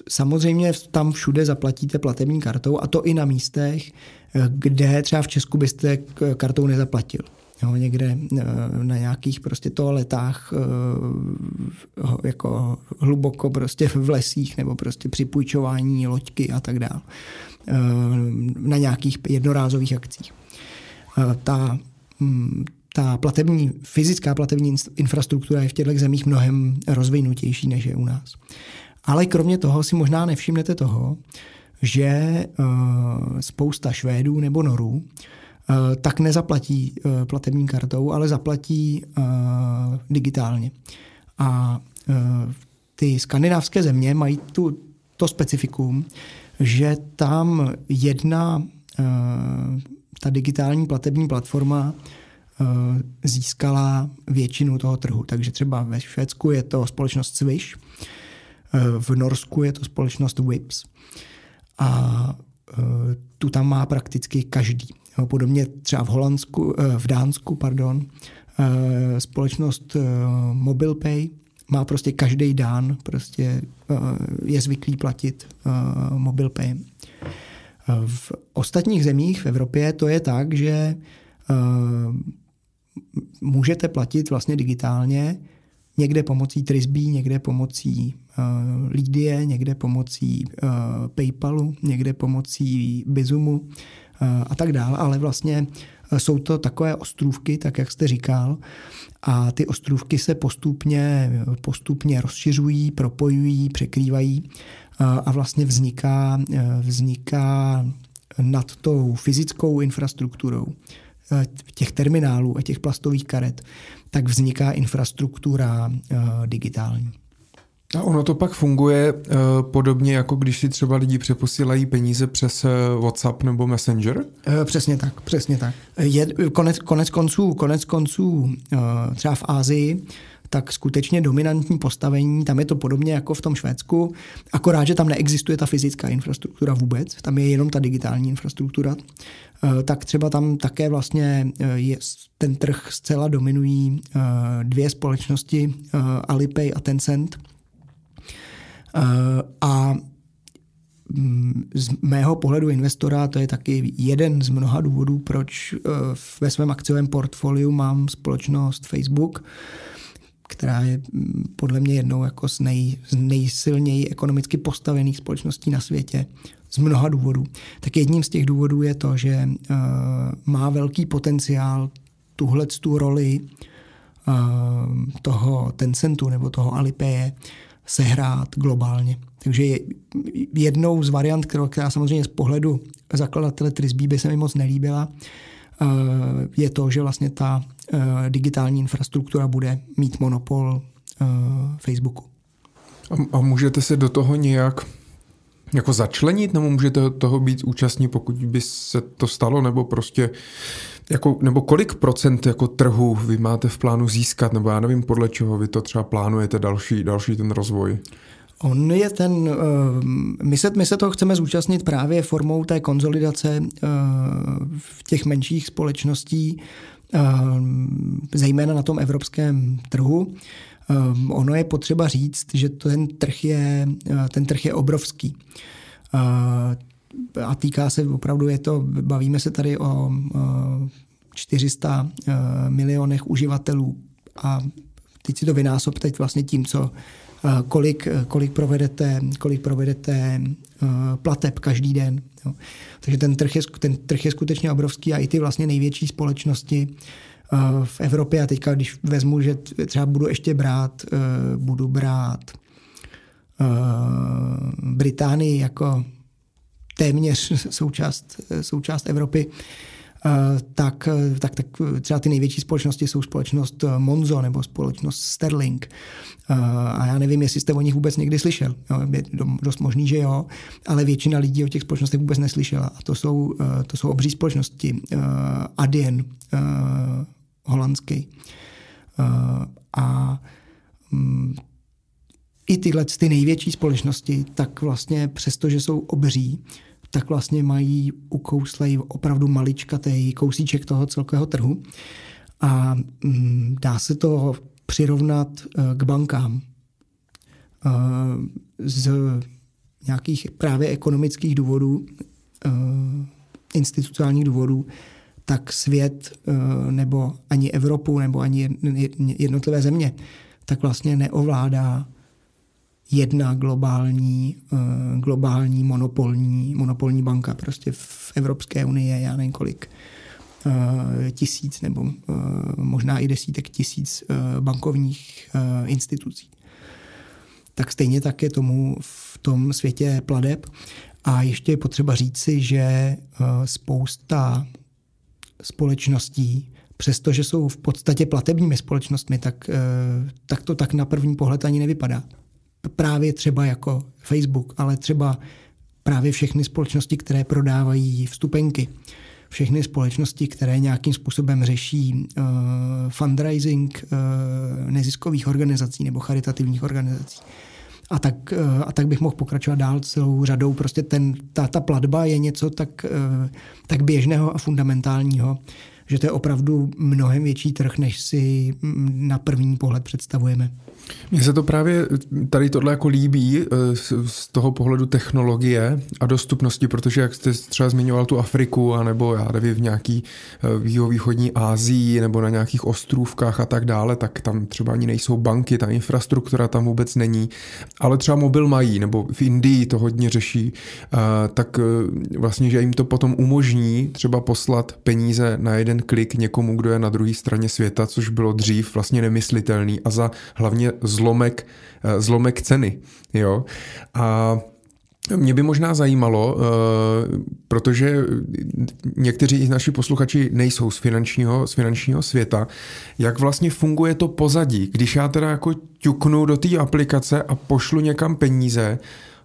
samozřejmě tam všude zaplatíte platební kartou a to i na místech, kde třeba v Česku byste kartou nezaplatil. Jo, někde eh, na nějakých prostě toaletách eh, jako hluboko prostě v lesích nebo prostě při půjčování loďky a tak dále. Eh, na nějakých jednorázových akcích. Ta, hm, ta platební, fyzická platební infrastruktura je v těchto zemích mnohem rozvinutější, než je u nás. Ale kromě toho si možná nevšimnete toho, že spousta Švédů nebo Norů tak nezaplatí eh, platební kartou, ale zaplatí eh, digitálně. A ty skandinávské země mají tu, to specifikum, že tam jedna ta digitální platební platforma získala většinu toho trhu. Takže třeba ve Švédsku je to společnost Swish, v Norsku je to společnost Wips a tu tam má prakticky každý. Jo, podobně třeba v Holandsku, eh, v Dánsku, pardon, eh, společnost eh, MobilePay má prostě každý dán, prostě je zvyklý platit MobilePay. V ostatních zemích v Evropě to je tak, že můžete platit vlastně digitálně, někde pomocí Trisbee, někde pomocí uh, Lidie, někde pomocí uh, PayPalu, někde pomocí Bizumu, a tak dále, ale vlastně eh, jsou to takové ostrůvky, tak jak jste říkal, a ty ostrůvky se postupně, postupně rozšiřují, propojují, překrývají a vlastně vzniká, vzniká nad tou fyzickou infrastrukturou těch terminálů a těch plastových karet, tak vzniká infrastruktura digitální. A ono to pak funguje uh, podobně, jako když si třeba lidi přeposílají peníze přes uh, WhatsApp nebo Messenger? Uh, přesně tak, přesně tak. Je, konec, konec konců, konec konců třeba v Ázii, tak skutečně dominantní postavení, tam je to podobně jako v tom Švédsku, akorát, že tam neexistuje ta fyzická infrastruktura vůbec, tam je jenom ta digitální infrastruktura, tak třeba tam také vlastně je, ten trh zcela dominují dvě společnosti, Alipay a Tencent, a mm, z mého pohledu investora to je taky jeden z mnoha důvodů, proč eh, ve svém akciovém portfoliu mám společnost Facebook, která je mm, podle mě jednou jako z, nej, z nejsilněji ekonomicky postavených společností na světě z mnoha důvodů. Tak jedním z těch důvodů je to, že uh, má velký potenciál tuhle tu roli toho Tencentu nebo toho Alipay sehrát globálně. Takže jednou z variant, která samozřejmě z pohledu zakladatele Trisbee by se mi moc nelíbila, eh, je to, že vlastně ta eh, digitální infrastruktura bude mít monopol eh, Facebooku. A, a můžete se do toho nějak jako začlenit, nebo můžete toho být účastní, pokud by se to stalo, nebo prostě jako, nebo kolik procent jako trhu vy máte v plánu získat, nebo já nevím, podle čeho vy to třeba plánujete další, další ten rozvoj? On je ten, eh, my se, my se toho chceme zúčastnit právě formou té konzolidace eh, v těch menších společností, eh, zejména na tom evropském trhu. Ono je potřeba říct, že ten trh je, ten trh je obrovský. A týká se opravdu, je to, bavíme se tady o 400 milionech uživatelů a teď si to vynásob teď vlastně tím, co kolik, kolik provedete, kolik provedete plateb každý den. Jo. Takže ten trh, je, ten trh je skutečně obrovský a i ty vlastně největší společnosti v Evropě a teďka, když vezmu, že třeba budu ještě brát, budu brát Británii jako téměř (laughs) součást, součást Evropy, Eh, tak, eh, tak, tak třeba ty největší společnosti jsou společnost eh, Monzo nebo společnost Sterling. A já nevím, jestli jste o nich vůbec někdy slyšel. Je dost možný, že jo, ale většina lidí o těch společnostech vůbec neslyšela. A to jsou, to jsou obří společnosti. Adyen, holandský. A mm, i tyhle ty největší společnosti, tak vlastně přesto, že jsou obří, tak vlastně mají ukouslej opravdu maličkatý kousíček toho celkového trhu. A mm, dá se to přirovnat eh, k bankám. Eh, z nějakých právě ekonomických důvodů, eh, institucionálních důvodů, tak svět nebo ani Evropu nebo ani jednotlivé země tak vlastně neovládá jedna globální, uh, globální monopolní, monopolní banka. Prostě v Evropské unii je já nevím kolik uh, tisíc nebo uh, možná i desítek tisíc bankovních institucí. Tak stejně tak je tomu v tom světě pladeb. A ještě je potřeba říci, že spousta společností, přestože jsou v podstatě platebními společnostmi, tak, tak to tak na první pohled ani nevypadá právě třeba jako Facebook, ale třeba právě všechny společnosti, které prodávají vstupenky, všechny společnosti, které nějakým způsobem řeší uh, fundraising uh, neziskových organizací nebo charitativních organizací. A tak, uh, a tak bych mohl pokračovat dál celou řadou. Prostě ten, ta, ta platba je něco tak, uh, tak běžného a fundamentálního, že to je opravdu mnohem větší trh, než si na první pohled představujeme. Mně se to právě tady tohle jako líbí eh, z toho pohledu technologie a dostupnosti, protože jak jste třeba zmiňoval tu Afriku, anebo já nevím, v nějaký eh, východní Ázii nebo na nějakých ostrůvkách a tak dále, tak tam třeba ani nejsou banky, ta infrastruktura tam vůbec není, ale třeba mobil mají, nebo v Indii to hodně řeší, eh, tak vlastně, že jim to potom umožní třeba poslat peníze na jeden klik někomu, kdo je na druhé straně světa, což bylo dřív vlastně nemyslitelný. A za hlavně zlomek, eh, zlomek ceny. Jo? A mě by možná zajímalo, eh, protože někteří z naši posluchači nejsou z finančního, z finančního světa, jak vlastně funguje to pozadí. Když já teda jako ťuknu do té aplikace a pošlu někam peníze,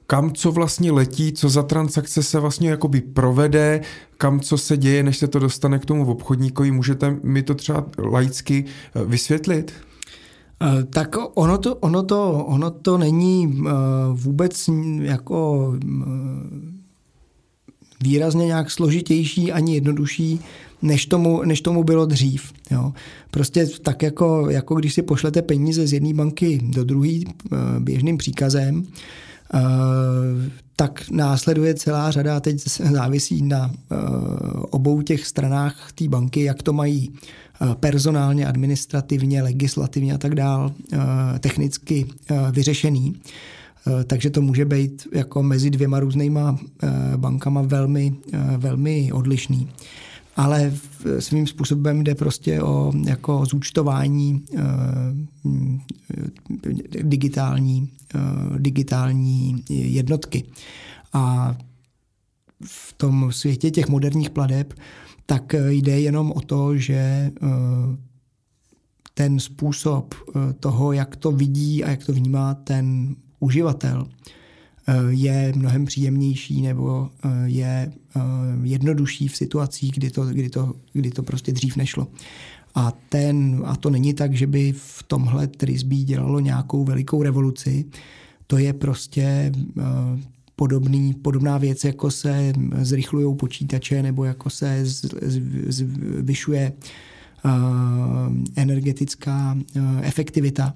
kam co vlastně letí, co za transakce se vlastně jakoby provede, kam co se děje, než se to dostane k tomu obchodníkovi. Můžete mi to třeba laicky eh, vysvětlit? Eh, tak ono to, ono to, ono to není eh, vůbec jako eh, výrazně nějak složitější ani jednodušší, než tomu, než tomu bylo dřív. Jo. Prostě tak jako, jako když si pošlete peníze z jedné banky do druhé běžným příkazem, tak následuje celá řada, teď závisí na obou těch stranách té banky, jak to mají personálně, administrativně, legislativně a tak dál, technicky vyřešený. Takže to může být jako mezi dvěma různýma bankama velmi, velmi odlišný ale svým způsobem jde prostě o jako zúčtování eh, digitální, eh, digitální jednotky. A v tom světě těch moderních pladeb tak jde jenom o to, že eh, ten způsob toho, jak to vidí a jak to vnímá ten uživatel, Eh, je mnohem příjemnější nebo eh, je eh, jednodušší v situacích, kdy to, kdy to, kdy to prostě dřív nešlo. A, ten, a to není tak, že by v tomhle Trisbee dělalo nějakou velikou revoluci. To je prostě podobný, podobná věc, jako se zrychlují počítače nebo jako se zvyšuje energetická efektivita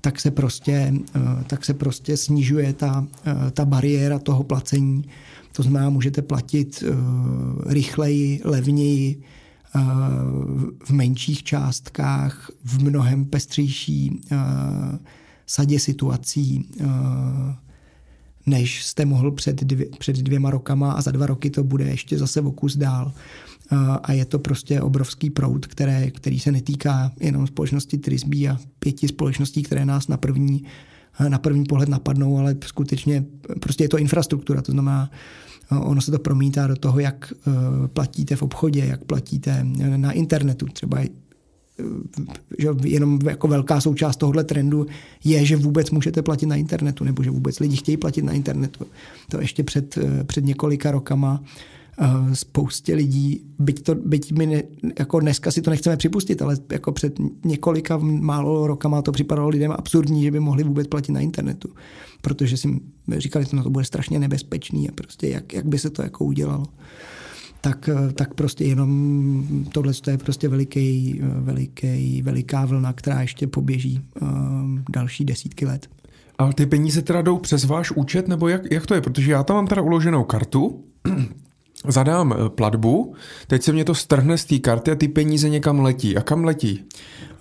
tak se prostě, eh, tak se prostě snižuje ta, ta bariéra toho placení. To znamená, můžete platit rychleji, levněji, v menších částkách, v mnohem pestřejší sadě situací, než jste mohl před, dvě, před dvěma rokama a za dva roky to bude ještě zase o kus dál a je to prostě obrovský proud, které, který se netýká jenom společnosti Trisby a pěti společností, které nás na první, na první pohled napadnou, ale skutečně prostě je to infrastruktura, to znamená, ono se to promítá do toho, jak e, platíte v obchodě, jak platíte na internetu. Třeba že jenom jako velká součást tohohle trendu je, že vůbec můžete platit na internetu, nebo že vůbec lidi chtějí platit na internetu. To ještě před, před několika rokama spoustě lidí, byť, to, byť my ne, jako dneska si to nechceme připustit, ale jako před několika málo rokama to připadalo lidem absurdní, že by mohli vůbec platit na internetu, protože si říkali, že no, to bude strašně nebezpečný a prostě jak, jak by se to jako udělalo. Tak, tak prostě jenom tohle je prostě veliký, veliký, veliká vlna, která ještě poběží um, další desítky let. Ale ty peníze teda jdou přes váš účet, nebo jak, jak to je? Protože já tam mám teda uloženou kartu, (clears throat) zadám eh, platbu, teď se mě to strhne z té karty a ty peníze někam letí. A kam letí?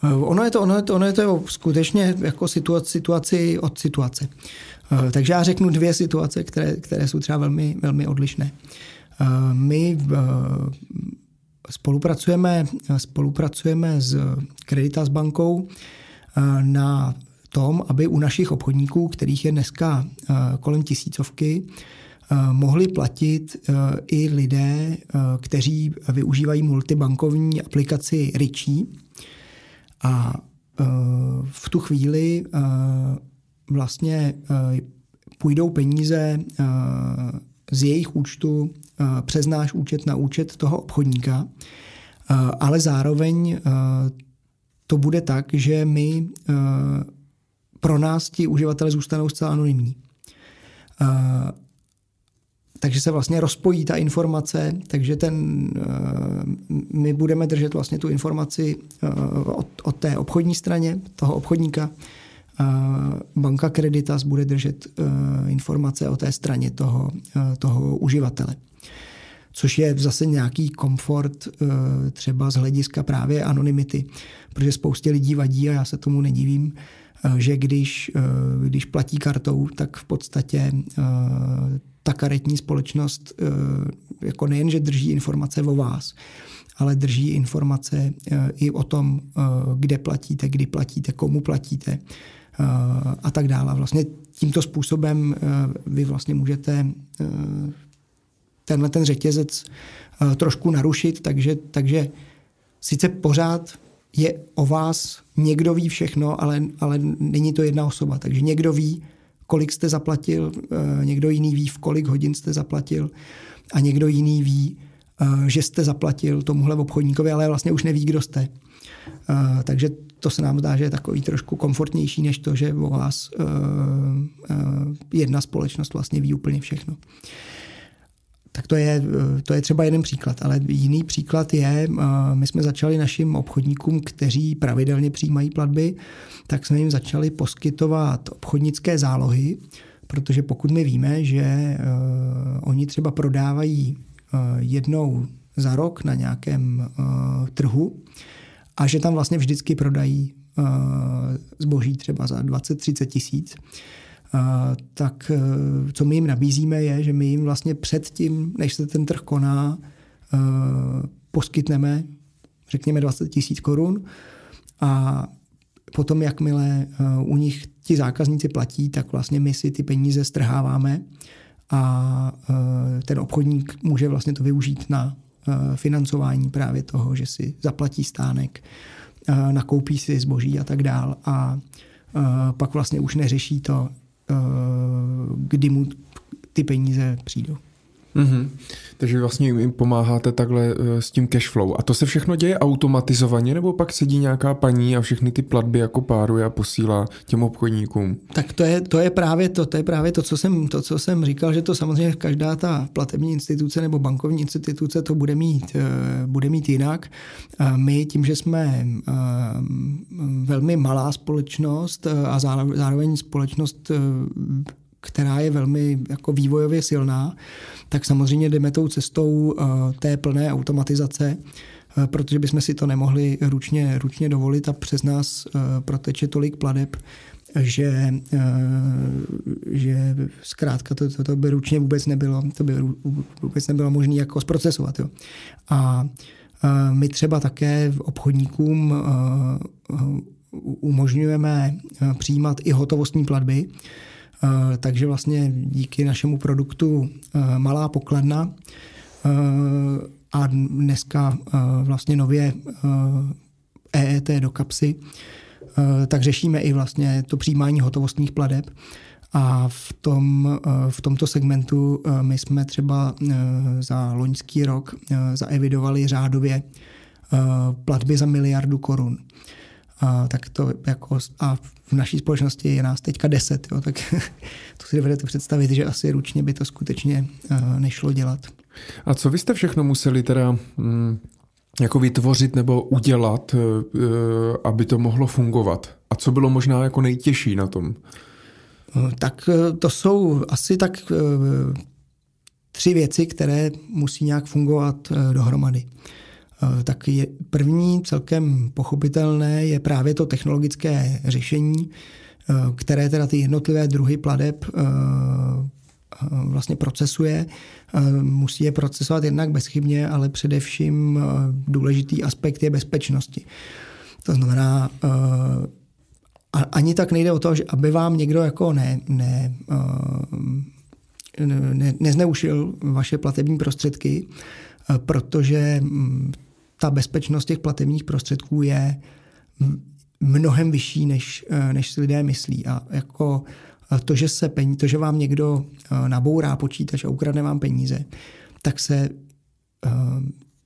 Eh, ono je to, ono je to, ono je to skutečně jako situaci, situaci od situace. Eh, takže já řeknu dvě situace, které, které jsou třeba velmi, velmi odlišné. My spolupracujeme, spolupracujeme s Kreditas bankou na tom, aby u našich obchodníků, kterých je dneska kolem tisícovky, Eh, mohli platit eh, i lidé, eh, kteří využívají multibankovní aplikaci Richie. A v tu chvíli vlastně půjdou peníze z jejich účtu přes náš účet na účet toho obchodníka, ale zároveň to bude tak, že my pro nás ti uživatelé zůstanou zcela anonymní takže se vlastně rozpojí ta informace, takže ten, eh, my budeme držet vlastně tu informaci eh, od, od té obchodní straně, toho obchodníka. Banka Creditas bude držet eh, informace o té straně toho, toho uživatele. Což je zase nějaký komfort třeba z hlediska právě anonymity, protože spoustě lidí vadí a já se tomu nedivím, že když, když platí kartou, tak v podstatě ta karetní společnost jako nejen, že drží informace o vás, ale drží informace i o tom, kde platíte, kdy platíte, komu platíte a tak dále. Vlastně tímto způsobem vy vlastně můžete tenhle ten řetězec trošku narušit, takže, takže sice pořád je o vás, někdo ví všechno, ale, ale není to jedna osoba. Takže někdo ví, kolik jste zaplatil, eh, někdo jiný ví, v kolik hodin jste zaplatil a někdo jiný ví, eh, že jste zaplatil tomuhle obchodníkovi, ale vlastně už neví, kdo jste. Eh, takže to se nám zdá, že je takový trošku komfortnější, než to, že o vás jedna společnost vlastně ví úplně všechno. Tak to je, to je třeba jeden příklad, ale jiný příklad je, my jsme začali našim obchodníkům, kteří pravidelně přijímají platby, tak jsme jim začali poskytovat obchodnické zálohy, protože pokud my víme, že uh, oni třeba prodávají uh, jednou za rok na nějakém uh, trhu a že tam vlastně vždycky prodají uh, zboží třeba za 20-30 tisíc, uh, tak uh, co my jim nabízíme je, že my jim vlastně před tím, než se ten trh koná, uh, poskytneme řekněme 20 tisíc korun. A potom, jakmile u nich ti zákazníci platí, tak vlastně my si ty peníze strháváme a ten obchodník může vlastně to využít na financování právě toho, že si zaplatí stánek, nakoupí si zboží a tak dál a pak vlastně už neřeší to, kdy mu ty peníze přijdou. Mm-hmm. Takže vlastně jim pomáháte takhle eh, s tím cash flow. A to se všechno děje automatizovaně, nebo pak sedí nějaká paní a všechny ty platby jako páruje a posílá těm obchodníkům? Tak to je, to je právě to, to je právě to, co jsem, to, co jsem říkal, že to samozřejmě každá ta platební instituce nebo bankovní instituce to bude mít, eh, bude mít jinak. My tím, že jsme eh, velmi malá společnost a zároveň společnost která je velmi jako vývojově silná, tak samozřejmě jdeme tou cestou eh, té plné automatizace, eh, protože bychom si to nemohli ručně, ručně dovolit a přes nás eh, proteče tolik pladeb, že, že zkrátka to, to, to by ručně vůbec nebylo, to by vůbec nebylo možné jako zprocesovat. Jo. A my třeba také obchodníkům umožňujeme přijímat i hotovostní platby, takže vlastně díky našemu produktu eh, malá pokladna eh, a dneska vlastně nově EET do kapsy, tak řešíme i vlastně to přijímání hotovostních pladeb. A v, tom, v tomto segmentu my jsme třeba za loňský rok zaevidovali řádově platby za miliardu korun. A, tak to jako, a v naší společnosti je nás teďka deset, jo, tak (laughs) to si dovedete představit, že asi ručně by to skutečně uh, nešlo dělat. A co vy jste všechno museli teda mm, jako vytvořit nebo udělat, uh, aby to mohlo fungovat? A co bylo možná jako nejtěžší na tom? Tak to jsou asi tak tři věci, které musí nějak fungovat dohromady. Eh, tak je první celkem pochopitelné je právě to technologické řešení, eh, které teda ty jednotlivé druhy pladeb eh, vlastně procesuje. Musí je procesovat jednak bezchybně, ale především důležitý aspekt je bezpečnosti. To znamená, ani tak nejde o to, že aby vám někdo jako ne, ne, ne, nezneušil vaše platební prostředky, protože mm, ta bezpečnost těch platebních prostředků je mnohem vyšší, než, eh, než si lidé myslí. A jako eh, to, že, se peníze, to, že vám někdo eh, nabourá počítač a ukradne vám peníze, tak se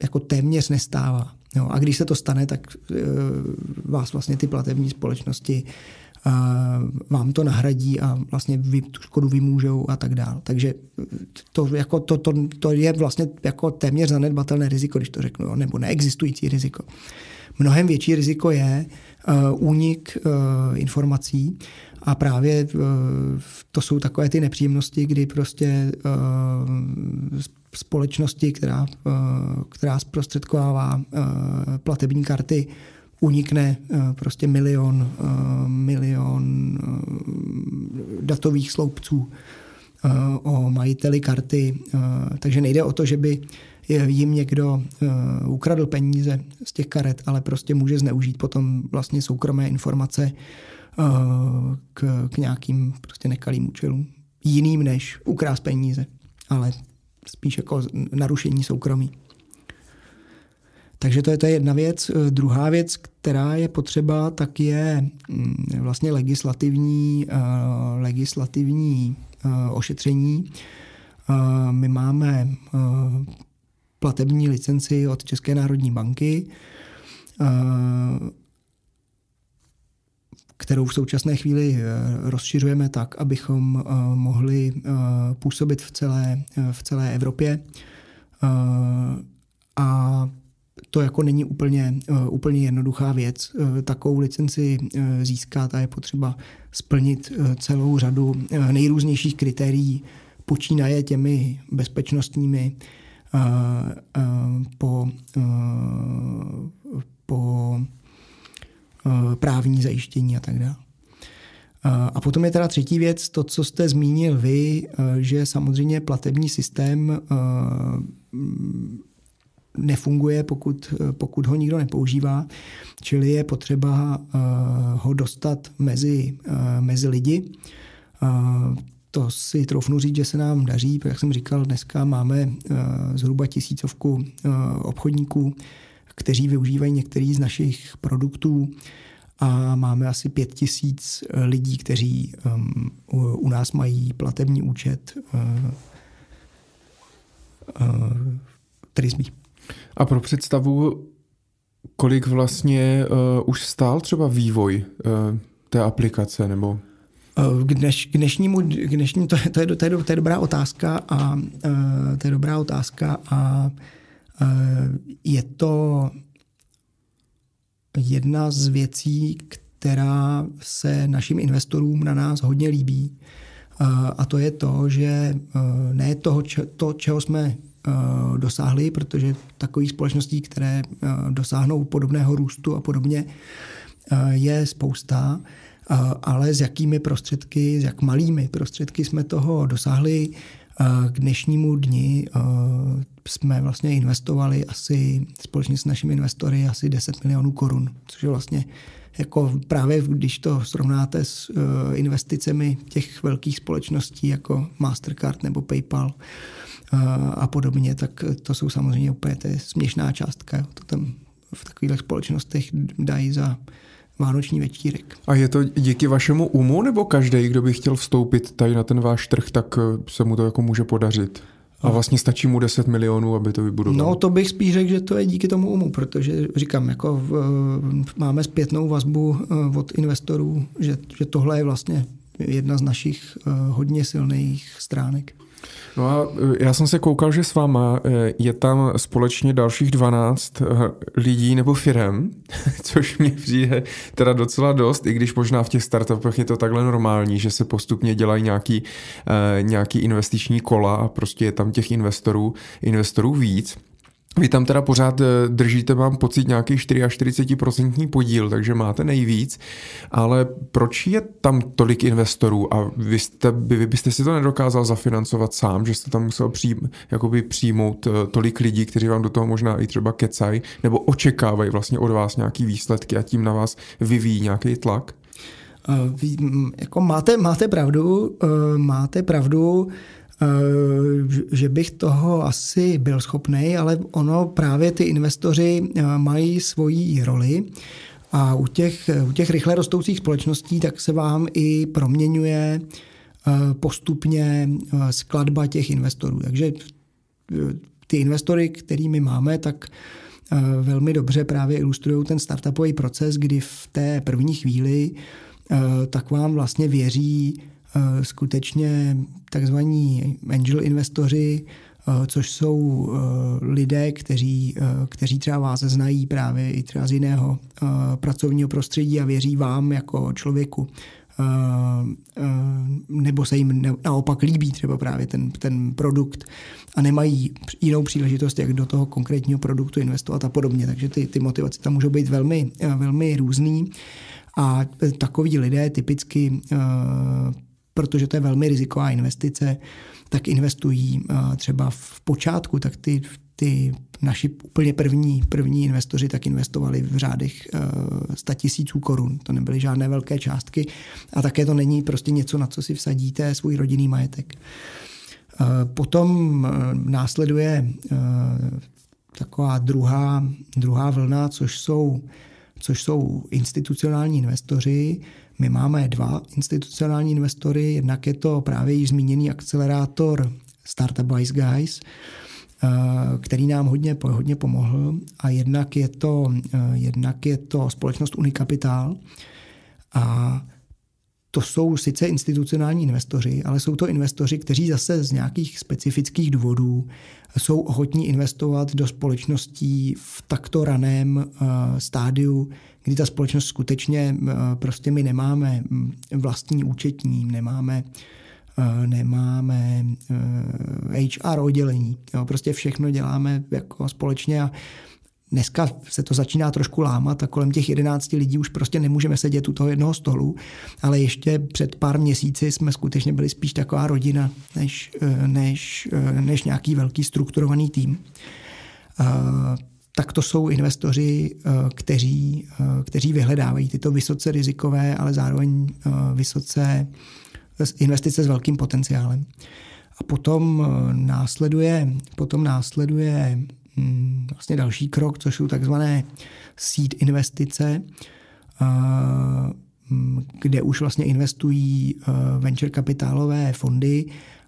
jako téměř nestává. Jo, a když se to stane, tak vás vlastně ty platební společnosti vám to nahradí a vlastně vy tu škodu vymůžou a tak dál. Takže to, jako to, to, to je vlastně jako téměř zanedbatelné riziko, když to řeknu, nebo neexistující riziko. Mnohem větší riziko je uh, únik uh, informací a právě uh, to jsou takové ty nepříjemnosti, kdy prostě uh, společnosti, která, uh, která zprostředkovává uh, platební karty, unikne eh, prostě milion, eh, milion eh, datových sloupců o majiteli karty. Takže nejde o to, že by jim někdo ukradl peníze z těch karet, ale prostě může zneužít potom vlastně soukromé informace k, k nějakým prostě nekalým účelům. Jiným než ukrás peníze, ale spíš jako narušení soukromí. Takže to je, to je jedna věc. Eh, druhá věc, která je potřeba, tak je mm, vlastně legislativní, eh, legislativní eh, ošetření. My máme platební licenci od České národní banky, kterou v současné chvíli rozšiřujeme tak, abychom mohli působit v celé, v celé Evropě. A to jako není úplně, úplně jednoduchá věc. Takovou licenci získat a je potřeba splnit celou řadu nejrůznějších kritérií, počínaje těmi bezpečnostními po, po právní zajištění a tak dále. A potom je teda třetí věc, to, co jste zmínil vy, že samozřejmě platební systém nefunguje, pokud, pokud ho nikdo nepoužívá, čili je potřeba ho dostat mezi, mezi lidi. To si troufnu říct, že se nám daří, jak jsem říkal, dneska máme zhruba tisícovku obchodníků, kteří využívají některý z našich produktů a máme asi pět tisíc eh, lidí, kteří u, u nás mají platební účet uh, uh, Trisby. A pro představu, kolik vlastně uh, už stál třeba vývoj uh, té aplikace nebo k, dneš, k dnešnímu, k dnešnímu to, to, je, to, je, to je dobrá otázka a uh, to je dobrá otázka a uh, je to jedna z věcí, která se našim investorům na nás hodně líbí. A to je to, že e, ne toho, to, čeho jsme dosáhli, protože takových společností, které e, dosáhnou podobného růstu a podobně, je spousta, ale s jakými prostředky, s jak malými prostředky jsme toho dosáhli, k dnešnímu dni jsme vlastně investovali asi společně s našimi investory asi 10 milionů korun, což je vlastně jako právě když to srovnáte s investicemi těch velkých společností jako Mastercard nebo PayPal a podobně, tak to jsou samozřejmě úplně to je směšná částka. To tam v takových společnostech dají za vánoční večírek. A je to díky vašemu umu, nebo každý, kdo by chtěl vstoupit tady na ten váš trh, tak eh, se mu to jako může podařit? A vlastně stačí mu 10 milionů, aby to vybudoval. No to bych spíš řekl, že to je díky tomu umu, protože říkám, jako v, máme zpětnou vazbu eh, od investorů, že, že tohle je vlastně jedna z našich eh, hodně silných stránek. No a e, já jsem se koukal, že s váma e, je tam společně dalších 12 e, lidí nebo firem, (laughs) což mě přijde teda docela dost, i když možná v těch startupech je to takhle normální, že se postupně dělají nějaký, nějaký investiční kola a prostě je tam těch investorů, investorů víc. Vy tam teda pořád eh, držíte, mám pocit, nějaký 44% podíl, takže máte nejvíc, ale proč je tam tolik investorů? A vy, jste, vy byste si to nedokázal zafinancovat sám, že jste tam musel přijím, jakoby přijmout eh, tolik lidí, kteří vám do toho možná i třeba kecají, nebo očekávají vlastně od vás nějaký výsledky a tím na vás vyvíjí nějaký tlak? Uh, jako máte, máte pravdu, uh, máte pravdu, že bych toho asi byl schopný, ale ono právě ty investoři eh, mají svoji roli a u těch, u těch rychle rostoucích společností tak se vám i proměňuje eh, postupně skladba těch investorů. Takže ty investory, kterými máme, tak velmi dobře právě ilustrují ten startupový proces, kdy v té první chvíli tak vám vlastně věří Eh, skutečně takzvaní angel investoři, eh, což jsou eh, lidé, kteří, kteří třeba vás znají právě i třeba z jiného pracovního prostředí a věří vám jako člověku. Nebo se jim naopak líbí třeba právě ten, ten produkt a nemají jinou příležitost, jak do toho konkrétního produktu investovat a podobně. Takže ty, ty motivace tam můžou být velmi, velmi různý. A takoví lidé typicky protože to je velmi riziková investice, tak investují třeba v počátku, tak ty, ty naši úplně první, první investoři tak investovali v řádech 100 tisíců korun. To nebyly žádné velké částky a také to není prostě něco, na co si vsadíte svůj rodinný majetek. Potom následuje taková druhá, druhá vlna, což jsou, což jsou institucionální investoři, my máme dva institucionální investory, jednak je to právě již zmíněný akcelerátor Startup Wise Guys, eh, který nám hodně, hodně pomohl. A jednak je to, eh, jednak je to společnost Unikapital a to jsou sice institucionální investoři, ale jsou to investoři, kteří zase z nějakých specifických důvodů jsou ochotní investovat do společností v takto raném uh, stádiu, kdy ta společnost skutečně uh, prostě my nemáme vlastní účetní, nemáme uh, nemáme HR oddělení. Jo, prostě všechno děláme jako společně a Dneska se to začíná trošku lámat a kolem těch 11 lidí už prostě nemůžeme sedět u toho jednoho stolu, ale ještě před pár měsíci jsme skutečně byli spíš taková rodina, než, než, než nějaký velký strukturovaný tým. Tak to jsou investoři, kteří, kteří vyhledávají tyto vysoce rizikové, ale zároveň vysoce investice s velkým potenciálem. A potom následuje, potom následuje Mm, vlastně další krok, což jsou takzvané seed investice, mm, kde už vlastně investují venture kapitálové fondy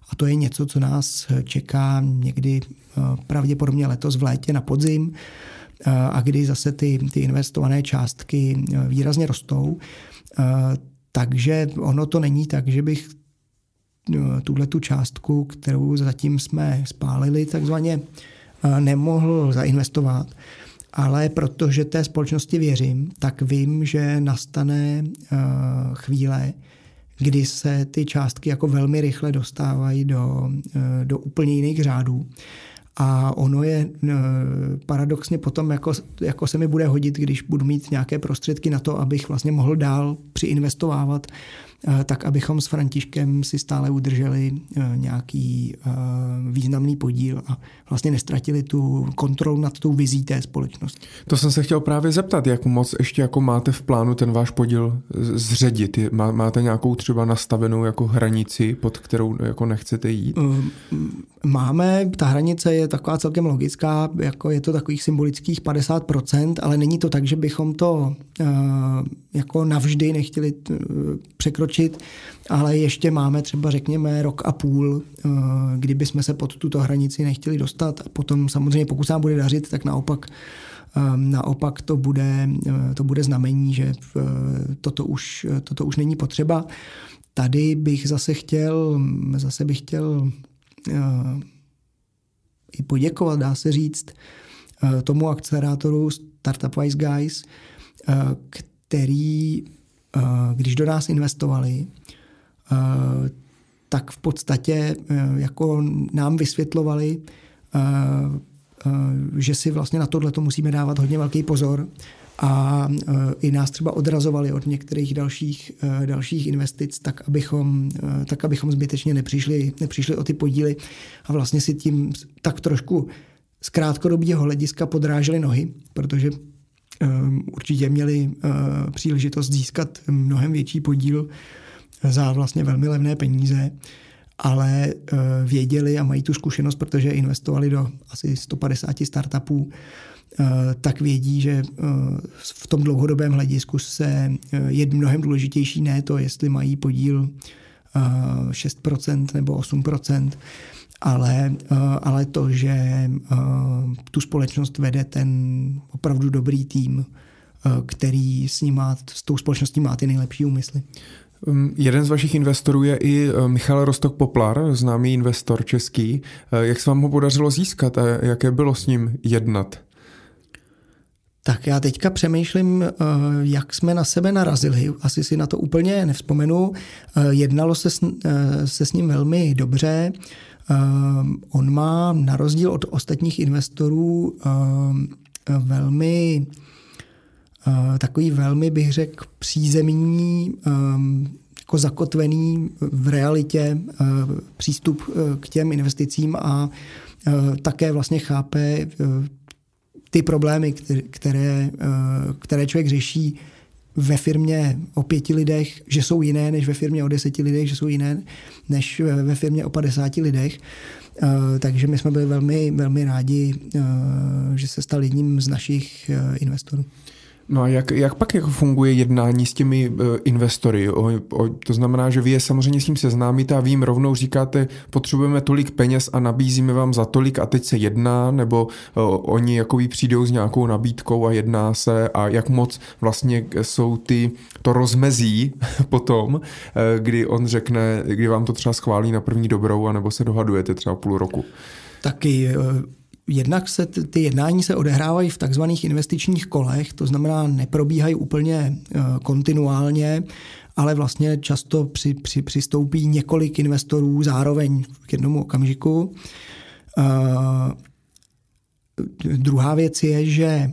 a to je něco, co nás čeká někdy pravděpodobně letos v létě na podzim a kdy zase ty, ty investované částky výrazně rostou. Takže ono to není tak, že bych tuhle tu částku, kterou zatím jsme spálili, takzvaně nemohl zainvestovat, ale protože té společnosti věřím, tak vím, že nastane chvíle, kdy se ty částky jako velmi rychle dostávají do, do úplně jiných řádů. A ono je paradoxně potom, jako, jako se mi bude hodit, když budu mít nějaké prostředky na to, abych vlastně mohl dál přiinvestovávat Eh, tak abychom s Františkem si stále udrželi eh, nějaký eh, významný podíl a vlastně nestratili tu kontrolu nad tou vizí té společnosti. To jsem se chtěl právě zeptat, jak moc ještě jako máte v plánu ten váš podíl zředit? Máte nějakou třeba nastavenou jako hranici, pod kterou jako nechcete jít? Máme, ta hranice je taková celkem logická, jako je to takových symbolických 50%, ale není to tak, že bychom to jako navždy nechtěli překročit překročit, ale ještě máme třeba řekněme rok a půl, eh, kdyby jsme se pod tuto hranici nechtěli dostat. A potom samozřejmě, pokud se nám bude dařit, tak naopak eh, Naopak to bude, eh, to bude znamení, že toto už, toto už není potřeba. Tady bych zase chtěl, zase bych chtěl i poděkovat, dá se říct, tomu akcelerátoru Startup Wise Guys, který když do nás investovali, tak v podstatě e, jako nám vysvětlovali, že si vlastně na tohle to musíme dávat hodně velký pozor a i nás třeba odrazovali od některých dalších, dalších investic, tak abychom, tak abychom zbytečně nepřišli, nepřišli o ty podíly a vlastně si tím tak trošku z krátkodobého hlediska podráželi nohy, protože určitě měli eh, příležitost získat mnohem větší podíl za vlastně velmi levné peníze, ale eh, věděli a mají tu zkušenost, protože investovali do asi 150 startupů, eh, tak vědí, že v tom dlouhodobém hledisku se je mnohem důležitější ne to, jestli mají podíl 6% nebo 8%, ale, eh, ale to, že eh, tu společnost vede ten opravdu dobrý tým, eh, který s, ním má, s tou společností má ty nejlepší úmysly. Um, jeden z vašich investorů je i Michal Rostok Poplar, známý investor český. Jak se vám ho podařilo získat a jaké bylo s ním jednat? Tak já teďka přemýšlím, jak jsme na sebe narazili. Asi si na to úplně nevzpomenu. Jednalo se s, se s ním velmi dobře. Ehm, on má na rozdíl od ostatních investorů ehm, velmi eh, takový velmi, bych řekl, přízemní, ehm, jako zakotvený v realitě eh, přístup eh, k těm investicím a také vlastně chápe ty problémy, které, které člověk řeší ve firmě o pěti lidech, že jsou jiné než ve firmě o deseti lidech, že jsou jiné než ve firmě o padesáti lidech. Eh, takže my jsme byli velmi, velmi rádi, eh, že se stal jedním z našich eh, investorů. No a jak, jak pak jako funguje jednání s těmi uh, investory? O, o, to znamená, že vy je samozřejmě s tím seznámíte a vy jim rovnou říkáte, potřebujeme tolik peněz a nabízíme vám za tolik a teď se jedná, nebo uh, oni jako přijdou s nějakou nabídkou a jedná se a jak moc vlastně jsou ty, to rozmezí (laughs) potom, uh, kdy on řekne, kdy vám to třeba schválí na první dobrou, anebo se dohadujete třeba půl roku. Taky Jednak se ty jednání se odehrávají v takzvaných investičních kolech, to znamená neprobíhají úplně eh, kontinuálně, ale vlastně často při, při, přistoupí několik investorů zároveň k jednomu okamžiku. Uh, druhá věc je, že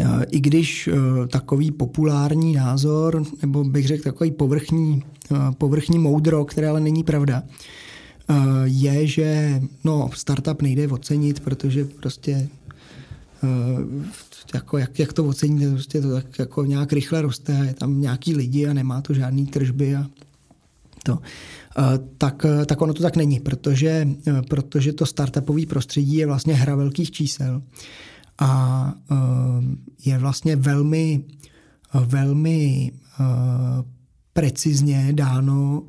uh, i když uh, takový populární názor, nebo bych řekl takový povrchní, povrchní moudro, které ale není pravda, je, že no, startup nejde ocenit, protože prostě eh, jako jak, jak to oceníte, prostě to tak jako nějak rychle roste a je tam nějaký lidi a nemá to žádný tržby a to. Eh, tak, tak ono to tak není, protože, protože to startupový prostředí je vlastně hra velkých čísel a je vlastně velmi, velmi precizně dáno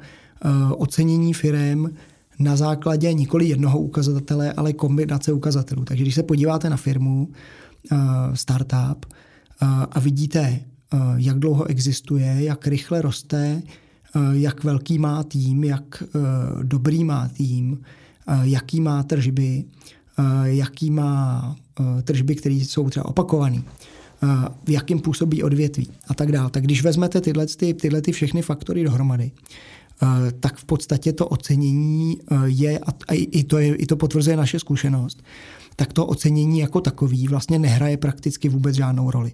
ocenění firem na základě nikoli jednoho ukazatele, ale kombinace ukazatelů. Takže když se podíváte na firmu, uh, startup uh, a vidíte, uh, jak dlouho existuje, jak rychle roste, jak velký má tým, jak dobrý má tým, jaký má tržby, jaký má tržby, které jsou třeba opakované, v jakým působí odvětví a tak dále. Tak když vezmete tyhle, ty, tyhle ty všechny faktory dohromady, tak v podstatě to ocenění eh, je, a i to, je, i to potvrzuje naše zkušenost, tak to ocenění jako takový vlastně nehraje prakticky vůbec žádnou roli.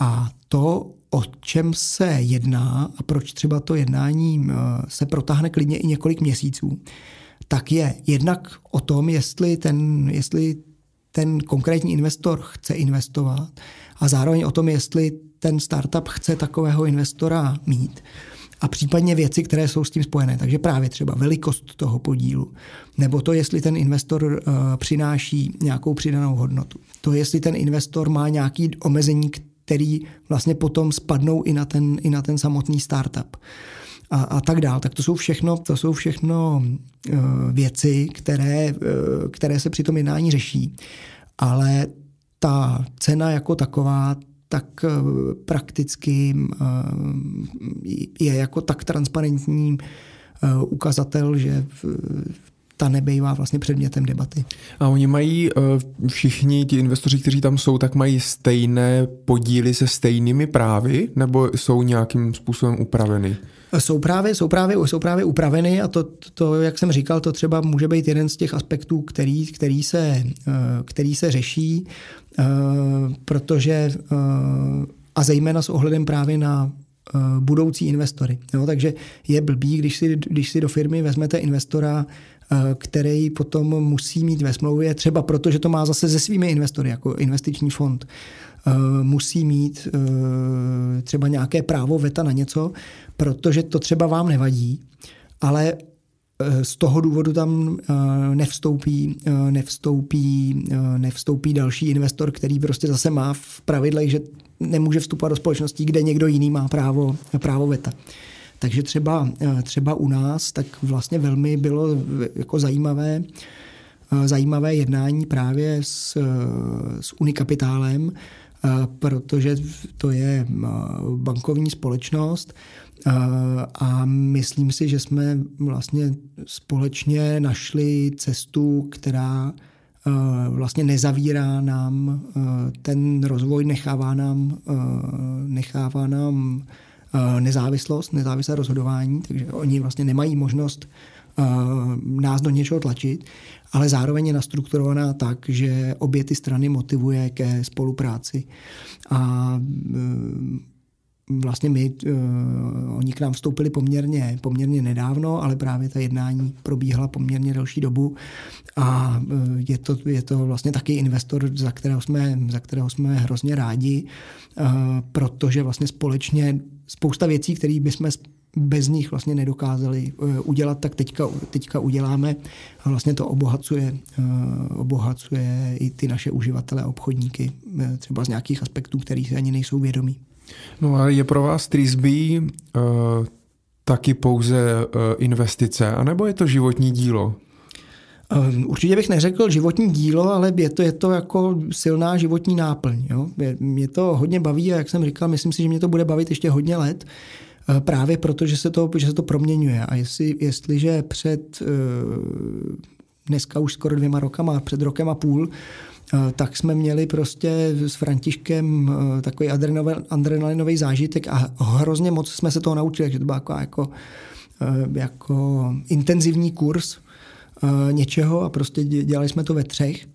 A to, o čem se jedná a proč třeba to jednání eh, se protáhne klidně i několik měsíců, tak je jednak o tom, jestli ten, jestli ten konkrétní investor chce investovat a zároveň o tom, jestli ten startup chce takového investora mít a případně věci, které jsou s tím spojené. Takže právě třeba velikost toho podílu, nebo to, jestli ten investor uh, přináší nějakou přidanou hodnotu. To, jestli ten investor má nějaký omezení, který vlastně potom spadnou i na ten, i na ten samotný startup. A, a tak dál. Tak to jsou všechno, to jsou všechno uh, věci, které, uh, které se při tom jednání řeší. Ale ta cena jako taková, tak eh, prakticky eh, je jako tak transparentní eh, ukazatel, že ta nebejvá vlastně předmětem debaty. A oni mají, všichni ti investoři, kteří tam jsou, tak mají stejné podíly se stejnými právy nebo jsou nějakým způsobem upraveny? Jsou právě, jsou právě, jsou právě upraveny a to, to, jak jsem říkal, to třeba může být jeden z těch aspektů, který, který, se, který se řeší. Eh, protože eh, a zejména s ohledem právě na eh, budoucí investory. Jo, takže je blbý, když si, když si do firmy vezmete investora, který potom musí mít ve smlouvě, třeba proto, že to má zase se svými investory, jako investiční fond, musí mít třeba nějaké právo veta na něco, protože to třeba vám nevadí, ale Eh, z toho důvodu tam eh, nevstoupí, eh, nevstoupí, nevstoupí další investor, který prostě zase má v pravidlech, že nemůže vstupovat do společností, kde někdo jiný má právo, právo veta. Takže třeba, třeba u nás tak vlastně velmi bylo jako zajímavé, zajímavé jednání právě s, s Unikapitálem, protože to je bankovní společnost, a myslím si, že jsme vlastně společně našli cestu, která vlastně nezavírá nám ten rozvoj, nechává nám, nechává nám nezávislost, nezávislé rozhodování, takže oni vlastně nemají možnost nás do něčeho tlačit, ale zároveň je nastrukturovaná tak, že obě ty strany motivuje ke spolupráci. A vlastně my, uh, oni k nám vstoupili poměrně, poměrně nedávno, ale právě ta jednání probíhala poměrně delší dobu a uh, je to, je to vlastně taky investor, za kterého jsme, za kterého jsme hrozně rádi, uh, protože vlastně společně spousta věcí, které bychom bez nich vlastně nedokázali udělat, tak teďka, teďka uděláme a vlastně to obohacuje, obohacuje i ty naše uživatele a obchodníky, třeba z nějakých aspektů, kterých ani nejsou vědomí. No a je pro vás Trisby uh, taky pouze uh, investice, anebo je to životní dílo? Ehm, určitě bych neřekl životní dílo, ale je to, je to jako silná životní náplň. Jo? Mě to hodně baví a jak jsem říkal, myslím si, že mě to bude bavit ještě hodně let, eh, právě proto, že se to, že se to proměňuje. A jestli, jestliže před dneska už skoro dvěma rokama, před rokem a půl, Eh, tak jsme měli prostě s Františkem eh, takový adrenalinový zážitek a hrozně moc jsme se toho naučili, takže to byl jako, jako, jako intenzivní kurz něčeho a prostě dělali jsme to ve třech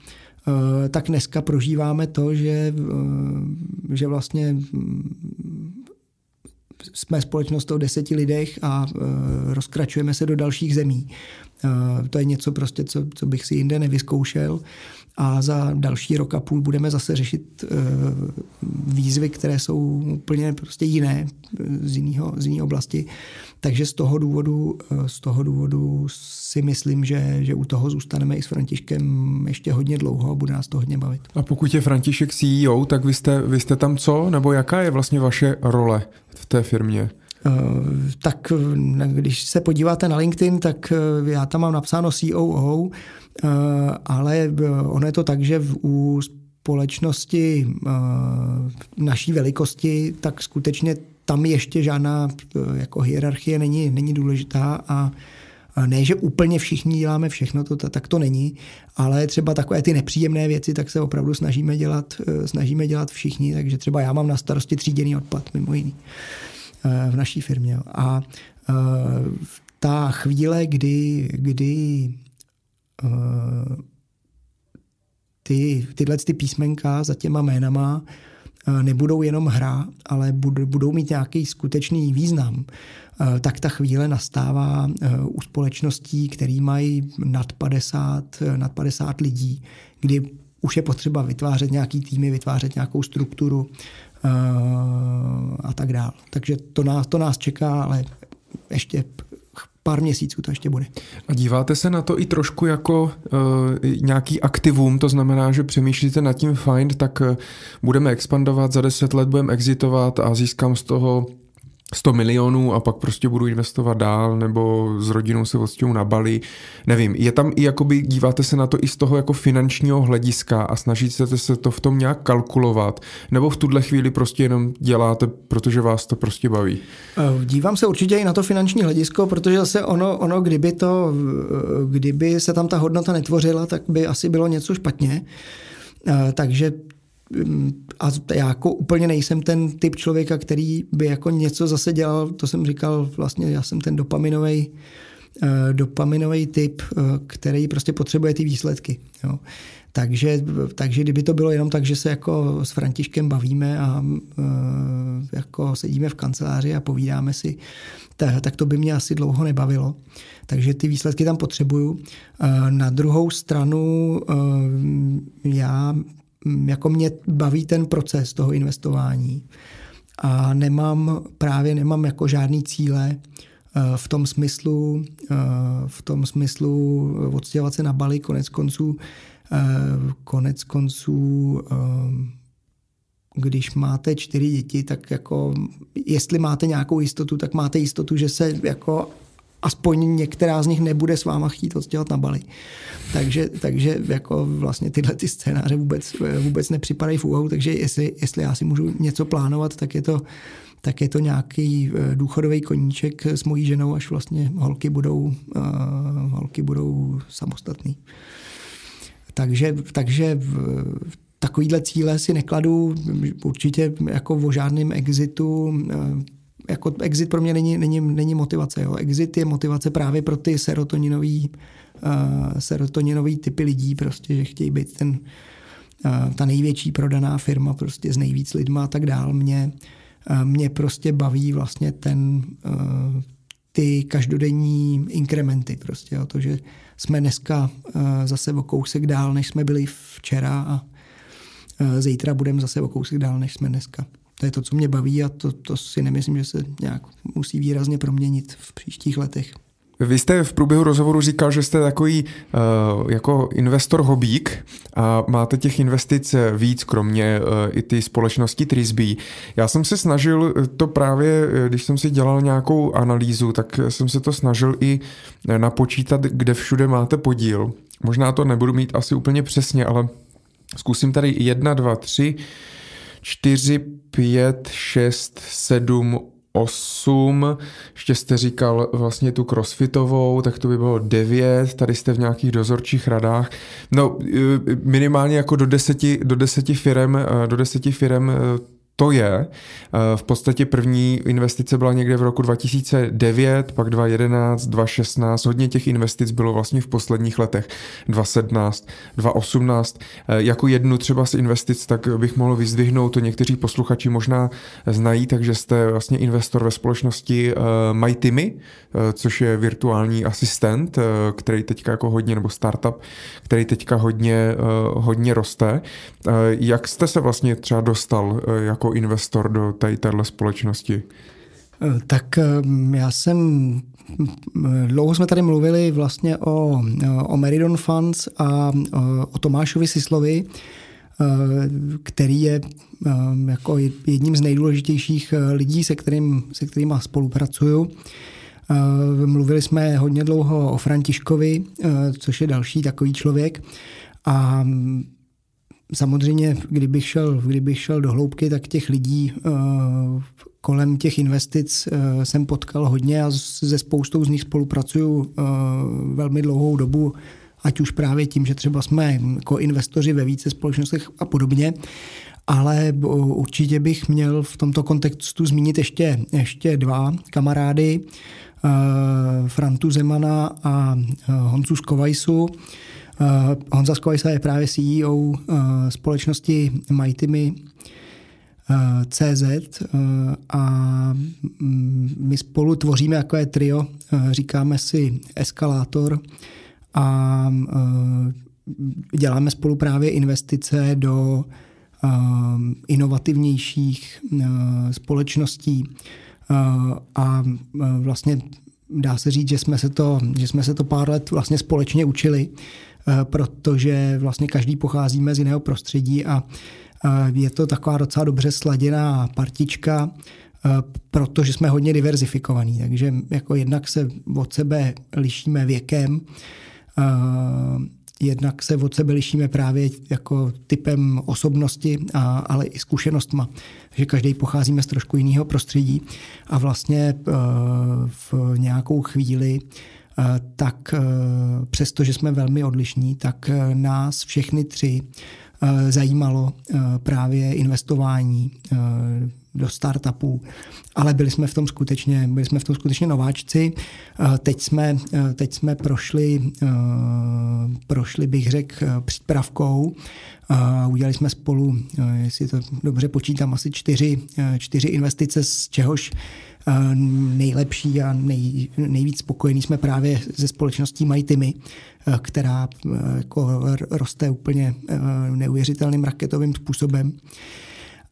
tak dneska prožíváme to, že, že vlastně mm, jsme společnost o deseti lidech a rozkračujeme se do dalších zemí. To je něco prostě, co, co bych si jinde nevyzkoušel a za další rok a půl budeme zase řešit eh, výzvy, které jsou úplně prostě jiné eh, z jiného, z jiné oblasti. Takže z toho důvodu, eh, z toho důvodu si myslím, že, že u toho zůstaneme i s Františkem ještě hodně dlouho a bude nás to hodně bavit. A pokud je František CEO, tak vy jste, vy jste tam co? Nebo jaká je vlastně vaše role v té firmě? Tak když se podíváte na LinkedIn, tak já tam mám napsáno COO, Eh, ale eh, ono je to tak, že u společnosti eh, naší velikosti, tak skutečně tam ještě žádná jako hierarchie není, není důležitá a ne, že úplně všichni děláme všechno, to, tak to není, ale třeba takové ty nepříjemné věci, tak se opravdu snažíme dělat, snažíme dělat všichni, takže třeba já mám na starosti tříděný odpad, mimo jiný, v naší firmě. A ta chvíle, kdy, kdy Eh, ty, tyhle ty písmenka za těma jménama eh, nebudou jenom hra, ale budou mít nějaký skutečný význam, eh, tak ta chvíle nastává u společností, které mají nad 50, nad 50 lidí, kdy už je potřeba vytvářet nějaký týmy, vytvářet nějakou strukturu a tak dále. Takže to nás, to nás čeká, ale ještě pár měsíců to ještě bude. A díváte se na to i trošku jako uh, nějaký aktivum, to znamená, že přemýšlíte nad tím fajn, tak uh, budeme expandovat, za deset let budeme exitovat a získám z toho 100 milionů a pak prostě budu investovat dál nebo s rodinou se odstěhu na Bali. Nevím, je tam i jakoby, díváte se na to i z toho jako finančního hlediska a snažíte se to v tom nějak kalkulovat nebo v tuhle chvíli prostě jenom děláte, protože vás to prostě baví? Eh, dívám se určitě i na to finanční hledisko, protože zase ono, ono kdyby to, eh, kdyby se tam ta hodnota netvořila, tak by asi bylo něco špatně. Eh, takže a já jako úplně nejsem ten typ člověka, který by jako něco zase dělal, to jsem říkal, vlastně já jsem ten dopaminový eh, dopaminový typ, eh, který prostě potřebuje ty výsledky. Jo. Takže, takže kdyby to bylo jenom tak, že se jako s Františkem bavíme a uh, jako sedíme v kanceláři a povídáme si, tak, to by mě asi dlouho nebavilo. Takže ty výsledky tam potřebuju. Na druhou stranu já jako mě baví ten proces toho investování a nemám právě nemám jako žádný cíle eh, v tom smyslu, eh, v tom smyslu odstěhovat se na Bali konec konců, eh, konec konců když máte čtyři děti, tak jako jestli máte nějakou jistotu, tak máte jistotu, že se jako aspoň některá z nich nebude s váma chtít odstěhovat na Bali. Takže, takže jako vlastně tyhle ty scénáře vůbec, vůbec nepřipadají v úvahu, takže jestli, jestli já si můžu něco plánovat, tak je to, tak je to nějaký eh, důchodový koníček s mojí ženou, až vlastně holky budou, uh, holky budou samostatný. Takže, takže takovýhle cíle si nekladu určitě jako o žádném exitu eh, jako exit pro mě není, není, není motivace. Jo. Exit je motivace právě pro ty serotoninový, uh, serotoninový typy lidí, prostě, že chtějí být ten, uh, ta největší prodaná firma prostě s nejvíc lidma a tak dál. Mě, uh, mě prostě baví vlastně ten, uh, ty každodenní inkrementy. Prostě, jo. To, že jsme dneska uh, zase o kousek dál, než jsme byli včera a uh, zítra budeme zase o kousek dál, než jsme dneska. To je to, co mě baví a to, to si nemyslím, že se nějak musí výrazně proměnit v příštích letech. Vy jste v průběhu rozhovoru říkal, že jste takový uh, jako investor hobík a máte těch investic víc, kromě uh, i ty společnosti Trisby. Já jsem se snažil to právě, když jsem si dělal nějakou analýzu, tak jsem se to snažil i napočítat, kde všude máte podíl. Možná to nebudu mít asi úplně přesně, ale zkusím tady 1, 2, 3, 4, 5, 6, 7, 8, ještě jste říkal vlastně tu crossfitovou, tak to by bylo 9, tady jste v nějakých dozorčích radách. No minimálně jako do deseti, do deseti firem, do deseti firem to je. Eh, v podstatě první investice byla někde v roku 2009, pak 2011, 2016. Hodně těch investic bylo vlastně v posledních letech 2017, 2018. Eh, jako jednu třeba z investic, tak bych mohl vyzdvihnout, to někteří posluchači možná znají, takže jste vlastně investor ve společnosti eh, MyTimy, což je virtuální asistent, který teďka jako hodně, nebo startup, který teďka hodně, hodně roste. Jak jste se vlastně třeba dostal jako jako investor do téhle společnosti? Eh, tak ehm, já jsem eh, Dlouho jsme tady mluvili vlastně o, eh, o Meridon Funds a o Tomášovi Sislovi, který je jako jedním z nejdůležitějších lidí, se, kterým, se kterými spolupracuju. Mluvili jsme hodně dlouho o Františkovi, což je další takový člověk. A Samozřejmě, kdybych šel, kdybych šel do hloubky, tak těch lidí uh, kolem těch investic uh, jsem potkal hodně a ze spoustou z nich spolupracuju uh, velmi dlouhou dobu, ať už právě tím, že třeba jsme jako investoři ve více společnostech a podobně. Ale určitě bych měl v tomto kontextu zmínit ještě, ještě dva kamarády, Frantu Zemana a Honzu Skovajsu, Honza Skojsa je právě CEO eh, společnosti uh, eh, CZ a mm, my spolu tvoříme takové trio, uh, říkáme si Eskalátor a děláme spolu právě investice do inovativnějších společností. A vlastně dá se říct, že jsme se to, že jsme se to pár let vlastně společně učili. Eh, protože vlastně každý pocházíme z jiného prostředí a je to taková docela dobře sladěná partička, eh, protože jsme hodně diverzifikovaní. Takže jako jednak se od sebe lišíme věkem, eh, jednak se od sebe lišíme právě jako typem osobnosti, a, ale i zkušenostma. Takže každý pocházíme z trošku jiného prostředí a vlastně v nějakou chvíli Eh, tak eh, přesto, že jsme velmi odlišní, tak eh, nás všechny tři zajímalo právě investování do startupů, ale byli jsme v tom skutečně, byli jsme v tom skutečně nováčci. Teď jsme, teď jsme prošli, prošli bych řekl, přípravkou. Udělali jsme spolu, jestli to dobře počítám, asi čtyři, čtyři investice, z čehož nejlepší a nej, nejvíc spokojený jsme právě ze společností MyTimy, která jako roste úplně neuvěřitelným raketovým způsobem.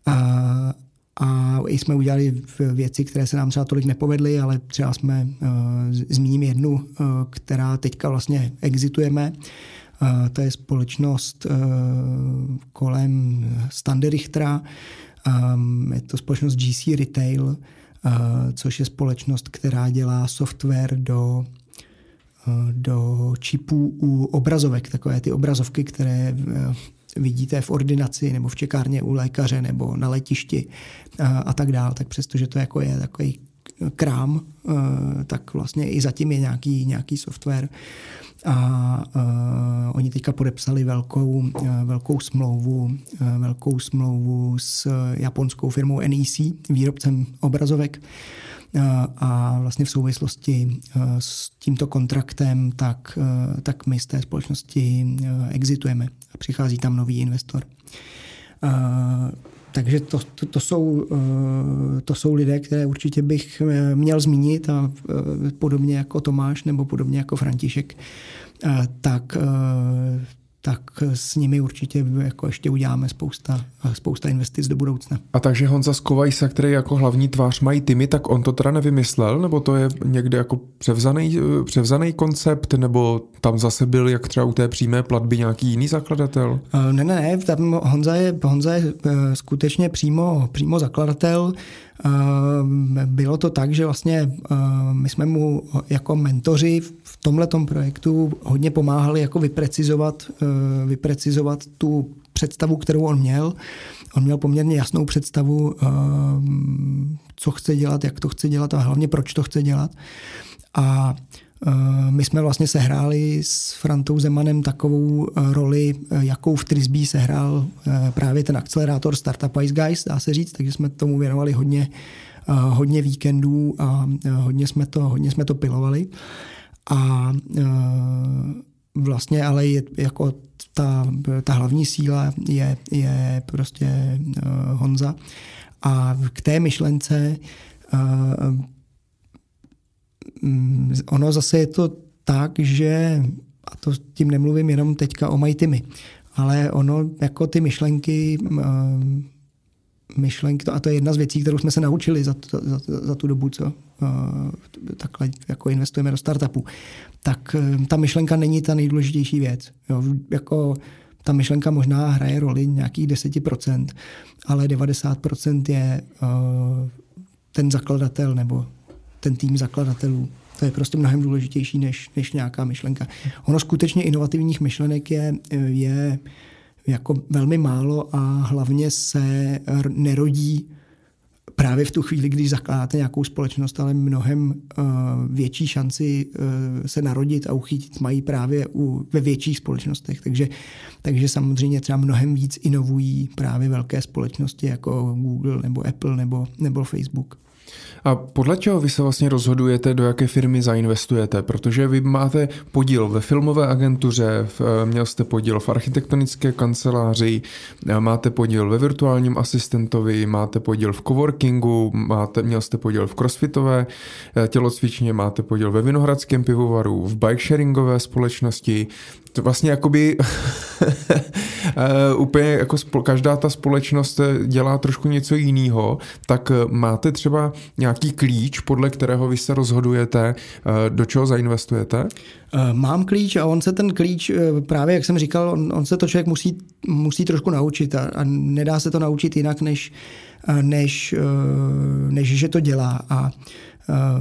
A, a i jsme udělali věci, které se nám třeba tolik nepovedly, ale třeba jsme, zmíním jednu, která teďka vlastně exitujeme, to je společnost kolem Standerichtera, je to společnost GC Retail, což je společnost, která dělá software do, do čipů u obrazovek, takové ty obrazovky, které vidíte v ordinaci nebo v čekárně u lékaře nebo na letišti a tak dál, tak přestože to jako je takový krám, tak vlastně i zatím je nějaký, nějaký software a uh, oni teďka podepsali velkou, uh, velkou smlouvu, uh, velkou smlouvu s japonskou firmou NEC, výrobcem obrazovek. Uh, a vlastně v souvislosti uh, s tímto kontraktem, tak, uh, tak my z té společnosti exitujeme a přichází tam nový investor. Takže to, to, to, jsou, eh, to jsou lidé, které určitě bych eh, měl zmínit a eh, podobně jako Tomáš nebo podobně jako František, tak tak s nimi určitě jako ještě uděláme spousta, spousta investic do budoucna. A takže Honza Skovajsa, který jako hlavní tvář mají týmy, tak on to teda nevymyslel, nebo to je někde jako převzaný, převzaný koncept, nebo tam zase byl jak třeba u té přímé platby nějaký jiný zakladatel? Ne, ne, ne, tam Honza je, Honza je eh, skutečně přímo, přímo zakladatel. Eh, bylo to tak, že vlastně eh, my jsme mu jako mentoři v tomhle projektu hodně pomáhali jako vyprecizovat, eh, vyprecizovat tu představu, kterou on měl. On měl poměrně jasnou představu, co chce dělat, jak to chce dělat a hlavně proč to chce dělat. A my jsme vlastně sehráli s Frantou Zemanem takovou roli, jakou v Trisbee sehrál právě ten akcelerátor Startup Wise Guys, dá se říct, takže jsme tomu věnovali hodně, hodně víkendů a hodně jsme to, hodně jsme to pilovali. A vlastně ale je jako ta, ta hlavní síla je, je prostě Honza. A k té myšlence Mm, ono zase je to tak, že, a to tím nemluvím jenom teďka o Majtimi, ale ono jako ty myšlenky, mm, myšlenky, a to je jedna z věcí, kterou jsme se naučili za, za, za tu dobu, co takhle jako investujeme do startupů, tak mm, ta myšlenka není ta nejdůležitější věc. Jo, jako ta myšlenka možná hraje roli nějakých 10%, ale 90% je ten zakladatel nebo ten tým zakladatelů. To je prostě mnohem důležitější než, než nějaká myšlenka. Ono skutečně inovativních myšlenek je, je jako velmi málo a hlavně se nerodí právě v tu chvíli, když zakládáte nějakou společnost, ale mnohem uh, větší šanci uh, se narodit a uchytit mají právě u, ve větších společnostech. Takže, takže samozřejmě třeba mnohem víc inovují právě velké společnosti jako Google nebo Apple nebo, nebo Facebook. A podle čeho vy se vlastně rozhodujete, do jaké firmy zainvestujete? Protože vy máte podíl ve filmové agentuře, eh, měl jste podíl v architektonické kanceláři, eh, máte podíl ve virtuálním asistentovi, máte podíl v coworkingu, máte, měl jste podíl v crossfitové eh, tělocvičně, máte podíl ve Vinohradském pivovaru, v bike sharingové společnosti, to vlastně jakoby (laughs) úplně jako každá ta společnost dělá trošku něco jiného, tak máte třeba nějaký klíč, podle kterého vy se rozhodujete, do čeho zainvestujete? Mám klíč a on se ten klíč, právě jak jsem říkal, on, on se to člověk musí, musí trošku naučit a, a nedá se to naučit jinak, než, než, než že to dělá. A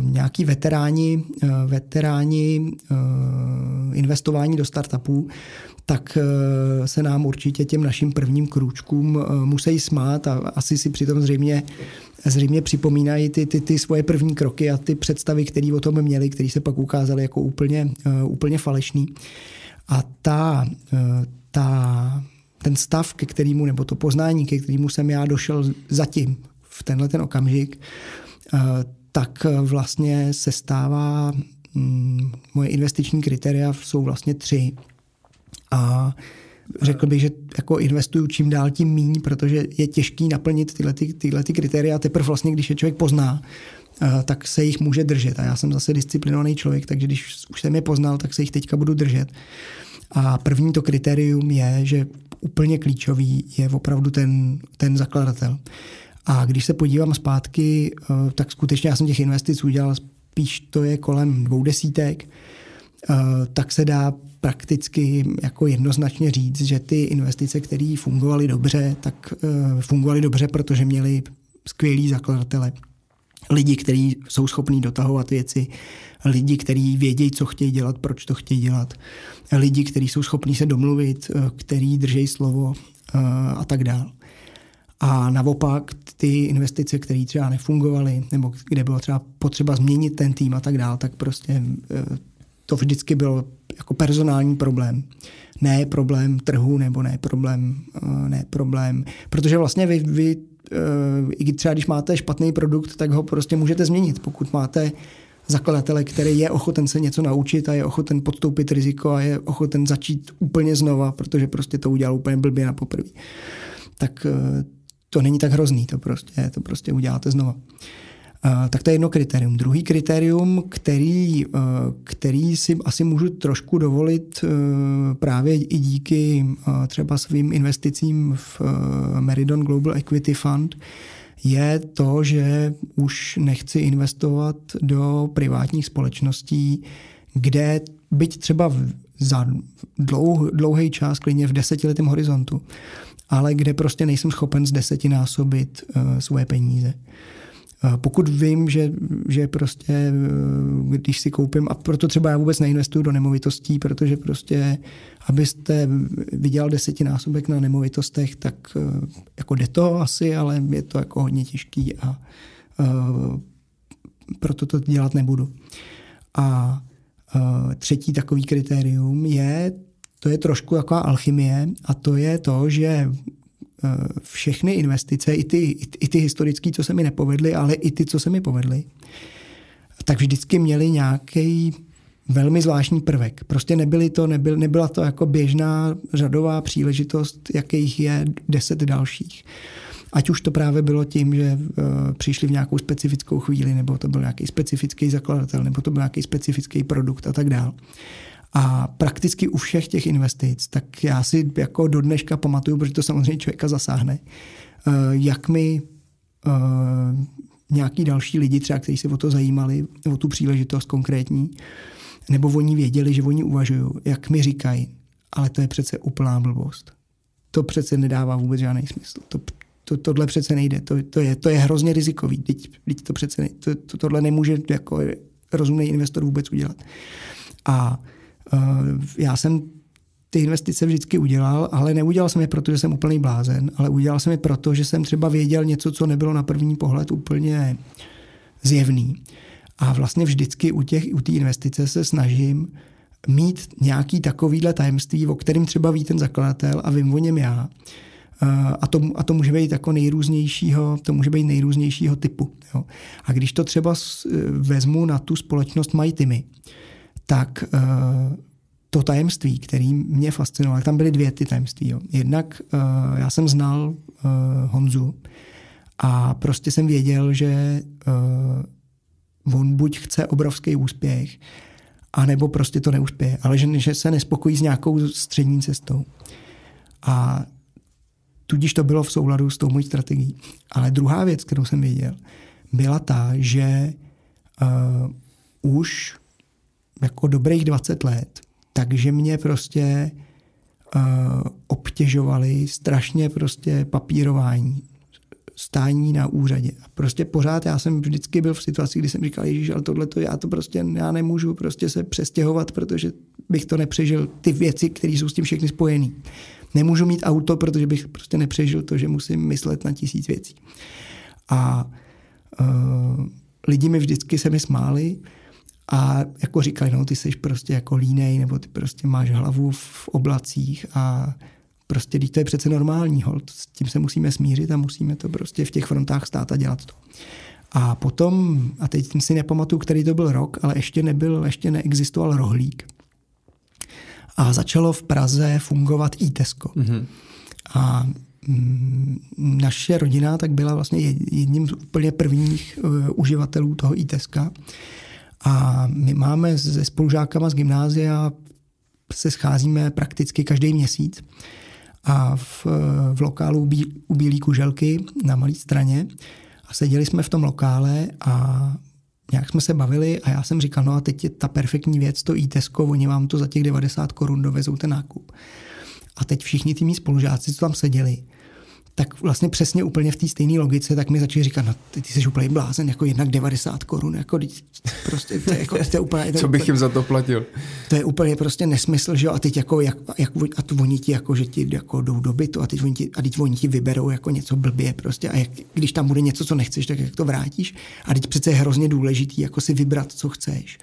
nějaký veteráni, uh, veteráni uh, investování do startupů, tak se nám určitě těm našim prvním krůčkům musí smát a asi si přitom zřejmě, zřejmě připomínají ty, ty, ty svoje první kroky a ty představy, které o tom měli, které se pak ukázaly jako úplně, úplně falešný. A ta, ta, ten stav, ke kterému, nebo to poznání, ke kterému jsem já došel zatím, v tenhle ten okamžik, tak eh, vlastně se stává, mm, moje investiční kritéria jsou vlastně tři. A řekl bych, že jako investuju čím dál tím míň, protože je těžký naplnit tyhle, ty, tyhle ty kritéria. Teprve vlastně, když je člověk pozná, eh, tak se jich může držet. A já jsem zase disciplinovaný člověk, takže když už jsem je poznal, tak se jich teďka budu držet. A první to kritérium je, že úplně klíčový je opravdu ten, ten zakladatel. A když se podívám zpátky, eh, tak skutečně já jsem těch investic udělal spíš to je kolem dvou desítek, eh, tak se dá prakticky jako jednoznačně říct, že ty investice, které fungovaly dobře, tak eh, fungovaly dobře, protože měli skvělí zakladatele. Lidi, kteří jsou schopní dotahovat věci, lidi, kteří vědějí, co chtějí dělat, proč to chtějí dělat, lidi, kteří jsou schopní se domluvit, kteří drží slovo a tak dále. A naopak ty investice, které třeba nefungovaly, nebo kde bylo třeba potřeba změnit ten tým a tak dále, tak prostě e, to vždycky byl jako personální problém. Ne problém trhu, nebo ne problém, e, ne problém, protože vlastně vy, vy e, i třeba když máte špatný produkt, tak ho prostě můžete změnit. Pokud máte zakladatele, který je ochoten se něco naučit a je ochoten podstoupit riziko a je ochoten začít úplně znova, protože prostě to udělal úplně blbě na poprvé. Tak to není tak hrozný, to prostě, to prostě uděláte znova. tak to je jedno kritérium. Druhý kritérium, který, který si asi můžu trošku dovolit právě i díky třeba svým investicím v Meridon Global Equity Fund, je to, že už nechci investovat do privátních společností, kde byť třeba za dlouh, dlouhý čas, klidně v desetiletém horizontu, ale kde prostě nejsem schopen zdesetinásobit uh, svoje peníze. Uh, pokud vím, že, že prostě, uh, když si koupím, a proto třeba já vůbec neinvestuju do nemovitostí, protože prostě, abyste vydělal desetinásobek na nemovitostech, tak jako jde to asi, ale je to jako hodně těžký a uh, proto to dělat nebudu. A uh, třetí takový kritérium je to je trošku taková alchymie a to je to, že eh, všechny investice, i ty, i ty historické, co se mi nepovedly, ale i ty, co se mi povedly, tak vždycky měly nějaký velmi zvláštní prvek. Prostě nebyly to, nebyl, nebyla to jako běžná řadová příležitost, jakých je deset dalších. Ať už to právě bylo tím, že uh, přišli v nějakou specifickou chvíli, nebo to byl nějaký specifický zakladatel, nebo to byl nějaký specifický produkt a tak dále. A prakticky u všech těch investic, tak já si jako do dneška pamatuju, protože to samozřejmě člověka zasáhne, eh, jak mi eh, nějaký další lidi, třeba kteří se o to zajímali, o tu příležitost konkrétní, nebo oni věděli, že oni uvažují, jak mi říkají, ale to je přece úplná blbost. To přece nedává vůbec žádný smysl. To, to, tohle přece nejde. To, to, je, to je hrozně rizikový. Teď, teď to přece ne, to, to, tohle nemůže jako rozumný investor vůbec udělat. A Eh, já jsem ty investice vždycky udělal, ale neudělal jsem je proto, že jsem úplný blázen, ale udělal jsem je proto, že jsem třeba věděl něco, co nebylo na první pohled úplně zjevný. A vlastně vždycky u té u investice se snažím mít nějaký takovýhle tajemství, o kterým třeba ví ten zakladatel a vím o něm já. Eh, a to, a to může být jako nejrůznějšího, to může být nejrůznějšího typu. Jo. A když to třeba vezmu na tu společnost MyTimy, tak uh, to tajemství, který mě fascinovalo, tam byly dvě ty tajemství. Jo. Jednak uh, já jsem znal uh, Honzu a prostě jsem věděl, že on buď chce obrovský úspěch, anebo prostě to neuspěje, ale že, že se nespokojí s nějakou střední cestou. A tudíž to bylo v souladu s tou mojí strategií. Ale druhá věc, kterou jsem věděl, byla ta, že uh, už jako dobrých 20 let, takže mě prostě uh, obtěžovali strašně prostě papírování, stání na úřadě. A prostě pořád já jsem vždycky byl v situaci, kdy jsem říkal, Ježíš, ale tohle to já to prostě, já nemůžu prostě se přestěhovat, protože bych to nepřežil. Ty věci, které jsou s tím všechny spojené. Nemůžu mít auto, protože bych prostě nepřežil to, že musím myslet na tisíc věcí. A uh, lidi mi vždycky se mi smáli, a jako říkali, no ty jsi prostě jako línej, nebo ty prostě máš hlavu v oblacích a prostě to je přece normální, hold, s tím se musíme smířit a musíme to prostě v těch frontách stát a dělat to. A potom, a teď si nepamatuju, který to byl rok, ale ještě nebyl, ještě neexistoval rohlík. A začalo v Praze fungovat e-Tesco. Mm-hmm. A mm, naše rodina tak byla vlastně jedním z úplně prvních uh, uživatelů toho e-Teska. A my máme se spolužákama z gymnázia se scházíme prakticky každý měsíc a v, v lokálu u Bílý kuželky na malé straně a seděli jsme v tom lokále a nějak jsme se bavili a já jsem říkal, no a teď je ta perfektní věc, to i Tesco, oni vám to za těch 90 korun dovezou ten nákup. A teď všichni ty mý spolužáci, co tam seděli, tak vlastně přesně úplně v té stejné logice, tak mi začali říkat, no ty, ty jsi úplně blázen, jako jednak 90 korun, jako prostě to je, jako, to je úplně... To (laughs) Co bych jim za to platil? To je úplně prostě nesmysl, že jo, a teď jako, jak, jak a tu oni ti jako, že ti jako jdou do bytu a teď oni ti, a teď oni ti vyberou jako něco blbě prostě a jak, když tam bude něco, co nechceš, tak jak to vrátíš a teď přece je hrozně důležitý jako si vybrat, co chceš.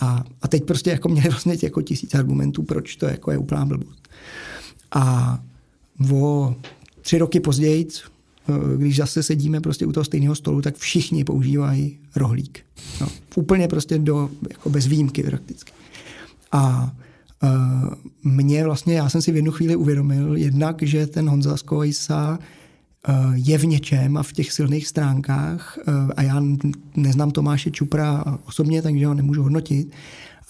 A, a teď prostě jako měli vlastně jako tisíc argumentů, proč to jako je úplná blbost. A o tři roky později, eh, když zase sedíme prostě u toho stejného stolu, tak všichni používají rohlík. No, úplně prostě do, jako bez výjimky prakticky. A uh, mě vlastně, já jsem si v jednu chvíli uvědomil jednak, že ten Honza Skovajsa je v něčem a v těch silných stránkách, a já neznám Tomáše Čupra osobně, takže ho nemůžu hodnotit,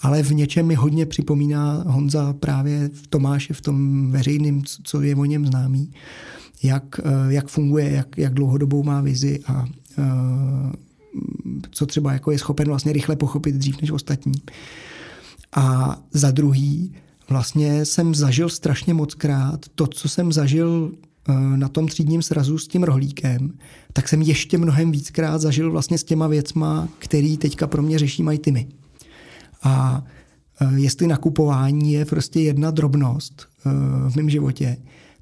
ale v něčem mi hodně připomíná Honza právě v Tomáše, v tom veřejném, co je o něm známý, jak, jak funguje, jak, jak dlouhodobou má vizi a co třeba jako je schopen vlastně rychle pochopit dřív než ostatní. A za druhý, vlastně jsem zažil strašně moc krát to, co jsem zažil eh, na tom třídním srazu s tím rohlíkem, tak jsem ještě mnohem víckrát zažil vlastně s těma věcma, který teďka pro mě řeší mají tymy. A eh, jestli nakupování je prostě jedna drobnost eh, v mém životě,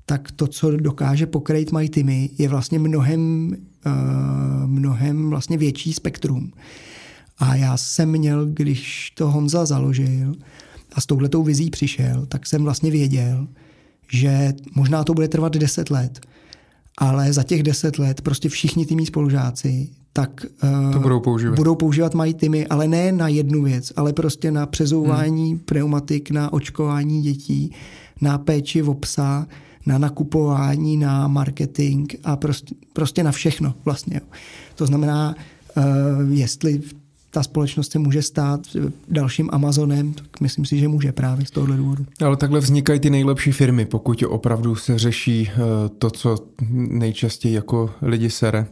tak to, co dokáže pokrýt mají týmy, je vlastně mnohem, mnohem vlastně větší spektrum. A já jsem měl, když to Honza založil a s touhletou vizí přišel, tak jsem vlastně věděl, že možná to bude trvat 10 let, ale za těch 10 let prostě všichni ty mý spolužáci tak uh, to budou používat. budou používat mají týmy, ale ne na jednu věc, ale prostě na přezouvání hmm. pneumatik, na očkování dětí, na péči v psa, na nakupování, na marketing a prostě, prostě na všechno vlastně. To znamená, uh, jestli ta společnost se může stát dalším Amazonem, tak myslím si, že může právě z tohohle důvodu. Ale takhle vznikají ty nejlepší firmy, pokud opravdu se řeší eh, to, co nejčastěji jako lidi sere,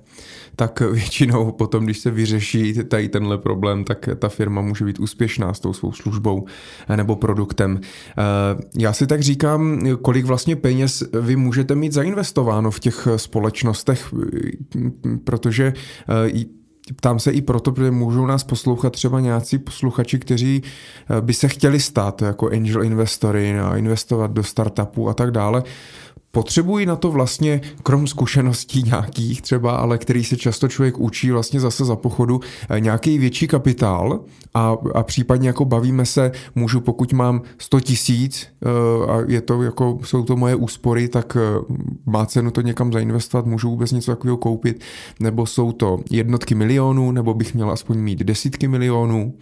tak většinou potom, když se vyřeší tady tenhle problém, tak ta firma může být úspěšná s tou svou službou eh, nebo produktem. Eh, já si tak říkám, kolik vlastně peněz vy můžete mít zainvestováno v těch společnostech, protože Ptám se i proto, protože můžou nás poslouchat třeba nějací posluchači, kteří eh, by se chtěli stát jako angel investory a investovat do startupů a tak dále. Potřebují na to vlastně, krom zkušeností nějakých třeba, ale který se často člověk učí vlastně zase za pochodu, eh, nějaký větší kapitál a, a případně jako bavíme se, můžu pokud mám 100 tisíc eh, a je to jako, jsou to moje úspory, tak eh, má cenu to někam zainvestovat, můžu vůbec něco takového koupit, nebo jsou to jednotky milionů, nebo bych měl aspoň mít desítky milionů.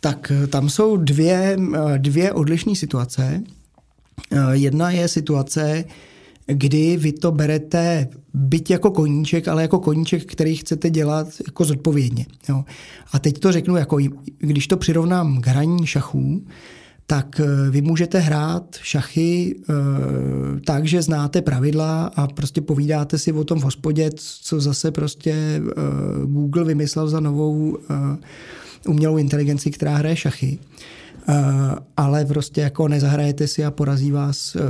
Tak tam jsou dvě, dvě odlišné situace. Eh, jedna je situace, kdy vy to berete byť jako koníček, ale jako koníček, který chcete dělat jako zodpovědně. Jo. A teď to řeknu, jako když to přirovnám k hraní šachů, tak eh, vy můžete hrát šachy e, tak, že znáte pravidla a prostě povídáte si o tom v hospodě, co zase prostě e, Google vymyslel za novou e, umělou inteligenci, která hraje šachy. Ale prostě jako nezahrajete si a porazí vás uh,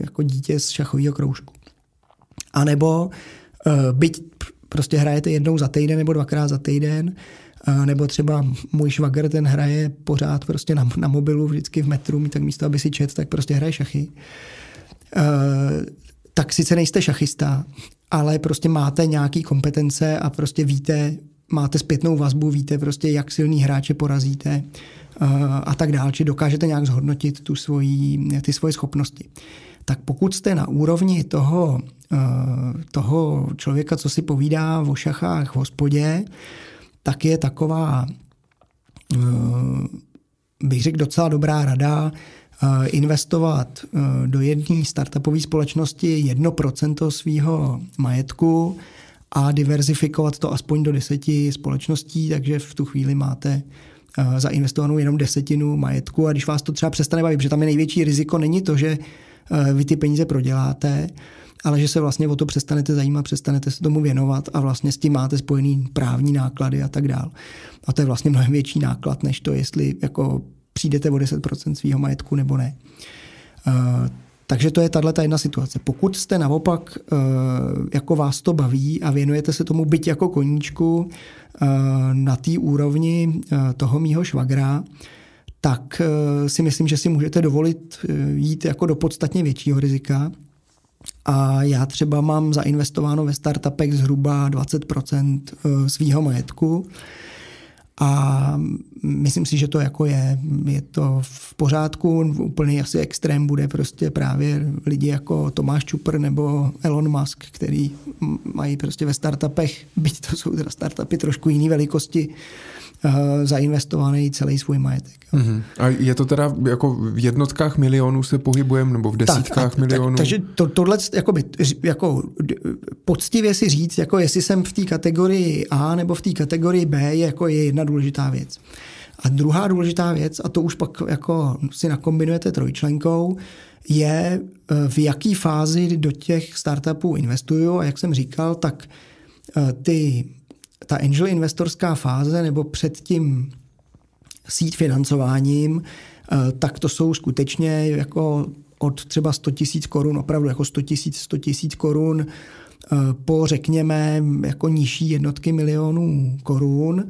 jako dítě z šachového kroužku. A nebo uh, byť prostě hrajete jednou za týden nebo dvakrát za týden, nebo třeba můj švagr ten hraje pořád prostě na, na mobilu vždycky v metru, tak místo, aby si čet, tak prostě hraje šachy. Tak sice nejste šachista, ale prostě máte nějaký kompetence a prostě víte, máte zpětnou vazbu, víte prostě, jak silný hráče porazíte a tak dále, či dokážete nějak zhodnotit tu svoji, ty svoje schopnosti. Tak pokud jste na úrovni toho, toho člověka, co si povídá o šachách v hospodě, tak je taková, bych řekl, docela dobrá rada investovat do jedné startupové společnosti 1% svého majetku a diverzifikovat to aspoň do deseti společností, takže v tu chvíli máte Eh, zainvestovanou jenom desetinu majetku a když vás to třeba přestane bavit, protože tam je největší riziko, není to, že eh, vy ty peníze proděláte, ale že se vlastně o to přestanete zajímat, přestanete se tomu věnovat a vlastně s tím máte spojený právní náklady a tak dál. A to je vlastně mnohem větší náklad, než to, jestli jako přijdete o 10% svého majetku nebo ne. Takže to je tahle ta jedna situace. Pokud jste naopak, uh, jako vás to baví a věnujete se tomu byť jako koníčku, Eh, na té úrovni eh, toho mýho švagra, tak eh, si myslím, že si můžete dovolit jít jako do podstatně většího rizika. A já třeba mám zainvestováno ve startupech zhruba 20% svého majetku. A myslím si, že to jako je, je to v pořádku. Úplný asi extrém bude prostě právě lidi jako Tomáš Čupr nebo Elon Musk, který mají prostě ve startupech, byť to jsou teda startupy trošku jiné velikosti, zainvestovaný celý svůj majetek. Uh-huh. A je to teda jako v jednotkách milionů se pohybujeme, nebo v desítkách tak, milionů? Tak, takže to, tohle, jakoby, jako poctivě si říct, jako jestli jsem v té kategorii A nebo v té kategorii B, je, jako je jedna důležitá věc. A druhá důležitá věc, a to už pak jako si nakombinujete trojčlenkou, je eh, v jaký fázi do těch startupů investuju a jak jsem říkal, tak eh, ty, ta angel investorská fáze nebo před tím sít financováním, eh, tak to jsou skutečně jako od třeba 100 tisíc korun, opravdu jako 100 tisíc, 100 tisíc korun po řekněme jako nižší jednotky milionů korun.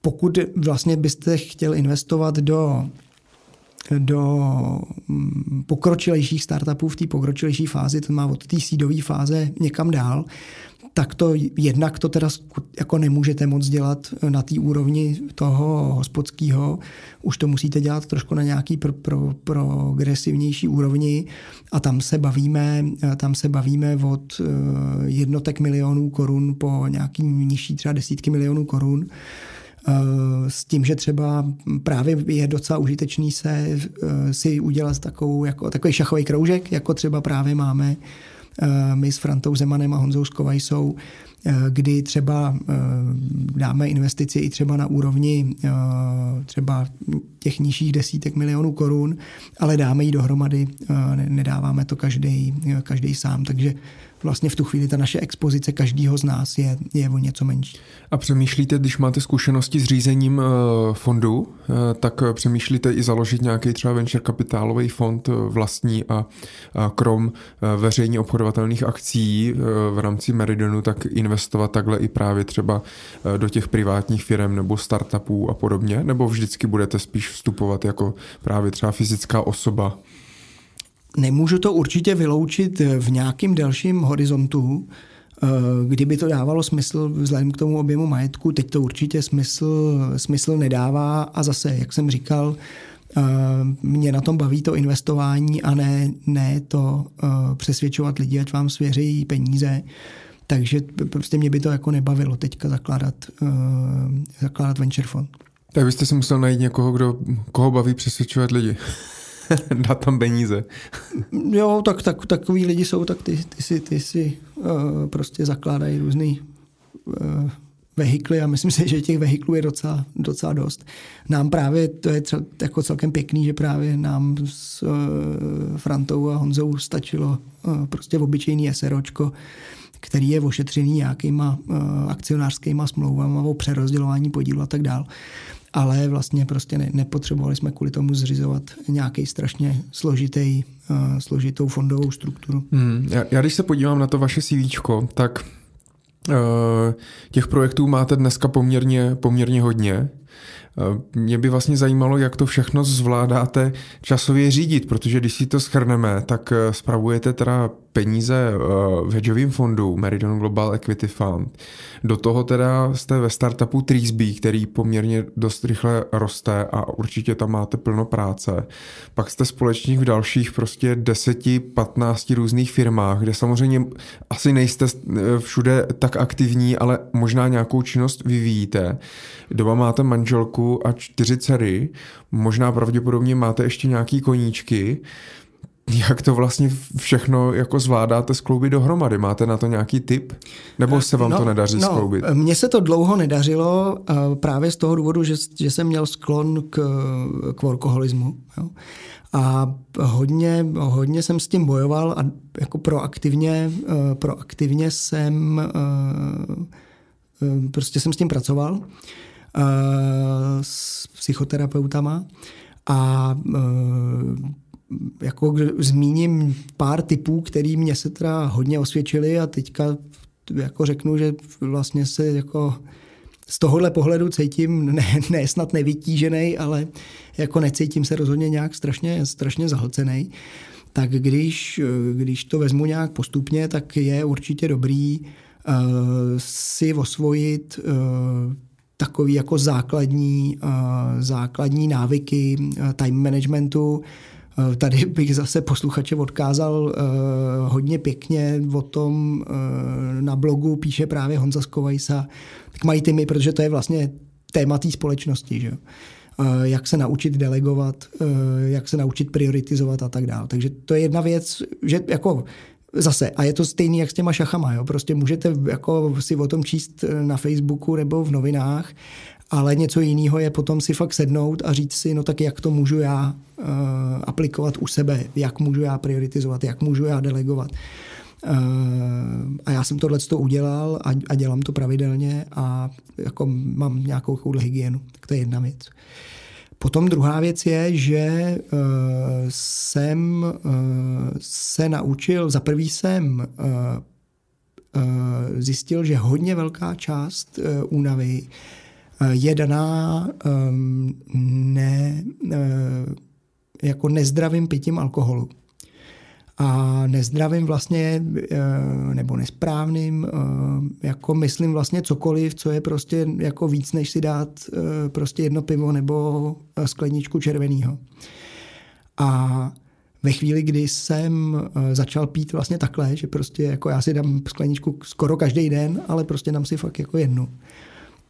Pokud vlastně byste chtěl investovat do do mm, pokročilejších startupů v té pokročilejší fázi, to má od té sídové fáze někam dál, tak to jednak to teda jako nemůžete moc dělat na té úrovni toho hospodského. Už to musíte dělat trošku na nějaký pro, pro, progresivnější úrovni a tam se bavíme, tam se bavíme od eh, jednotek milionů korun po nějaký nižší třeba desítky milionů korun. Eh, s tím, že třeba právě je docela užitečný se eh, si udělat takovou, jako, takový šachový kroužek, jako třeba právě máme eh, my s Frantou Zemanem a Honzou Skovajsou, kdy třeba dáme investici i třeba na úrovni třeba těch nižších desítek milionů korun, ale dáme ji dohromady, nedáváme to každý, každý sám, takže vlastně v tu chvíli ta naše expozice každého z nás je, je o něco menší. A přemýšlíte, když máte zkušenosti s řízením eh, fondu, eh, tak přemýšlíte i založit nějaký třeba venture kapitálový fond eh, vlastní a, a krom veřejně obchodovatelných akcí v rámci Meridonu, tak investovat takhle i právě třeba do těch privátních firm nebo startupů a podobně? Nebo vždycky budete spíš vstupovat jako právě třeba fyzická osoba? Nemůžu to určitě vyloučit v nějakým dalším horizontu, eh, kdyby to dávalo smysl vzhledem k tomu objemu majetku, teď to určitě smysl, smysl nedává a zase, jak jsem říkal, eh, mě na tom baví to investování a ne, ne to eh, přesvědčovat lidi, ať vám svěří peníze. Takže prostě mě by to jako nebavilo teďka zakládat, zakládat venture fund. Tak byste si musel najít někoho, kdo, koho baví přesvědčovat lidi. (laughs) dát tam peníze. jo, tak, tak takový lidi jsou, tak ty, ty si, ty si uh, prostě zakládají různý uh, vehikly a myslím si, že těch vehiklů je docela, docela dost. Nám právě, to je cel, jako celkem pěkný, že právě nám s uh, Frantou a Honzou stačilo uh, prostě v obyčejný SROčko, který je ošetřený nějakýma uh, akcionářskýma smlouvama o přerozdělování podílu a tak dál ale vlastně prostě ne, nepotřebovali jsme kvůli tomu zřizovat nějaký strašně složitý, uh, složitou fondovou strukturu. Hmm, já, já když se podívám na to vaše CV, tak uh, těch projektů máte dneska poměrně, poměrně hodně. Eh, mě by vlastně zajímalo, jak to všechno zvládáte časově řídit, protože když si to schrneme, tak spravujete teda peníze v hedžovém fondu Meridian Global Equity Fund. Do toho teda jste ve startupu Treesby, který poměrně dost rychle roste a určitě tam máte plno práce. Pak jste společník v dalších prostě 10-15 různých firmách, kde samozřejmě asi nejste všude tak aktivní, ale možná nějakou činnost vyvíjíte. Doma máte manželku a čtyři dcery, možná pravděpodobně máte ještě nějaký koníčky jak to vlastně všechno jako zvládáte skloubit dohromady? Máte na to nějaký tip? Nebo se vám no, to nedaří no, skloubit? Mně se to dlouho nedařilo právě z toho důvodu, že, že jsem měl sklon k, k workoholismu. Jo. A hodně, hodně jsem s tím bojoval a jako proaktivně, e, proaktivně jsem e, e, prostě jsem s tím pracoval s psychoterapeutama a jako zmíním pár typů, který mě se teda hodně osvědčili a teďka jako řeknu, že vlastně se jako z tohohle pohledu cítím ne, ne snad nevytížený, ale jako necítím se rozhodně nějak strašně, strašně zahlcený. Tak když, když to vezmu nějak postupně, tak je určitě dobrý uh, si osvojit uh, takový jako základní, uh, základní návyky uh, time managementu, Eh, tady bych zase posluchače odkázal eh, hodně pěkně o tom eh, na blogu píše právě Honza Skovajsa, k mají týmy, protože to je vlastně téma té společnosti, že jak se naučit delegovat, jak se naučit prioritizovat a tak dále. Takže to je jedna věc, že jako Zase, a je to stejný jak s těma šachama, jo? prostě můžete jako si o tom číst na Facebooku nebo v novinách, ale něco jiného je potom si fakt sednout a říct si, no tak jak to můžu já uh, aplikovat u sebe, jak můžu já prioritizovat, jak můžu já delegovat. Uh, a já jsem tohle udělal a, a dělám to pravidelně a jako mám nějakou hygienu. Tak to je jedna věc. Potom druhá věc je, že uh, jsem uh, se naučil, za prvý jsem uh, uh, zjistil, že hodně velká část uh, únavy uh, je daná um, ne, uh, jako nezdravým pitím alkoholu a nezdravým vlastně eh, nebo nesprávným, eh, jako myslím vlastně cokoliv, co je prostě jako víc, než si dát eh, prostě jedno pivo nebo skleničku červeného. A ve chvíli, kdy jsem začal pít vlastně takhle, že prostě jako já si dám skleničku skoro každý den, ale prostě dám si fakt jako jednu,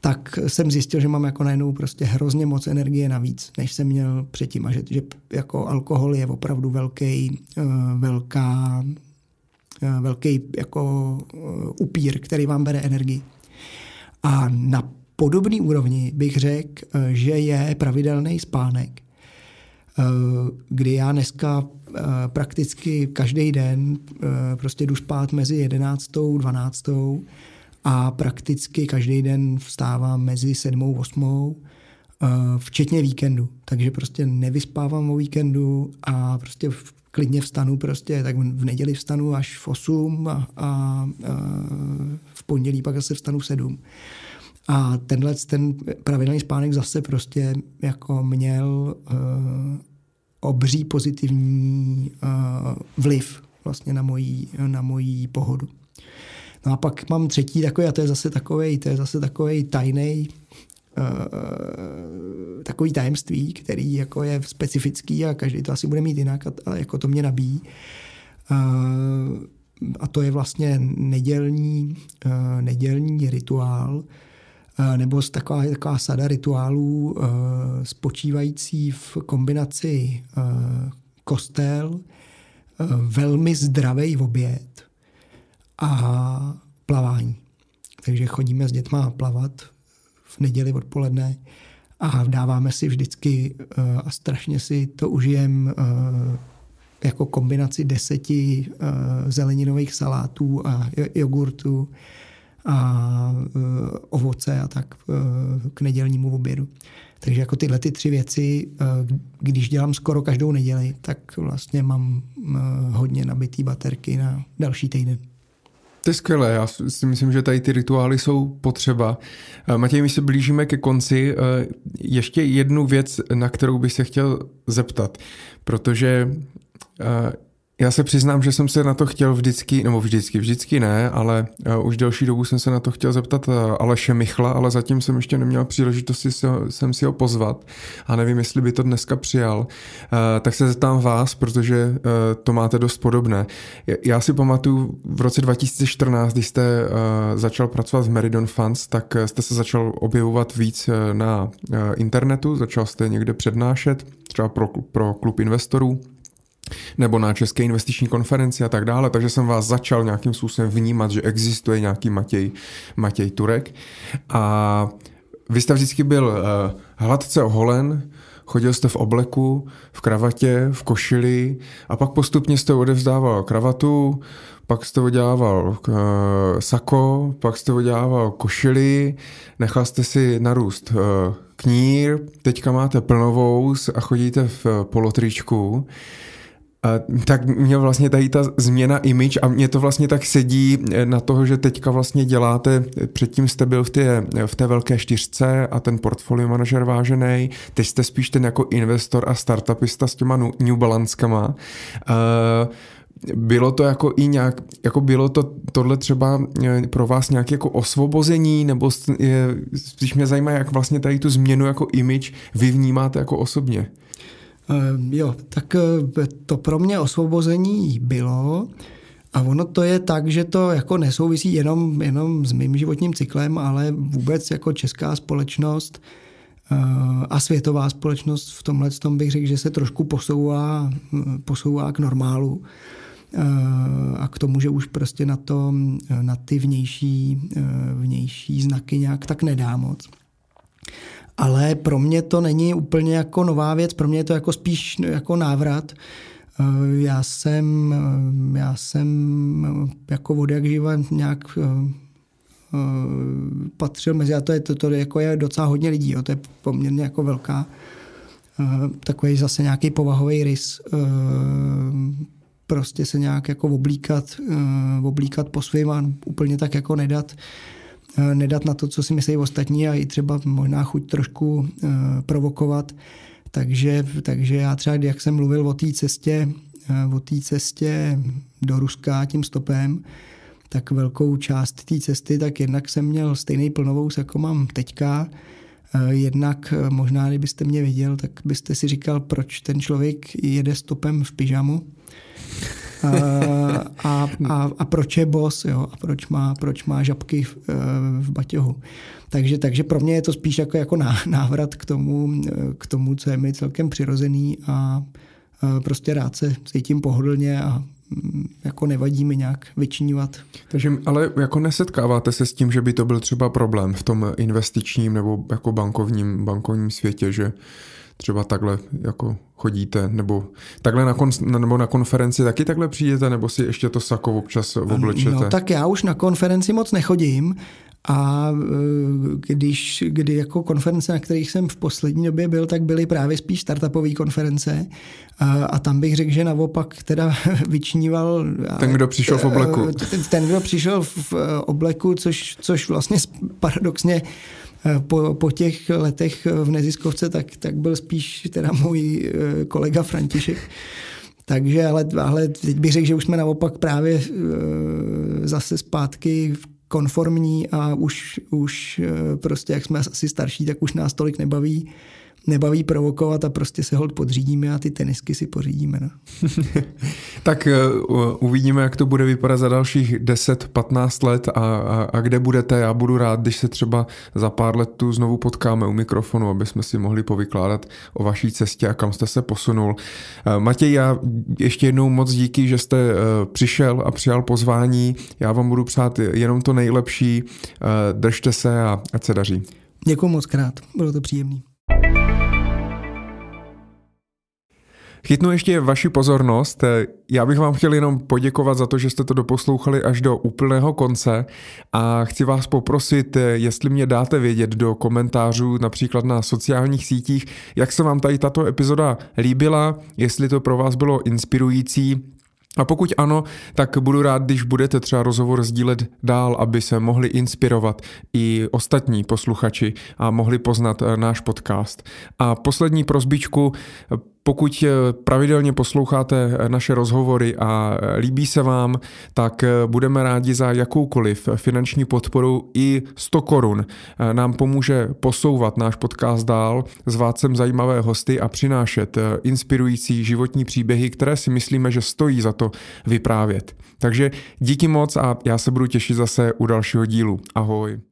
tak jsem zjistil, že mám jako najednou prostě hrozně moc energie navíc, než jsem měl předtím a že, že jako alkohol je opravdu velký, eh, velká, eh, velký jako eh, upír, který vám bere energii. A na podobný úrovni bych řekl, že je pravidelný spánek, kdy já dneska prakticky každý den prostě jdu spát mezi 11. a 12 a prakticky každý den vstávám mezi sedmou a osmou, eh, včetně víkendu. Takže prostě nevyspávám o víkendu a prostě klidně vstanu prostě, tak v neděli vstanu až v 8 a, a, a v pondělí pak zase vstanu v 7. A tenhle ten pravidelný spánek zase prostě jako měl uh, obří pozitivní uh, vliv vlastně na mojí, na mojí pohodu. No a pak mám třetí takový, a to je zase takový, to je zase takový tajný uh, takový tajemství, který jako je specifický a každý to asi bude mít jinak a, a jako to mě nabíjí. Uh, a to je vlastně nedělní, uh, nedělní rituál, nebo taková, taková sada rituálů spočívající v kombinaci kostel, velmi zdravý oběd a plavání. Takže chodíme s dětma plavat v neděli odpoledne a dáváme si vždycky uh, a strašně si to užijem uh, jako kombinaci deseti uh, zeleninových salátů a jogurtu a ovoce a tak k nedělnímu obědu. Takže jako tyhle ty tři věci, když dělám skoro každou neděli, tak vlastně mám hodně nabitý baterky na další týden. To je skvělé, já si myslím, že tady ty rituály jsou potřeba. Eh, Matěj, my se blížíme ke konci. Eh, ještě jednu věc, na kterou bych se chtěl zeptat, protože eh, já se přiznám, že jsem se na to chtěl vždycky, nebo vždycky, vždycky ne, ale uh, už delší dobu jsem se na to chtěl zeptat uh, Aleše Michla, ale zatím jsem ještě neměl příležitost si, jsem si ho pozvat a nevím, jestli by to dneska přijal. Uh, tak se zeptám vás, protože to máte dost podobné. Já si pamatuju v roce 2014, když jste začal pracovat v Meridon Funds, tak jste se začal objevovat víc na internetu, začal jste někde přednášet, třeba pro, pro klub investorů nebo na České investiční konferenci a tak dále, takže jsem vás začal nějakým způsobem vnímat, že existuje nějaký Matěj, Matěj Turek. A vy jste vždycky byl uh, hladce oholen, chodil jste v obleku, v kravatě, v košili a pak postupně jste odevzdával kravatu, pak jste udělával uh, sako, pak jste udělával košili, nechal jste si narůst uh, knír, teďka máte plnovou a chodíte v uh, polotričku tak mě vlastně tady ta změna image a mě to vlastně tak sedí na toho, že teďka vlastně děláte, předtím jste byl v té, v té velké čtyřce a ten portfolio manažer vážený, teď jste spíš ten jako investor a startupista s těma New Balanskama. Uh, bylo to jako i nějak, jako bylo to tohle třeba eh, pro vás nějaké jako osvobození, nebo je, spíš mě zajímá, jak vlastně tady tu změnu jako image vy vnímáte jako osobně. Uh, jo, tak uh, to pro mě osvobození bylo. A ono to je tak, že to jako nesouvisí jenom, jenom s mým životním cyklem, ale vůbec jako česká společnost eh, a světová společnost v tomhle tom bych řekl, že se trošku posouvá, posouvá k normálu eh, a k tomu, že už prostě na, to, na ty vnější, eh, vnější znaky nějak tak nedá moc. Ale pro mě to není úplně jako nová věc, pro mě je to jako spíš jako návrat, Eh, já jsem, eh, já jsem jako od jak živa nějak eh, patřil mezi, a to je, to, to jako je docela hodně lidí, jo, to je poměrně jako velká, takový zase nějaký povahový rys, prostě se nějak jako oblíkat, oblíkat po svým a úplně tak jako nedat, nedat na to, co si myslí ostatní a i třeba možná chuť trošku provokovat. Takže, takže já třeba, jak jsem mluvil o té cestě, eh, o té cestě do Ruska tím stopem, tak velkou část té cesty, tak jednak jsem měl stejný plnovous, jako mám teďka. Eh, jednak eh, možná, kdybyste mě viděl, tak byste si říkal, proč ten člověk jede stopem v pyžamu. A, a, a, proč je bos, jo, a proč má, proč má žabky v, v baťohu. Takže, takže pro mě je to spíš jako, jako návrat k tomu, k tomu, co je mi celkem přirozený a prostě rád se cítím pohodlně a mm, jako nevadí mi nějak vyčinovat. Takže ale jako nesetkáváte se s tím, že by to byl třeba problém v tom investičním nebo jako bankovním, bankovním světě, že třeba takhle jako chodíte, nebo takhle na, kon, nebo na konferenci taky takhle přijdete, nebo si ještě to sako občas oblečete? No tak já už na konferenci moc nechodím, a e, když, kdy jako konference, na kterých jsem v poslední době byl, tak byly právě spíš startupové konference a, a tam bych řekl, že naopak teda (laughs) vyčníval... Ten, kdo přišel v obleku. E, ten, ten kdo přišel v obleku, což, což vlastně paradoxně e, po, po těch letech v neziskovce, tak, tak byl spíš teda můj kolega František. Takže, ale, ale teď bych řekl, že už jsme naopak právě zase zpátky konformní a už, už eh, prostě, jak jsme asi starší, tak už nás tolik nebaví nebaví provokovat a prostě se hold podřídíme a ty tenisky si pořídíme. No. (laughs) tak uh, uvidíme, jak to bude vypadat za dalších 10-15 let a, a, a kde budete. Já budu rád, když se třeba za pár let tu znovu potkáme u mikrofonu, aby jsme si mohli povykládat o vaší cestě a kam jste se posunul. Uh, Matěj, já ještě jednou moc díky, že jste uh, přišel a přijal pozvání. Já vám budu přát jenom to nejlepší. Držte se a ať se daří. Děkuji moc krát, bylo to příjemné. Chytnu ještě vaši pozornost. Já bych vám chtěl jenom poděkovat za to, že jste to doposlouchali až do úplného konce a chci vás poprosit, jestli mě dáte vědět do komentářů, například na sociálních sítích, jak se vám tady tato epizoda líbila, jestli to pro vás bylo inspirující, a pokud ano, tak budu rád, když budete třeba rozhovor sdílet dál, aby se mohli inspirovat i ostatní posluchači a mohli poznat náš podcast. A poslední prozbičku, pokud eh, pravidelně posloucháte eh, naše rozhovory a eh, líbí se vám, tak budeme rádi za jakoukoliv finanční podporu i 100 korun. Nám pomůže posouvat náš podcast dál, zvát sem zajímavé hosty a přinášet inspirující životní příběhy, které si myslíme, že stojí za to vyprávět. Takže díky moc a já se budu těšit zase u dalšího dílu. Ahoj.